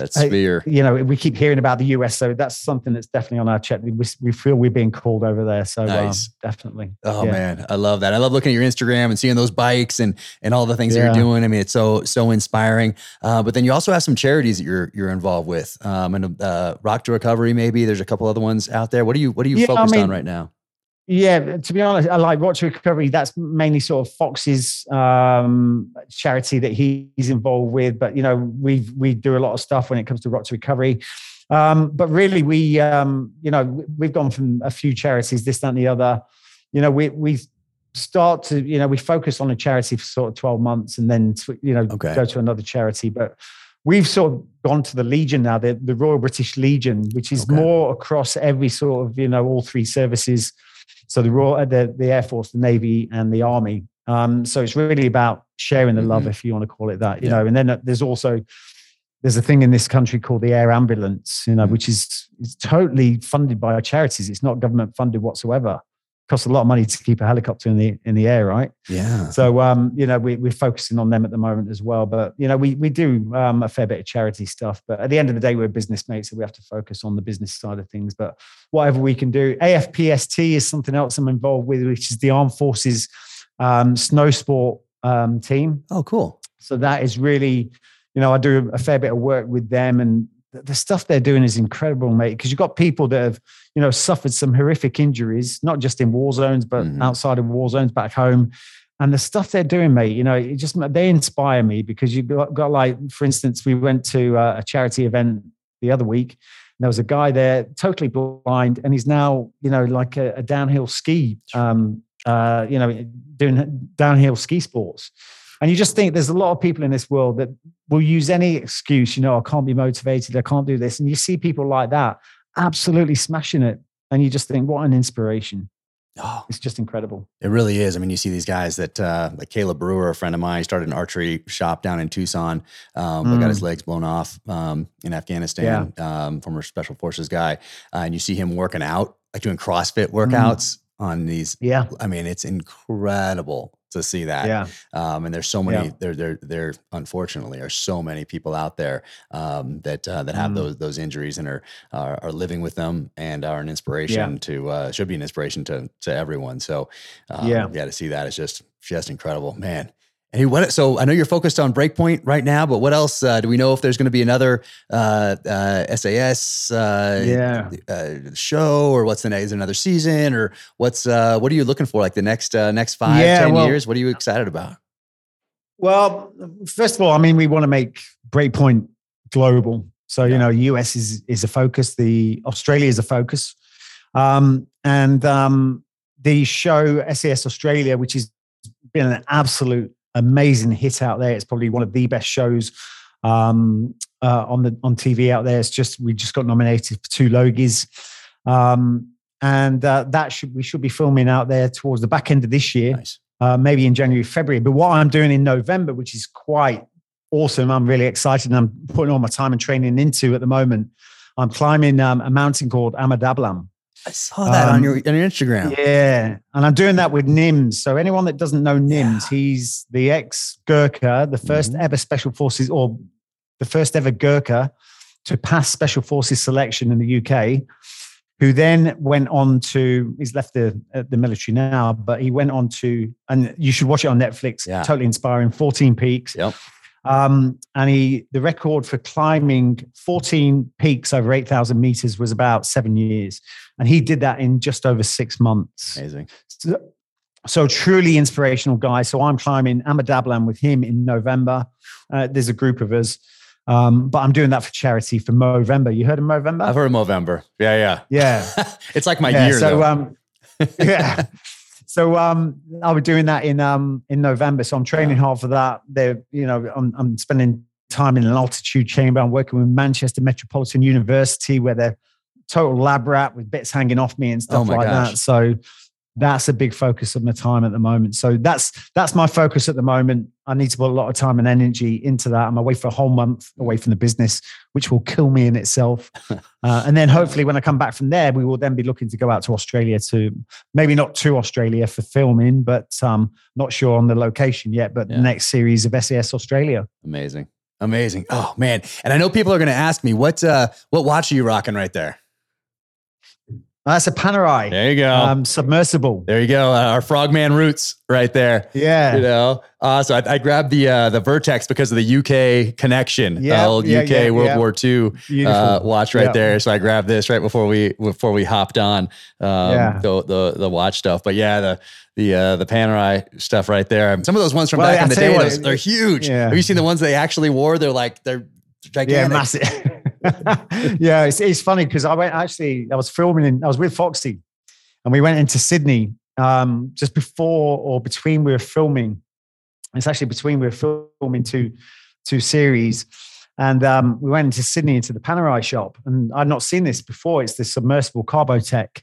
A: that sphere.
B: You know, we keep hearing about the US, so that's something that's definitely on our check. We, we feel we're being called over there, so um, nice. um, definitely.
A: Oh yeah. man, I love that. I love looking at your Instagram and seeing those bikes and and all the things yeah. that you're doing. I mean, it's so so inspiring. Uh, but then you also have some charities that you're you're involved with, um, and uh, Rock to Recovery. Maybe there's a couple other ones out there. What are you What are you yeah, focused I mean, on right now?
B: Yeah, to be honest, I like Rock to Recovery. That's mainly sort of Fox's um, charity that he's involved with. But you know, we we do a lot of stuff when it comes to Rock to Recovery. Um, but really, we um, you know we've gone from a few charities, this, that, and the other. You know, we we start to you know we focus on a charity for sort of twelve months, and then you know okay. go to another charity. But we've sort of gone to the Legion now, the, the Royal British Legion, which is okay. more across every sort of you know all three services so the Royal, uh, the, the Air Force, the Navy, and the Army. Um, so it's really about sharing the love, mm-hmm. if you want to call it that. You yeah. know, and then uh, there's also there's a thing in this country called the air ambulance, you know, mm-hmm. which is, is totally funded by charities. It's not government funded whatsoever costs a lot of money to keep a helicopter in the in the air, right?
A: Yeah.
B: So um, you know, we, we're focusing on them at the moment as well. But you know, we we do um, a fair bit of charity stuff. But at the end of the day, we're business mates, so we have to focus on the business side of things. But whatever we can do, AFPST is something else I'm involved with, which is the Armed Forces um, snow sport um, team.
A: Oh, cool.
B: So that is really, you know, I do a fair bit of work with them and the stuff they're doing is incredible, mate. Because you've got people that have, you know, suffered some horrific injuries, not just in war zones, but mm-hmm. outside of war zones back home. And the stuff they're doing, mate, you know, it just they inspire me because you've got, got like, for instance, we went to uh, a charity event the other week. there was a guy there, totally blind, and he's now, you know, like a, a downhill ski, um, uh, you know, doing downhill ski sports. And you just think there's a lot of people in this world that will use any excuse, you know, I can't be motivated, I can't do this. And you see people like that absolutely smashing it. And you just think, what an inspiration. Oh, it's just incredible.
A: It really is. I mean, you see these guys that, uh, like Caleb Brewer, a friend of mine, started an archery shop down in Tucson. Um, mm. got his mm. legs blown off um, in Afghanistan, yeah. um, former special forces guy. Uh, and you see him working out, like doing CrossFit workouts mm. on these.
B: Yeah.
A: I mean, it's incredible to see that.
B: Yeah.
A: Um, and there's so many, yeah. there, there, there, unfortunately are so many people out there um, that, uh, that have mm. those, those injuries and are, are, are, living with them and are an inspiration yeah. to, uh, should be an inspiration to, to everyone. So, um, yeah. yeah, to see that is just, just incredible, man. Hey, what? So I know you're focused on Breakpoint right now, but what else? Uh, do we know if there's going to be another uh, uh, SAS uh,
B: yeah.
A: Uh, show, or what's the next? Is another season, or what's uh, what are you looking for? Like the next next five, yeah, ten well, years? What are you excited about?
B: Well, first of all, I mean, we want to make Breakpoint global. So yeah. you know, US is is a focus. The Australia is a focus, um, and um, the show SAS Australia, which has been an absolute amazing hit out there. It's probably one of the best shows um, uh, on the on TV out there. It's just we just got nominated for two Logies, um, and uh, that should we should be filming out there towards the back end of this year, nice. uh, maybe in January, February. But what I'm doing in November, which is quite awesome, I'm really excited, and I'm putting all my time and training into at the moment. I'm climbing um, a mountain called Ama
A: I saw that um, on your on your Instagram.
B: Yeah, and I'm doing that with Nims. So anyone that doesn't know Nims, yeah. he's the ex Gurkha, the 1st mm-hmm. ever Special Forces or the first ever Gurkha to pass Special Forces selection in the UK. Who then went on to? He's left the uh, the military now, but he went on to, and you should watch it on Netflix. Yeah. Totally inspiring. 14 peaks.
A: Yep.
B: Um, and he, the record for climbing 14 peaks over 8,000 meters was about seven years. And he did that in just over six months.
A: Amazing.
B: So, so truly inspirational guy. So I'm climbing Ama Dablam with him in November. Uh, there's a group of us. Um, but I'm doing that for charity for Movember. You heard of Movember?
A: I've heard of Movember. Yeah, yeah.
B: Yeah.
A: it's like my yeah, year. So,
B: um, yeah. So um, I'll be doing that in um, in November. So I'm training hard for that. There, you know, I'm, I'm spending time in an altitude chamber. I'm working with Manchester Metropolitan University, where they're total lab rat with bits hanging off me and stuff oh like gosh. that. So that's a big focus of my time at the moment. So that's that's my focus at the moment. I need to put a lot of time and energy into that. I'm away for a whole month away from the business, which will kill me in itself. Uh, and then hopefully, when I come back from there, we will then be looking to go out to Australia to maybe not to Australia for filming, but um, not sure on the location yet. But yeah. the next series of SAS Australia.
A: Amazing. Amazing. Oh man. And I know people are going to ask me what uh what watch are you rocking right there?
B: That's a Panerai.
A: There you go.
B: Um, submersible.
A: There you go. Uh, our Frogman roots right there.
B: Yeah.
A: You know, uh, so I, I grabbed the uh, the Vertex because of the UK connection,
B: Yeah,
A: uh,
B: yeah,
A: UK
B: yeah,
A: World
B: yeah.
A: War II
B: Beautiful.
A: uh, watch right there. So I grabbed this right before we before we hopped on um,
B: Yeah.
A: the, the the watch stuff. But yeah, the the uh, the Panerai stuff right there. Some of those ones from
B: Well,
A: back in the day,
B: what,
A: those, they're huge. Have you seen the ones they actually wore? They're like they're gigantic.
B: yeah, massive. yeah, it's, it's funny because I went actually, I was filming in, I was with Foxy and we went into Sydney um, just before or between we were filming. It's actually between we were filming two, two series. And um, we went into Sydney into the Panerai shop and I'd not seen this before. It's the submersible Carbotech.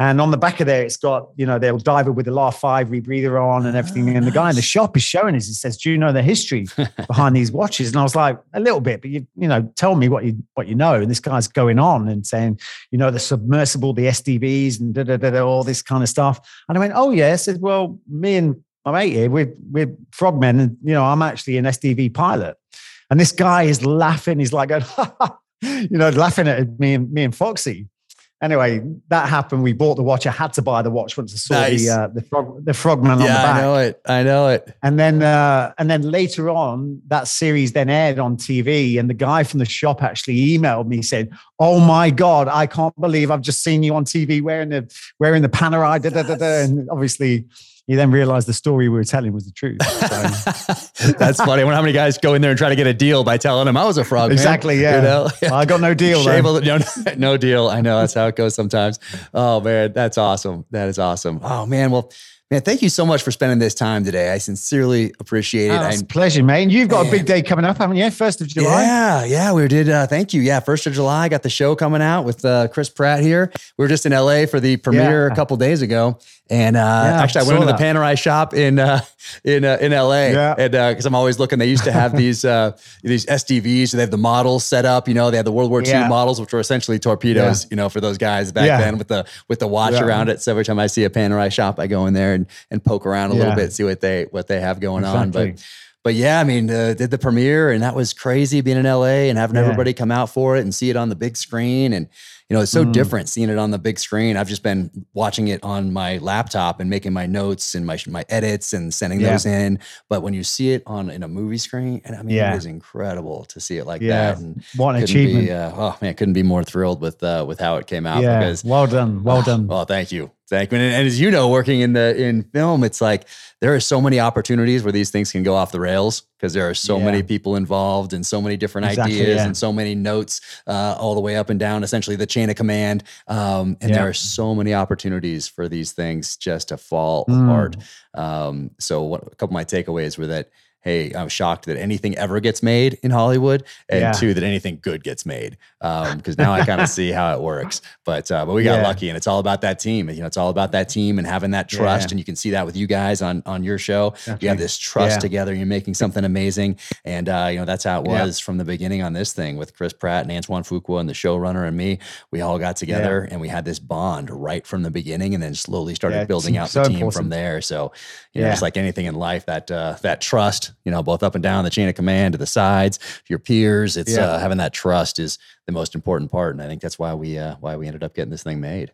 B: And on the back of there, it's got, you know, they'll diver with the LAR5 rebreather on and everything. And the guy in the ah. shop is showing us, he says, Do you know the history behind these watches? And I was like, a little bit, but you, you know, tell me what you what you know. And this guy's going on and saying, you know, the submersible, the SDVs and da da da, da all this kind of stuff. And I went, Oh yeah. I said, Well, me and my mate here, we're we're frogmen, and you know, I'm actually an SDV pilot. And this guy is laughing. He's like, going, you know, laughing at me and me and Foxy. Anyway, that happened. We bought the watch. I had to buy the watch once I saw
A: Nice.
B: the uh, the frog the frogman on the
A: Yeah,
B: back.
A: I know it. I know it.
B: And then uh, and then later on, that series then aired on TV, and the guy from the shop actually emailed me saying, "Oh my god, I can't believe I've just seen you on TV wearing the wearing the Panerai." Da, da, da, da. And obviously, he then realized the story we were telling was the truth. So,
A: That's funny. I wonder how many guys go in there and try to get a deal by telling them I was a frog. man.
B: exactly, yeah.
A: You know?
B: I got no deal.
A: Shave
B: though.
A: a- no, no deal. I know that's how it goes sometimes. Oh man, that's awesome. That is awesome. Oh man, well, man, thank you so much for spending this time today. I sincerely appreciate it.
B: Oh, it's
A: I-
B: a pleasure, mate. And you've got a big day coming up, haven't you? First of July.
A: Yeah, yeah, we did. Uh, thank you. Yeah, first of July, I got the show coming out with uh, Chris Pratt here. We were just in LA for the premiere
B: Yeah.
A: a couple days ago, and uh,
B: Yeah,
A: actually, I went into the
B: that.
A: Panerai shop in uh, in uh, in LA,
B: Yeah.
A: and because I'm always looking. They used to have these uh, these SDVs. So they have the models set up. You know, they had the World War II
B: Yeah.
A: models, which were essentially torpedoes. You know, for those guys back then with the with the watch around it. So every time I see a Panerai shop, I go in there and and poke around a little bit, see what they what they have going on. But but yeah, I mean, uh, did the premiere and that was crazy being in LA and having
B: Yeah.
A: everybody come out for it and see it on the big screen. And, you know, it's so
B: Mm.
A: different seeing it on the big screen. I've just been watching it on my laptop and making my notes and my, my edits and sending
B: Yeah.
A: those in. But when you see it on in a movie screen, and I mean,
B: Yeah.
A: it is incredible to see it like
B: Yeah.
A: that. And
B: What an
A: couldn't
B: achievement.
A: Be, uh, oh man, couldn't be more thrilled with, uh, with how it came out
B: yeah.
A: because
B: well done. Well
A: Oh,
B: done.
A: Well, thank you. Thank you. And, and as you know, working in the in film, it's like there are so many opportunities where these things can go off the rails because there are so
B: Yeah.
A: many people involved and so many different
B: Exactly,
A: ideas
B: yeah.
A: and so many notes uh, all the way up and down, essentially the chain of command. Um, and
B: Yeah.
A: there are so many opportunities for these things just to fall
B: Mm.
A: apart. Um, so what, a couple of my takeaways were that. Hey, I'm shocked that anything ever gets made in Hollywood, and
B: Yeah.
A: two, that anything good gets made. Because now I kind of see how it works. But uh, but we got
B: Yeah.
A: lucky, and it's all about that team. You know, it's all about that team and having that trust.
B: Yeah.
A: And you can see that with you guys on on your show. You have this trust
B: Yeah.
A: together. You're making something amazing, and uh, you know that's how it was from the beginning on this thing with Chris Pratt and Antoine Fuqua and the showrunner and me. We all got together and we had this bond right from the beginning, and then slowly started building out
B: so
A: the team from there. So you know,
B: Yeah.
A: just like anything in life, that uh, that trust, you know, both up and down the chain of command to the sides, to your peers, it's uh, having that trust is the most important part, and I think that's why we uh, why we ended up getting this thing made.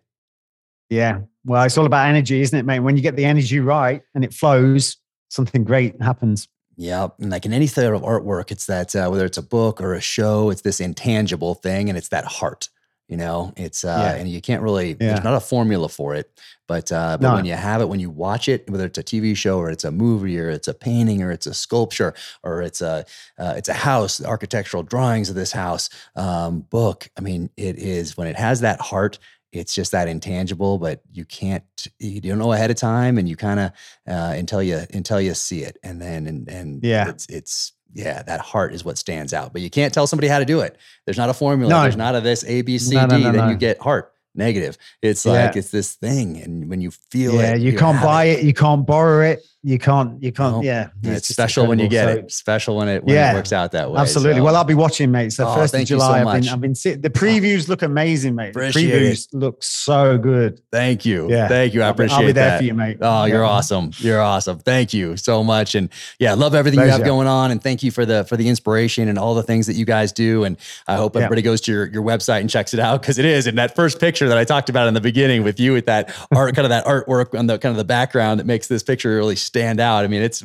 B: Yeah. Well, it's all about energy, isn't it, mate? When you get the energy right and it flows, something great happens.
A: Yeah, and like in any sort of artwork, it's that uh, whether it's a book or a show, it's this intangible thing, and it's that heart. You know, it's uh,
B: Yeah.
A: and you can't really.
B: Yeah.
A: There's not a formula for it, but uh, but
B: No.
A: when you have it, when you watch it, whether it's a TV show or it's a movie or it's a painting or it's a sculpture or it's a uh, it's a house, architectural drawings of this house, um, book. I mean, it is when it has that heart. It's just that intangible, but you can't. You don't know ahead of time, and you kind of uh, until you until you see it, and then and and
B: Yeah.
A: it's it's yeah, that heart is what stands out. But you can't tell somebody how to do it. There's not a formula.
B: No.
A: There's not a this A B C D.
B: No, no, no,
A: then you get heart negative. It's
B: Yeah.
A: like it's this thing, and when you feel
B: yeah,
A: it,
B: you can't
A: have
B: buy it. you can't borrow it. You can't, you can't,
A: No.
B: yeah.
A: It's,
B: just
A: special when you get
B: incredible.
A: it. Special when it when
B: Yeah.
A: it works out that way.
B: absolutely.
A: So,
B: Well, I'll be watching, mate. So
A: Oh,
B: first of
A: thank you so
B: I've
A: much.
B: been, I've been sit- the previews look amazing, mate. The previews look so good.
A: thank you.
B: Yeah.
A: Thank you. I appreciate
B: I'll be there
A: that.
B: for you, mate.
A: Oh, you're
B: Yeah.
A: awesome. You're awesome. Thank you so much. And yeah, love everything you have going on. And thank you for the for the inspiration and all the things that you guys do. And I hope
B: Yeah.
A: everybody goes to your, your website and checks it out because it is. And that first picture that I talked about in the beginning with you with that art, kind of that artwork on the kind of the background that makes this picture really stand out. I mean, it's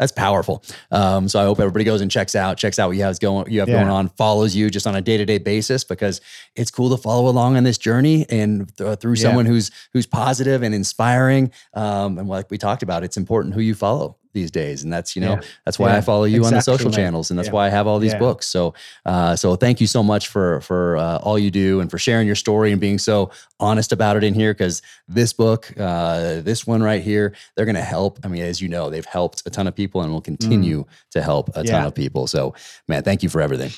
A: that's powerful. Um, so I hope everybody goes and checks out, checks out what you have going, you have
B: Yeah.
A: going on, follows you just on a day to day basis because it's cool to follow along on this journey and th- through
B: Yeah.
A: someone who's who's positive and inspiring. Um, and like we talked about, it's important who you follow these days, and that's you know
B: Yeah.
A: that's why I follow you on the social channels, and that's
B: Yeah.
A: why I have all these
B: Yeah.
A: books. So uh, so thank you so much for for uh, all you do and for sharing your story and being so honest about it in here because this book, uh, this one right here, they're going to help. I mean, as you know, they've helped a ton of people and will continue to help a ton
B: Mm.
A: Of people. So, man, thank you for everything.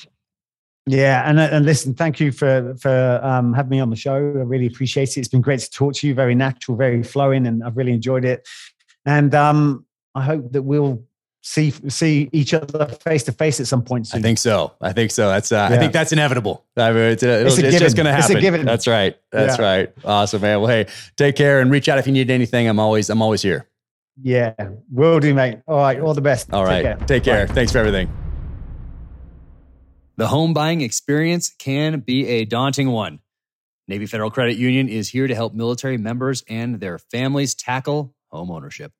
B: Yeah, and and listen, thank you for for um, having me on the show. I really appreciate it. It's been great to talk to you. Very natural, very flowing, and I've really enjoyed it. And um, I hope that we'll see see each other face to face at some point
A: I think so. I think so. That's. Uh, I think that's inevitable. I mean, it's, it'll-
B: It's a
A: it's just going to happen.
B: It's a given.
A: That's right. That's
B: Yeah.
A: right. Awesome, man. Well, hey, take care and reach out if you need anything. I'm always. I'm always here.
B: yeah, will do, mate. All right, all the best.
A: All right.
B: Take care.
A: Take care. Thanks for everything. The home buying experience can be a daunting one. Navy Federal Credit Union is here to help military members and their families tackle home ownership.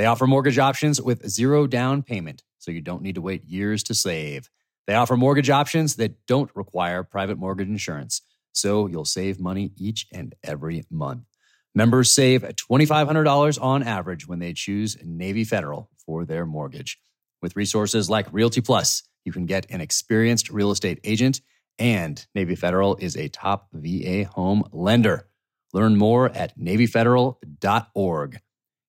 A: They offer mortgage options with zero down payment, so you don't need to wait years to save. They offer mortgage options that don't require private mortgage insurance, so you'll save money each and every month. Members save $2,500 on average when they choose Navy Federal for their mortgage. With resources like Realty Plus, you can get an experienced real estate agent, and Navy Federal is a top VA home lender. Learn more at NavyFederal.org.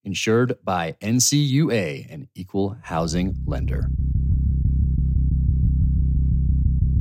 A: Insured by NCUA, an equal housing lender.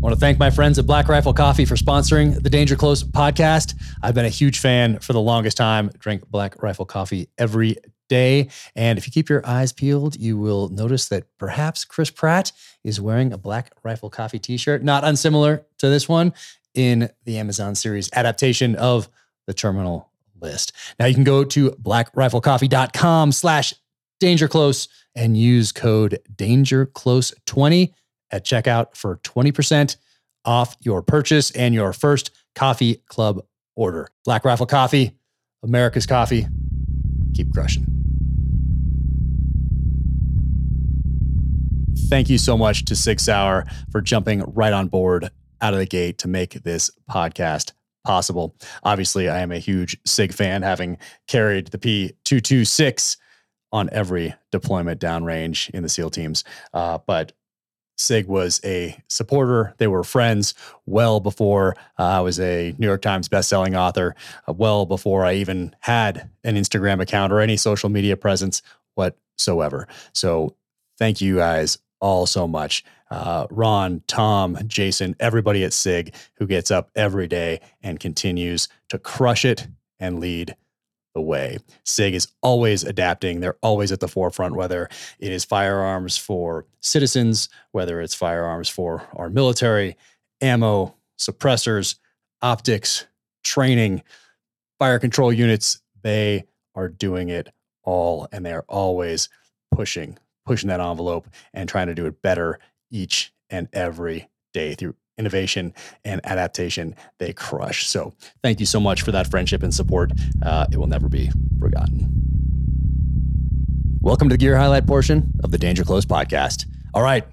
A: I want to thank my friends at Black Rifle Coffee for sponsoring the Danger Close podcast. I've been a huge fan for the longest time. Drink Black Rifle Coffee every day. And if you keep your eyes peeled, you will notice that perhaps Chris Pratt is wearing a Black Rifle Coffee t shirt, not unsimilar to this one in the Amazon series adaptation of the Terminal List. Now you can go to blackriflecoffee.com slash dangerclose and use code dangerclose20 at checkout for 20% off your purchase and your first coffee club order. Black Rifle Coffee, America's coffee. Keep crushing. Thank you so much to SIG Sauer for jumping right on board out of the gate to make this podcast possible. Obviously, I am a huge SIG fan, having carried the P226 on every deployment downrange in the SEAL teams. Uh, but SIG was a supporter. They were friends well before uh, I was a New York Times bestselling author, uh, well before I even had an Instagram account or any social media presence whatsoever. So thank you guys all so much. Uh, Ron, Tom, Jason, everybody at SIG who gets up every day and continues to crush it and lead the way. SIG is always adapting. They're always at the forefront, whether it is firearms for citizens, whether it's firearms for our military, ammo, suppressors, optics, training, fire control units. They are doing it all and they are always pushing, pushing that envelope and trying to do it better each and every day through innovation and adaptation. They crush. So thank you so much for that friendship and support. Uh, it will never be forgotten. Welcome to the gear highlight portion of the Danger Close podcast. All right,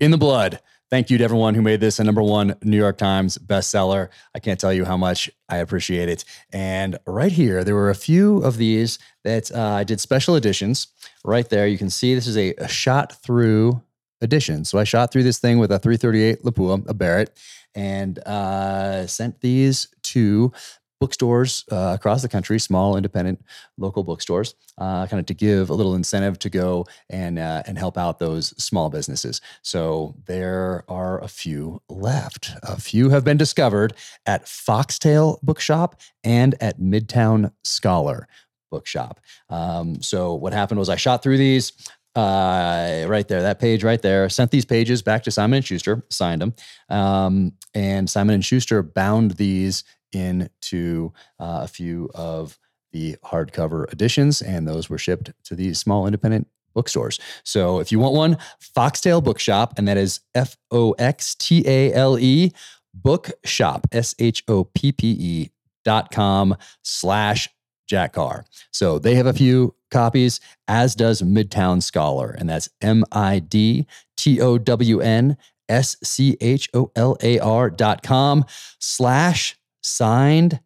A: in the blood. Thank you to everyone who made this a number one New York Times bestseller. I can't tell you how much I appreciate it. And right here, there were a few of these that uh, I did special editions. Right there, you can see this is a, a shot through edition. So I shot through this thing with a 338 Lapua, a Barrett, and uh, sent these to bookstores uh, across the country, small, independent, local bookstores, uh, kind of to give a little incentive to go and uh, and help out those small businesses. So there are a few left. A few have been discovered at Foxtale Bookshop and at Midtown Scholar bookshop. Um, so what happened was I shot through these uh, right there, that page right there. Sent these pages back to Simon and Schuster, signed them, um, and Simon and Schuster bound these into uh, a few of the hardcover editions, and those were shipped to these small independent bookstores. So if you want one, Foxtale Bookshop, and that is F O X T A L E Bookshop, S H O P P E dot com slash Jack Carr. So they have a few copies, as does Midtown Scholar, and that's M I D T O W N S C H O L A R dot com slash signed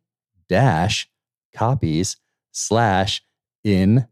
A: dash copies slash in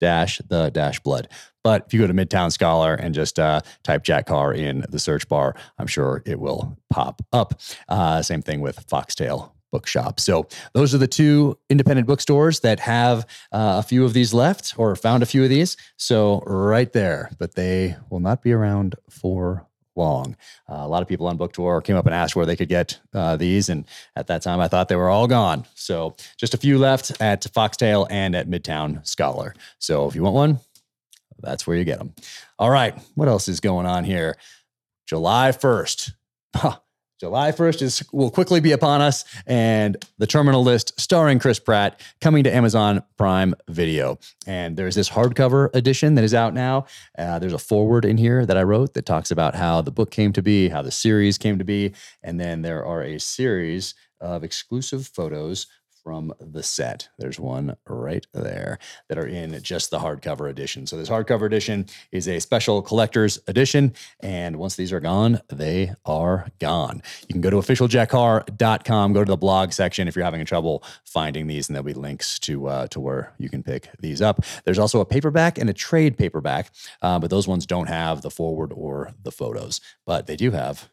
A: dash the dash blood. But if you go to Midtown Scholar and just uh, type Jack Carr in the search bar, I'm sure it will pop up. Uh, same thing with Foxtale Bookshop. So those are the two independent bookstores that have uh, a few of these left or found a few of these. So right there, but they will not be around for long. Uh, a lot of people on book tour came up and asked where they could get uh, these, and at that time I thought they were all gone. So just a few left at Foxtale and at Midtown Scholar. So if you want one, that's where you get them. All right, what else is going on here? July first. July 1st is will quickly be upon us, and the terminal list starring Chris Pratt coming to Amazon Prime Video. And there's this hardcover edition that is out now. Uh, there's a forward in here that I wrote that talks about how the book came to be, how the series came to be, and then there are a series of exclusive photos from the set. There's one right there that are in just the hardcover edition. So this hardcover edition is a special collector's edition. And once these are gone, they are gone. You can go to officialjackcarr.com, go to the blog section if you're having trouble finding these, and there'll be links to uh, to where you can pick these up. There's also a paperback and a trade paperback, uh, but those ones don't have the forward or the photos, but they do have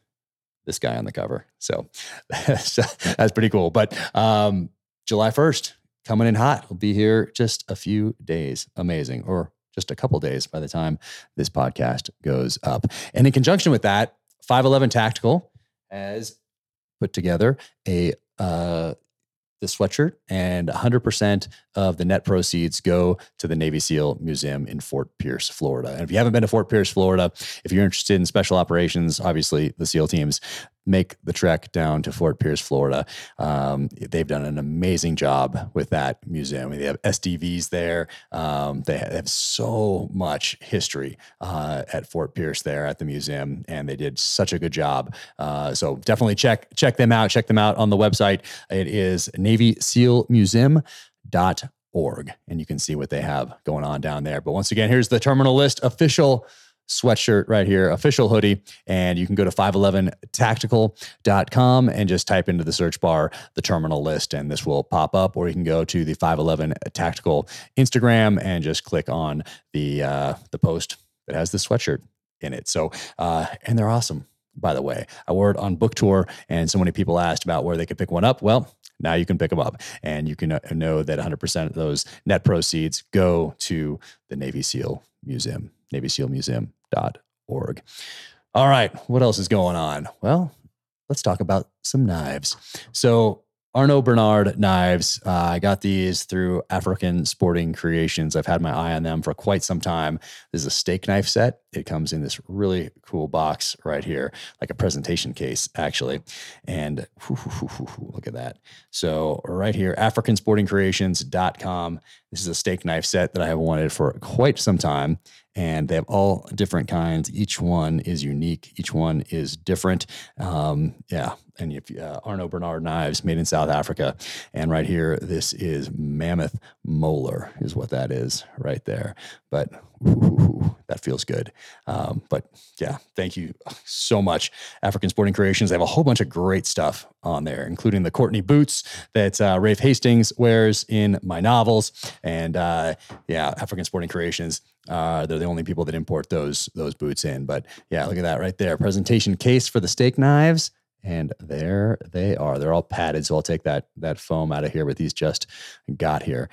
A: this guy on the cover. So that's pretty cool. But um, July 1st, coming in hot. We'll be here just a few days. Amazing. Or just a couple days by the time this podcast goes up. And in conjunction with that, 511 Tactical has put together a uh, the sweatshirt and 100% of the net proceeds go to the Navy SEAL Museum in Fort Pierce, Florida. And if you haven't been to Fort Pierce, Florida, if you're interested in special operations, obviously the SEAL teams make the trek down to Fort Pierce, Florida. Um, they've done an amazing job with that museum. They have SDVs there. Um, they have so much history uh, at Fort Pierce there at the museum, and they did such a good job. Uh, so definitely check check them out. Check them out on the website. It is Navy SEAL Museum dot org and you can see what they have going on down there but once again here's the terminal list official sweatshirt right here, official hoodie. And you can go to 511tactical.com and just type into the search bar the terminal list, and this will pop up. Or you can go to the 511 Tactical Instagram and just click on the uh, the post that has the sweatshirt in it. So, uh, and they're awesome. By the way, I wore it on book tour, and so many people asked about where they could pick one up. Well, now you can pick them up, and you can uh, know that 100% of those net proceeds go to the Navy SEAL Museum. NavySealMuseum.org. All right, what else is going on? Well, let's talk about some knives. So, Arno Bernard knives. Uh, I got these through African Sporting Creations. I've had my eye on them for quite some time. This is a steak knife set. It comes in this really cool box right here, like a presentation case, actually. And whoo, whoo, whoo, look at that. So, right here, AfricanSportingCreations.com. This is a steak knife set that I have wanted for quite some time and they have all different kinds. Each one is unique. Each one is different. Um, yeah, and if uh, Arno Bernard knives made in South Africa, and right here, this is Mammoth Molar, is what that is right there. But ooh, that feels good. Um, but yeah, thank you so much, African Sporting Creations. They have a whole bunch of great stuff on there, including the Courtney boots that uh, Rafe Hastings wears in my novels, and uh, yeah, African Sporting Creations. Uh, they're the only people that import those those boots in. But yeah, look at that right there. Presentation case for the steak knives. And there they are. They're all padded. So I'll take that that foam out of here, but these just got here.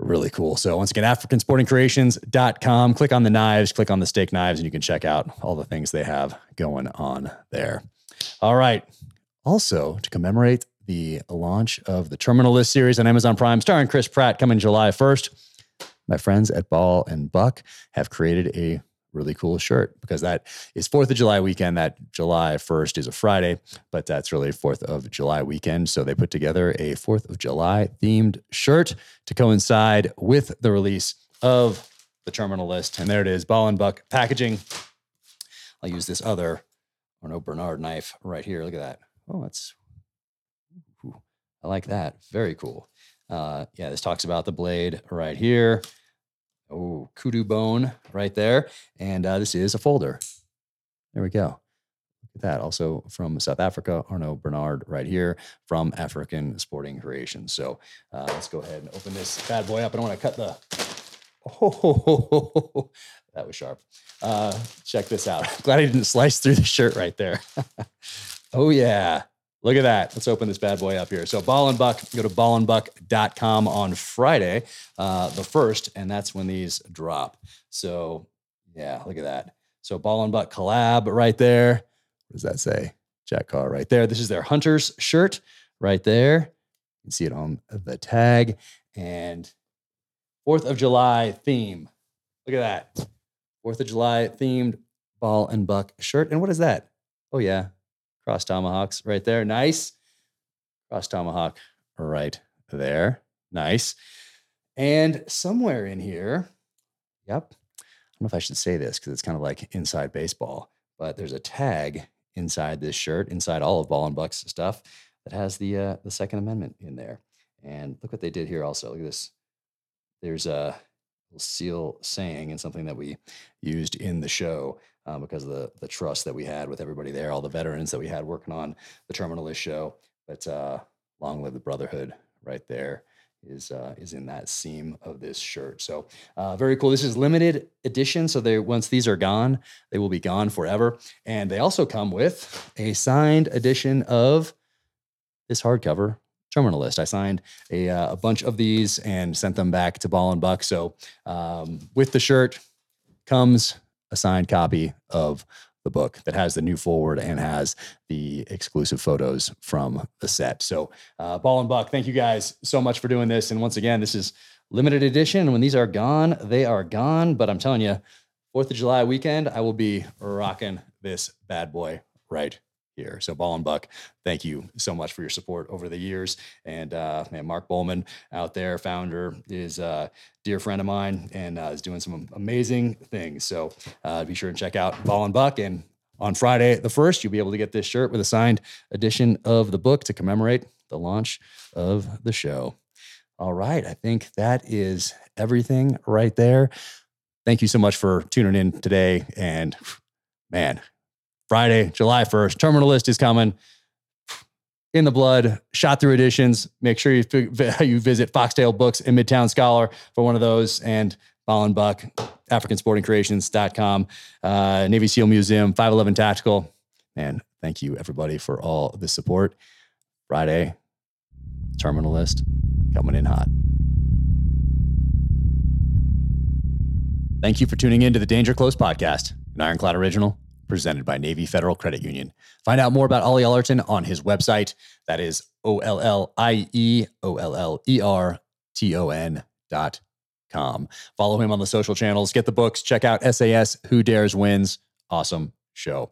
A: Really cool. So once again, AfricanSportingCreations.com. Click on the knives, click on the steak knives, and you can check out all the things they have going on there. All right. Also, to commemorate the launch of the Terminal List series on Amazon Prime, starring Chris Pratt, coming July 1st. My friends at Ball and Buck have created a really cool shirt because that is 4th of July weekend. That July 1st is a Friday, but that's really 4th of July weekend. So they put together a 4th of July themed shirt to coincide with the release of the terminal list. And there it is, Ball and Buck packaging. I'll use this other Arno Bernard knife right here. Look at that. Oh, that's, ooh, I like that. Very cool. Uh, yeah, this talks about the blade right here. Oh, kudu bone right there. And uh, this is a folder. There we go. Look at that. Also from South Africa, Arno Bernard right here from African Sporting Creations. So uh, let's go ahead and open this bad boy up. I don't want to cut the. Oh, that was sharp. Uh, check this out. Glad I didn't slice through the shirt right there. oh, yeah. Look at that. Let's open this bad boy up here. So, Ball and Buck, go to ballandbuck.com on Friday, uh, the first, and that's when these drop. So, yeah, look at that. So, Ball and Buck collab right there. What does that say? Jack Carr right there. This is their Hunter's shirt right there. You can see it on the tag. And Fourth of July theme. Look at that. Fourth of July themed ball and buck shirt. And what is that? Oh, yeah. Cross tomahawks right there. Nice. Cross tomahawk right there. Nice. And somewhere in here, yep. I don't know if I should say this because it's kind of like inside baseball, but there's a tag inside this shirt, inside all of Ball and Buck's stuff, that has the uh, the Second Amendment in there. And look what they did here. Also, look at this. There's a seal saying and something that we used in the show um, because of the the trust that we had with everybody there, all the veterans that we had working on the Terminal List show. But uh, long live the brotherhood, right there is uh, is in that seam of this shirt. So uh, very cool. This is limited edition. So they once these are gone, they will be gone forever. And they also come with a signed edition of this hardcover terminal list. I signed a, uh, a bunch of these and sent them back to Ball and Buck. So um, with the shirt comes a signed copy of the book that has the new forward and has the exclusive photos from the set. So, uh, Ball and Buck, thank you guys so much for doing this. And once again, this is limited edition. When these are gone, they are gone. But I'm telling you, Fourth of July weekend, I will be rocking this bad boy right here. So Ball and Buck, thank you so much for your support over the years. And uh, man, Mark Bowman out there, founder, is a dear friend of mine and uh, is doing some amazing things. So uh, be sure and check out Ball and Buck. And on Friday the first, you'll be able to get this shirt with a signed edition of the book to commemorate the launch of the show. All right, I think that is everything right there. Thank you so much for tuning in today. And man, Friday, July 1st. Terminal list is coming. In the blood, shot through editions. Make sure you, you visit Foxtale Books in Midtown Scholar for one of those. And Ball and Buck, AfricanSportingCreations.com, uh, Navy SEAL Museum, 511 Tactical. Man, thank you everybody for all the support. Friday, terminal list coming in hot. Thank you for tuning in to the Danger Close podcast, an Ironclad original presented by Navy Federal Credit Union. Find out more about Ollie Ollerton on his website. That is O L L I E O L L E R T O N dot com. Follow him on the social channels. Get the books. Check out SAS Who Dares Wins. Awesome show.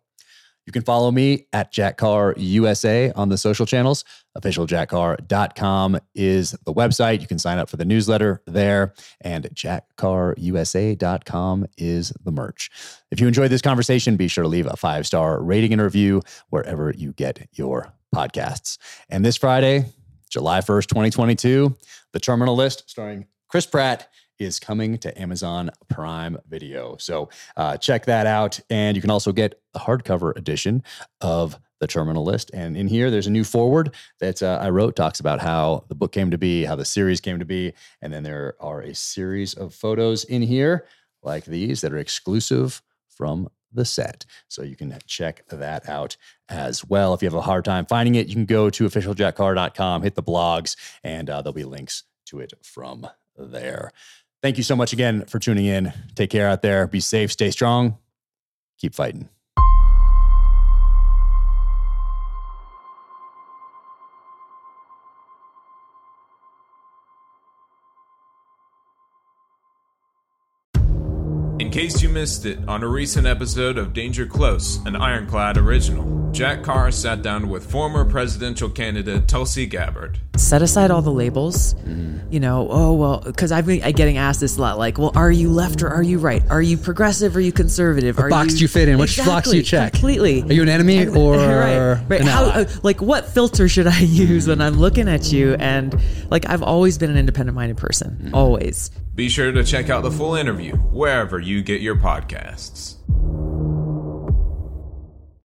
A: You can follow me at Jack Carr USA on the social channels. OfficialJackCarr.com is the website. You can sign up for the newsletter there, and JackCarrUSA.com is the merch. If you enjoyed this conversation, be sure to leave a five star rating and review wherever you get your podcasts. And this Friday, July 1st, 2022, The Terminal List starring Chris Pratt is coming to Amazon Prime Video. So uh, check that out. And you can also get the hardcover edition of the terminal list. And in here, there's a new forward that uh, I wrote, talks about how the book came to be, how the series came to be. And then there are a series of photos in here like these that are exclusive from the set. So you can check that out as well. If you have a hard time finding it, you can go to officialjackcarr.com, hit the blogs, and uh, there'll be links to it from there. Thank you so much again for tuning in. Take care out there. Be safe, stay strong, keep fighting.
C: Case you missed it, on a recent episode of Danger Close, an Ironclad original, Jack Carr sat down with former presidential candidate Tulsi Gabbard.
D: Set aside all the labels. You know, oh, well, because I've been getting asked this a lot like, well, are you left or are you right? Are you progressive or are you conservative?
E: What
D: are
E: box
D: you...
E: do you fit in? Which box do you check?
D: Completely.
E: Are you an enemy or
D: right, right.
E: an
D: How,
E: ally?
D: uh, like, what filter should I use when I'm looking at you? And like, I've always been an independent minded person, always.
C: Be sure to check out the full interview wherever you get your podcasts.